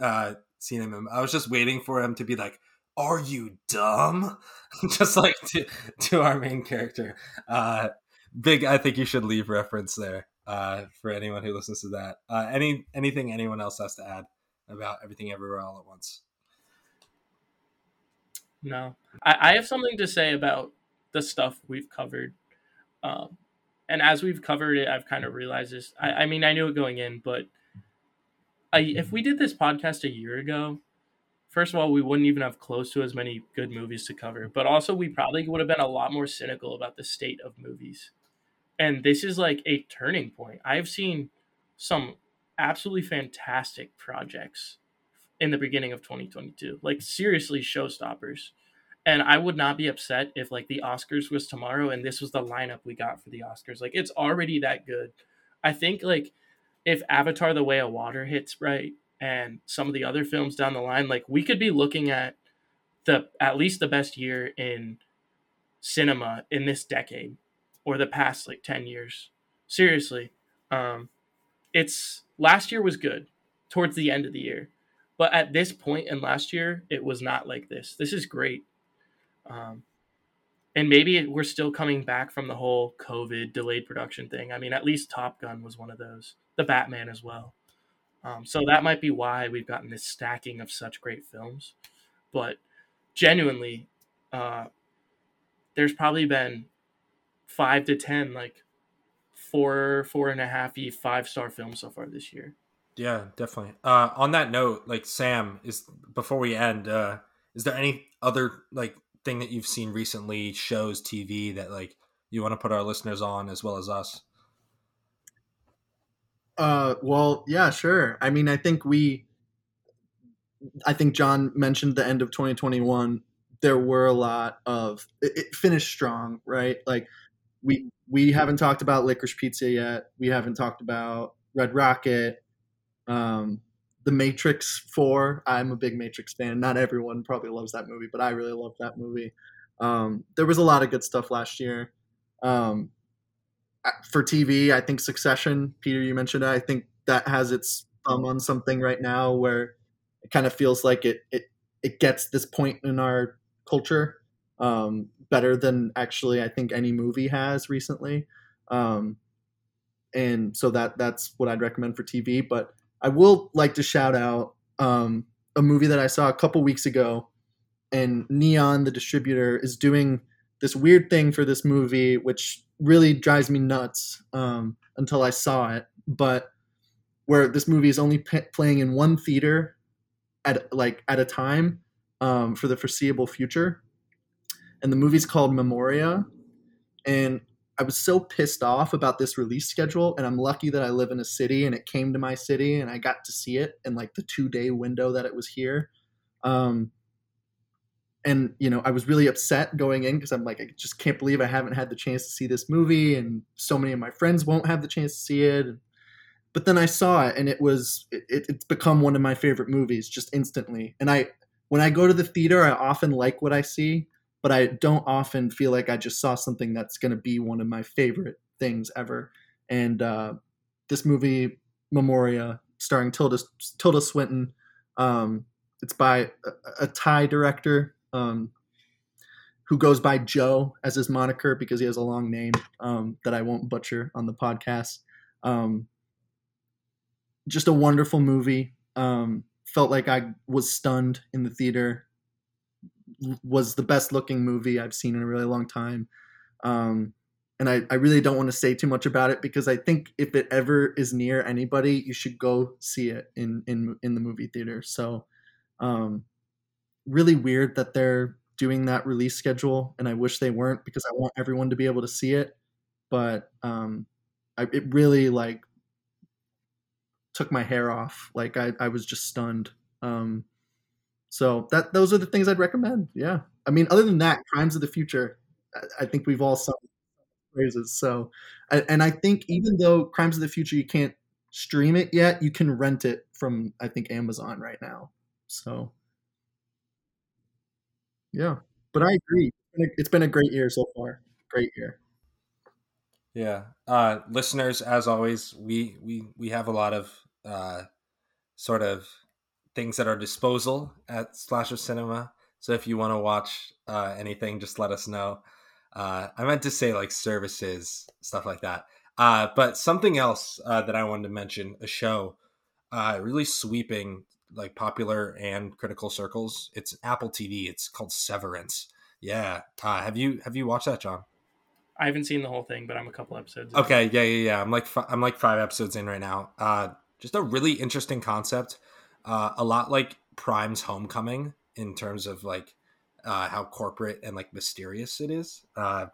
uh, seen him in. I was just waiting for him to be like, "Are you dumb?" just like to to our main character. Uh, big, I think you should leave reference there uh, for anyone who listens to that. Uh, any anything anyone else has to add about everything everywhere all at once? No, I, I have something to say about the stuff we've covered. Um, and as we've covered it, I've kind of realized this. I, I mean, I knew it going in, but I, if we did this podcast a year ago, first of all, we wouldn't even have close to as many good movies to cover. But also, we probably would have been a lot more cynical about the state of movies. And this is like a turning point. I've seen some absolutely fantastic projects in the beginning of 2022, like seriously showstoppers and I would not be upset if like the Oscars was tomorrow and this was the lineup we got for the Oscars. Like it's already that good. I think like if Avatar the Way of Water hits right and some of the other films down the line, like we could be looking at the at least the best year in cinema in this decade or the past like 10 years. Seriously. Um it's last year was good towards the end of the year. But at this point in last year, it was not like this. This is great um, and maybe we're still coming back from the whole COVID delayed production thing. I mean, at least Top Gun was one of those, the Batman as well. Um, so that might be why we've gotten this stacking of such great films. But genuinely, uh, there's probably been five to ten, like four, four and a half, five star films so far this year. Yeah, definitely. Uh, on that note, like Sam, is before we end, uh, is there any other like thing that you've seen recently, shows, TV that like you want to put our listeners on as well as us? Uh, well, yeah, sure. I mean, I think we, I think John mentioned the end of 2021 there were a lot of it, it finished strong, right? Like we we haven't talked about Licorice Pizza yet. We haven't talked about Red Rocket. Um, the Matrix Four. I'm a big Matrix fan. Not everyone probably loves that movie, but I really love that movie. Um, there was a lot of good stuff last year. Um, for TV, I think Succession. Peter, you mentioned it. I think that has its thumb on something right now where it kind of feels like it it it gets this point in our culture um, better than actually I think any movie has recently. Um, and so that that's what I'd recommend for TV. But I will like to shout out um, a movie that I saw a couple weeks ago, and Neon, the distributor, is doing this weird thing for this movie, which really drives me nuts um, until I saw it. But where this movie is only p- playing in one theater at like at a time um, for the foreseeable future, and the movie's called Memoria, and I was so pissed off about this release schedule, and I'm lucky that I live in a city and it came to my city and I got to see it in like the two day window that it was here. Um, and you know, I was really upset going in because I'm like, I just can't believe I haven't had the chance to see this movie, and so many of my friends won't have the chance to see it. But then I saw it, and it was it, it's become one of my favorite movies just instantly. And I, when I go to the theater, I often like what I see but I don't often feel like I just saw something that's going to be one of my favorite things ever. And uh, this movie, Memoria, starring Tilda Tilda Swinton, um, it's by a, a Thai director um, who goes by Joe as his moniker because he has a long name um, that I won't butcher on the podcast. Um, just a wonderful movie. Um, felt like I was stunned in the theater was the best looking movie I've seen in a really long time. Um, and I, I really don't want to say too much about it because I think if it ever is near anybody, you should go see it in in in the movie theater. So, um, really weird that they're doing that release schedule, and I wish they weren't because I want everyone to be able to see it. But um, I, it really like took my hair off. Like I, I was just stunned. Um, so that those are the things I'd recommend. Yeah, I mean, other than that, Crimes of the Future, I, I think we've all sung praises. So, and I think even though Crimes of the Future you can't stream it yet, you can rent it from I think Amazon right now. So, yeah, but I agree. It's been a great year so far. Great year. Yeah, uh, listeners, as always, we we we have a lot of uh, sort of things at our disposal at Slasher Cinema. So if you want to watch uh, anything, just let us know. Uh, I meant to say like services, stuff like that. Uh, but something else uh, that I wanted to mention, a show uh, really sweeping like popular and critical circles. It's Apple TV. It's called Severance. Yeah. Uh, have you have you watched that, John? I haven't seen the whole thing, but I'm a couple episodes. In. Okay. Yeah. Yeah. Yeah. I'm like I'm like five episodes in right now. just a really interesting concept uh, a lot like Prime's Homecoming in terms of like uh, how corporate and like mysterious it is. Uh,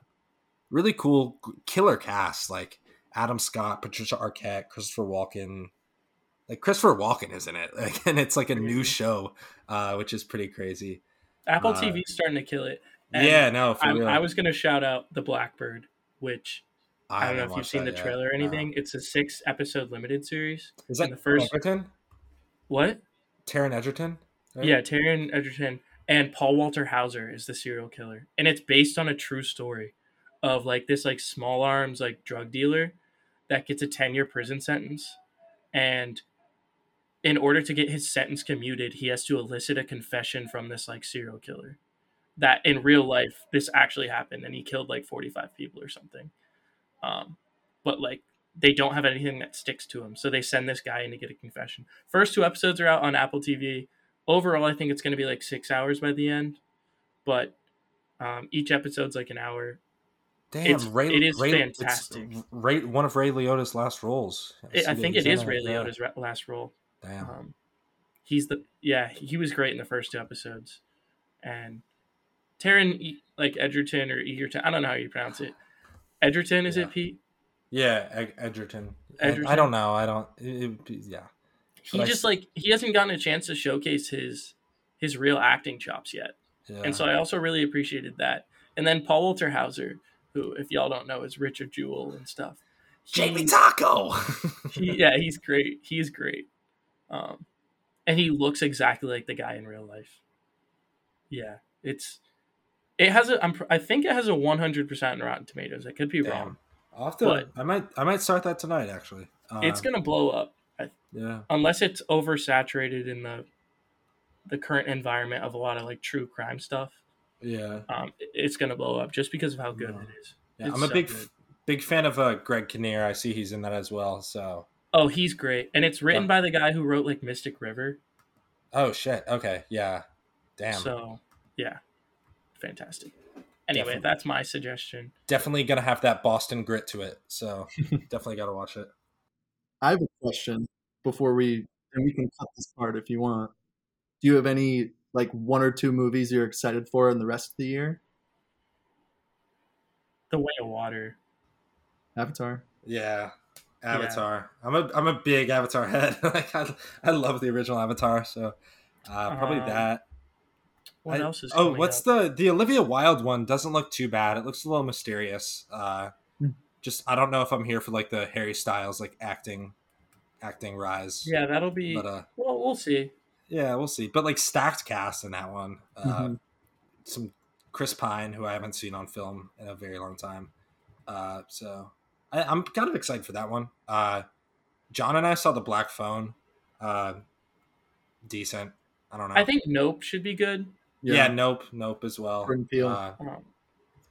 really cool, killer cast like Adam Scott, Patricia Arquette, Christopher Walken. Like Christopher Walken is in it, like, and it's like a new show, uh, which is pretty crazy. Apple uh, TV's starting to kill it. And yeah, no, I, I, was gonna shout out the Blackbird, which I, I don't know if you've seen the trailer or anything. No. It's a six episode limited series. Is that the first? Everton? What? Taron Egerton. Right? Yeah, Taron Egerton and Paul Walter Hauser is the serial killer, and it's based on a true story of like this like small arms like drug dealer that gets a 10 year prison sentence and in order to get his sentence commuted he has to elicit a confession from this like serial killer that in real life this actually happened and he killed like 45 people or something um, but like they don't have anything that sticks to them. So they send this guy in to get a confession. First two episodes are out on Apple TV. Overall, I think it's going to be like six hours by the end, but um, each episode's like an hour. Damn, it's, Ray, it is Ray, fantastic. Ray, one of Ray Liotta's last roles. I, I think it is Ray Liotta's yeah. last role. Damn. Um, he's the yeah he was great in the first two episodes, and Taron like Edgerton or Egerton I don't know how you pronounce it. Edgerton is yeah. it Pete? Yeah, Ed- Edgerton. Edgerton. I, I, don't know. I don't. It, it, yeah. He but just I, like he hasn't gotten a chance to showcase his his real acting chops yet. Yeah. And so I also really appreciated that. And then Paul Walter Hauser, who, if y'all don't know, is Richard Jewell and stuff. He- Jamie Taco. he, yeah, he's great. He's great. Um, and he looks exactly like the guy in real life. Yeah, it's it has a I'm, I think it has a 100% in Rotten Tomatoes. I could be Damn. wrong. I'll have to, But- I might I might start that tonight actually. Uh, it's gonna blow up yeah. unless it's oversaturated in the the current environment of a lot of like true crime stuff. Yeah. Um, it's gonna blow up just because of how good Yeah. it is. Yeah, It's I'm a so big good. big fan of uh, Greg Kinnear. I see he's in that as well. So Oh, he's great, and it's written Yeah. by the guy who wrote like Mystic River. oh shit. Okay. Yeah. Damn. So yeah, fantastic. Anyway, Definitely. that's my suggestion. definitely gonna have that Boston grit to it. So definitely gotta watch it. I have a question before we and we can cut this part if you want. Do you have any like one or two movies you're excited for in the rest of the year? The Way of Water. Avatar. Yeah. Avatar. I'm a I'm a big Avatar head. like I, I love the original Avatar. So uh, probably Um, that. What I- else is? oh, what's up? the the Olivia Wilde one? Doesn't look too bad. It looks a little mysterious. Uh, Hmm. just I don't know if I'm here for like the Harry Styles like acting, acting rise. Yeah, that'll be. But uh, well, we'll see. yeah, we'll see. But like stacked cast in that one. Uh, Mhm. Some Chris Pine, who I haven't seen on film in a very long time. Uh, so I, I'm kind of excited for that one. Uh, John and I saw the Black Phone. Uh, decent. I don't know. I think Nope should be good. Yeah. Nope. Nope as well. Jordan Uh, Um,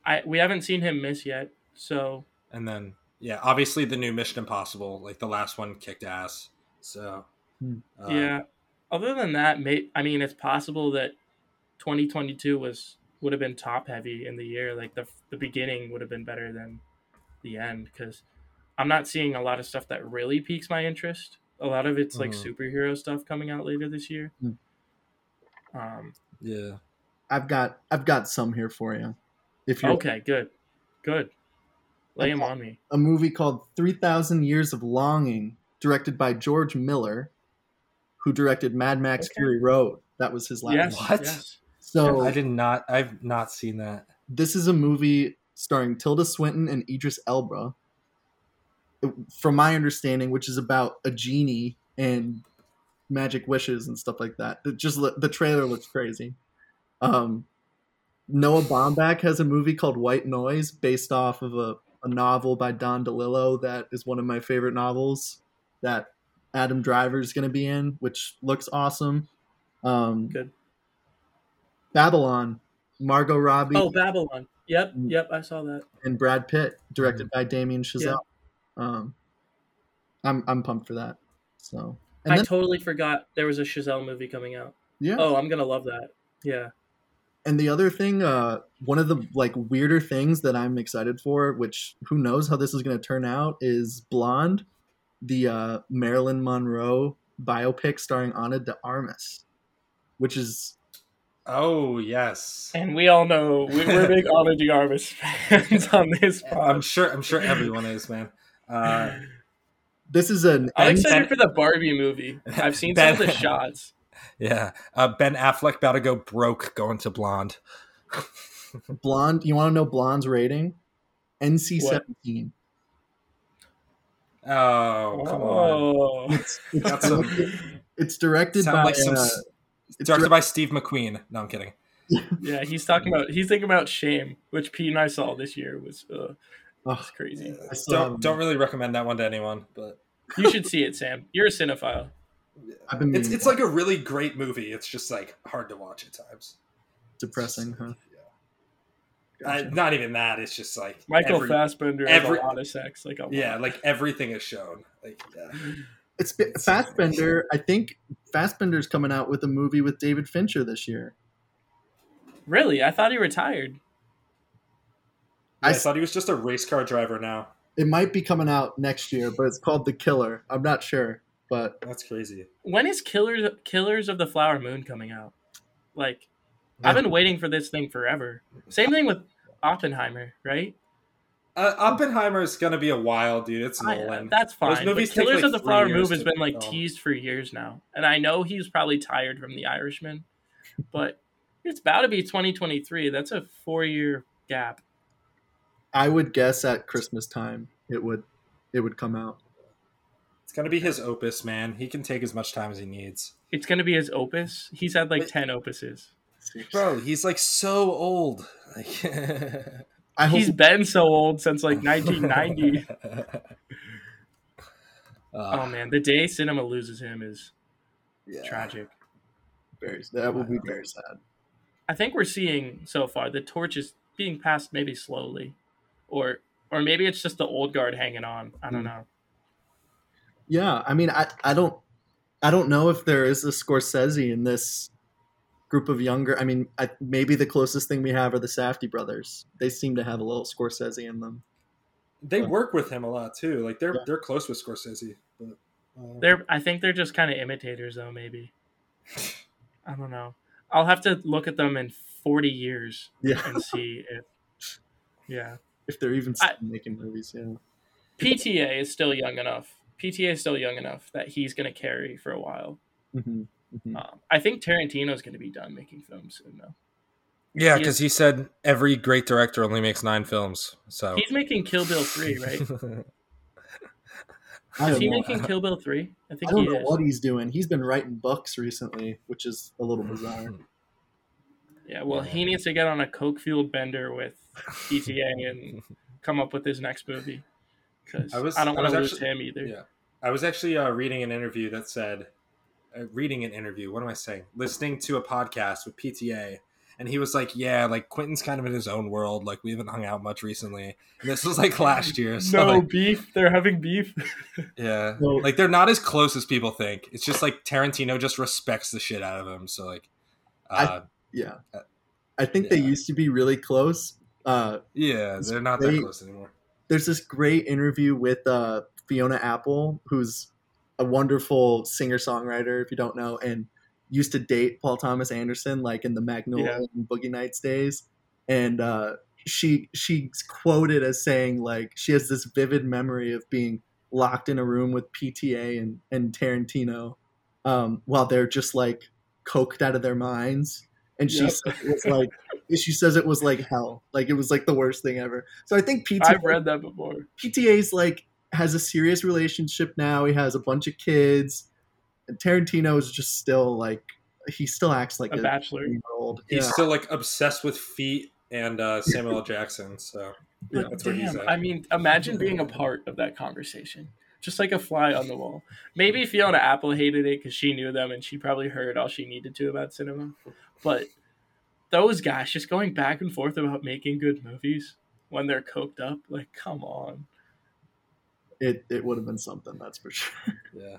I we haven't seen him miss yet, so And then yeah, obviously the new Mission Impossible, like the last one kicked ass. So Hmm. uh, yeah. Other than that, may, I mean, it's possible that 2022 was would have been top heavy in the year. Like the the beginning would have been better than the end because I'm not seeing a lot of stuff that really piques my interest. A lot of it's like Mhm. superhero stuff coming out later this year. Hmm. Um, Yeah. I've got I've got some here for you. If you're okay, good, good. Lay him on me. a movie called 3000 Years of Longing, directed by George Miller, who directed Mad Max Okay. Fury Road. That was his last Yes, one. What? yes. So I did not I've not seen that. this is a movie starring Tilda Swinton and Idris Elba. From my understanding, which is about a genie and magic wishes and stuff like that. It just lo- the trailer looks crazy. Um, Noah Baumbach has a movie called White Noise based off of a, a novel by Don DeLillo that is one of my favorite novels that Adam Driver is going to be in, which looks awesome. Um, Good. Babylon, Margot Robbie Oh, Babylon. Yep, Mm. yep. I saw that. and Brad Pitt, directed by Damien Chazelle. Um, I'm I'm pumped for that. So and I then totally forgot there was a Chazelle movie coming out. yeah, Oh, I'm gonna love that. Yeah. and the other thing, uh, one of the like weirder things that I'm excited for, which who knows how this is going to turn out, is Blonde, the uh, Marilyn Monroe biopic starring Ana de Armas, which is Oh yes. And we all know we- we're big Ana de Armas fans on this I'm sure I'm sure everyone is, man. Uh this is an I'm end- excited for the Barbie movie. I've seen some of the shots. yeah. Uh Ben Affleck about to go broke going to blonde. Blonde. You want to know Blonde's rating? NC seventeen. Oh, come on. Oh. It's it's, That's a- directed, it's directed by like some uh, it's directed by Steve McQueen. No, I'm kidding. Yeah, he's talking about he's thinking about Shame, which Pete and I saw this year was uh, oh, it's crazy. I still Don't haven't- don't really recommend that one to anyone, but You should see it, Sam. You're a cinephile. I've been it's it's like a really great movie. It's just like hard to watch at times. depressing, huh? Uh, not even that. It's just like Michael every- Fassbender every- has a lot of sex. Like a Yeah, lot. like everything is shown. Like yeah. It's Fassbender. I think Fassbender's coming out with a movie with David Fincher this year. really, I thought he retired. I, I, thought he was just a race car driver now. it might be coming out next year, but it's called The Killer. I'm not sure, but That's crazy. When is Killers Killers of the Flower Moon coming out? Like, I've been waiting for this thing forever. Same thing with Oppenheimer, right? Uh, Oppenheimer is gonna be a while, dude. It's I- Nolan. that's Those fine. movies But take, Killers like, of the Flower Moon has been like film. teased for years now, and I know he's probably tired from The Irishman, but It's about to be 2023. That's a four year gap. I would guess at Christmas time it would it would come out. It's gonna be his opus, man. He can take as much time as he needs. It's gonna be his opus. He's had like Wait. ten opuses. Bro, he's like so old. I hope He's been so old since like 1990. Uh, oh man, the day cinema loses him is yeah. tragic. very, that would be very sad. I think we're seeing so far the torch is being passed maybe slowly, or or maybe it's just the old guard hanging on. I don't Hmm. know. Yeah, I mean, I, I don't I don't know if there is a Scorsese in this group of younger. I mean, I, maybe the closest thing we have are the Safdie brothers. They seem to have a little Scorsese in them. They work with him a lot too. Like they're Yeah. they're close with Scorsese. But, uh, They're I think they're just kind of imitators though. Maybe I don't know. I'll have to look at them in 40 years Yeah, and see if yeah. If they're even still I- making movies. Yeah, PTA is still young enough. PTA is still young enough that he's going to carry for a while. hmm hmm Um, I think Tarantino's going to be done making films soon, though. yeah, because he said every great director only makes nine films. So He's making Kill Bill 3, right? I Is he know. making Kill Bill 3? I think I don't he know is. what he's doing. He's been writing books recently, which is a little bizarre. Yeah, well, he needs to get on a coke fueled bender with PTA and come up with his next movie. Because I I, don't want to lose actually- him either. yeah. I was actually uh, reading an interview that said, uh, reading an interview. What am I saying? Listening to a podcast with PTA, and he was like, "Yeah, like Quentin's kind of in his own world. Like we haven't hung out much recently. And this was like last year. So no like, beef. They're having beef. yeah, No. like they're not as close as people think. It's just like Tarantino just respects the shit out of him. So like, uh, Yeah, I think they used to be really close. Uh, yeah, they're not that close anymore. there's this great interview with uh, Fiona Apple, who's a wonderful singer songwriter, if you don't know, and used to date Paul Thomas Anderson, like in the Magnolia Yeah. and Boogie Nights days. And uh, she she's quoted as saying like she has this vivid memory of being locked in a room with PTA and and Tarantino, um, while they're just like coked out of their minds. And she Yep. said it was like she says it was like hell, like it was like the worst thing ever. So I think PTA I've read that before. PTA's like has a serious relationship now. He has a bunch of kids. And Tarantino is just still like he still acts like A a bachelor. old. He's Yeah. still like obsessed with feet and uh, Samuel L. Jackson. So Yeah. But That's where he's damn, at. I mean, imagine being a part of that conversation. Just like a fly on the wall. Maybe Fiona Apple hated it because she knew them and she probably heard all she needed to about cinema. But those guys just going back and forth about making good movies when they're coked up, like, come on. It it would have been something, that's for sure. yeah.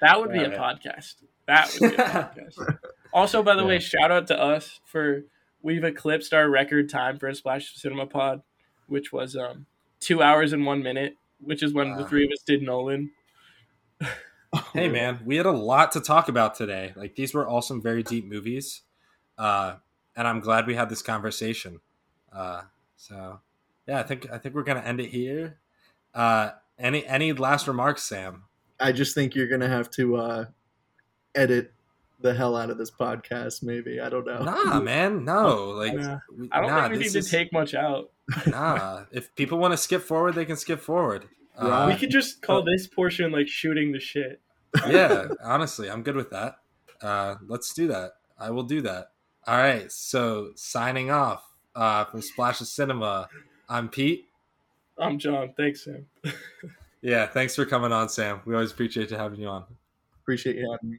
That would be a man. podcast. That would be a podcast. Also, by the way, shout out to us for we've eclipsed our record time for a Splash Cinema Pod, which was um two hours and one minute, which is when the three of us did Nolan. Hey man, we had a lot to talk about today. Like these were all some very deep movies, uh, and I'm glad we had this conversation. Uh, so yeah, I think I think we're gonna end it here. Uh, any any last remarks, Sam? I just think you're gonna have to uh, edit the hell out of this podcast. Maybe I don't know. Nah, man, no. Like Nah. I don't nah, think we need this to take much out. Nah, if people want to skip forward, they can skip forward. Right. Uh, we could just call this portion like shooting the shit. yeah, honestly, I'm good with that. Uh, let's do that. I will do that. All right. So signing off uh, from Splash of Cinema. I'm Pete. I'm John. Thanks, Sam. Yeah, thanks for coming on, Sam. We always appreciate you having you on. Appreciate you having me.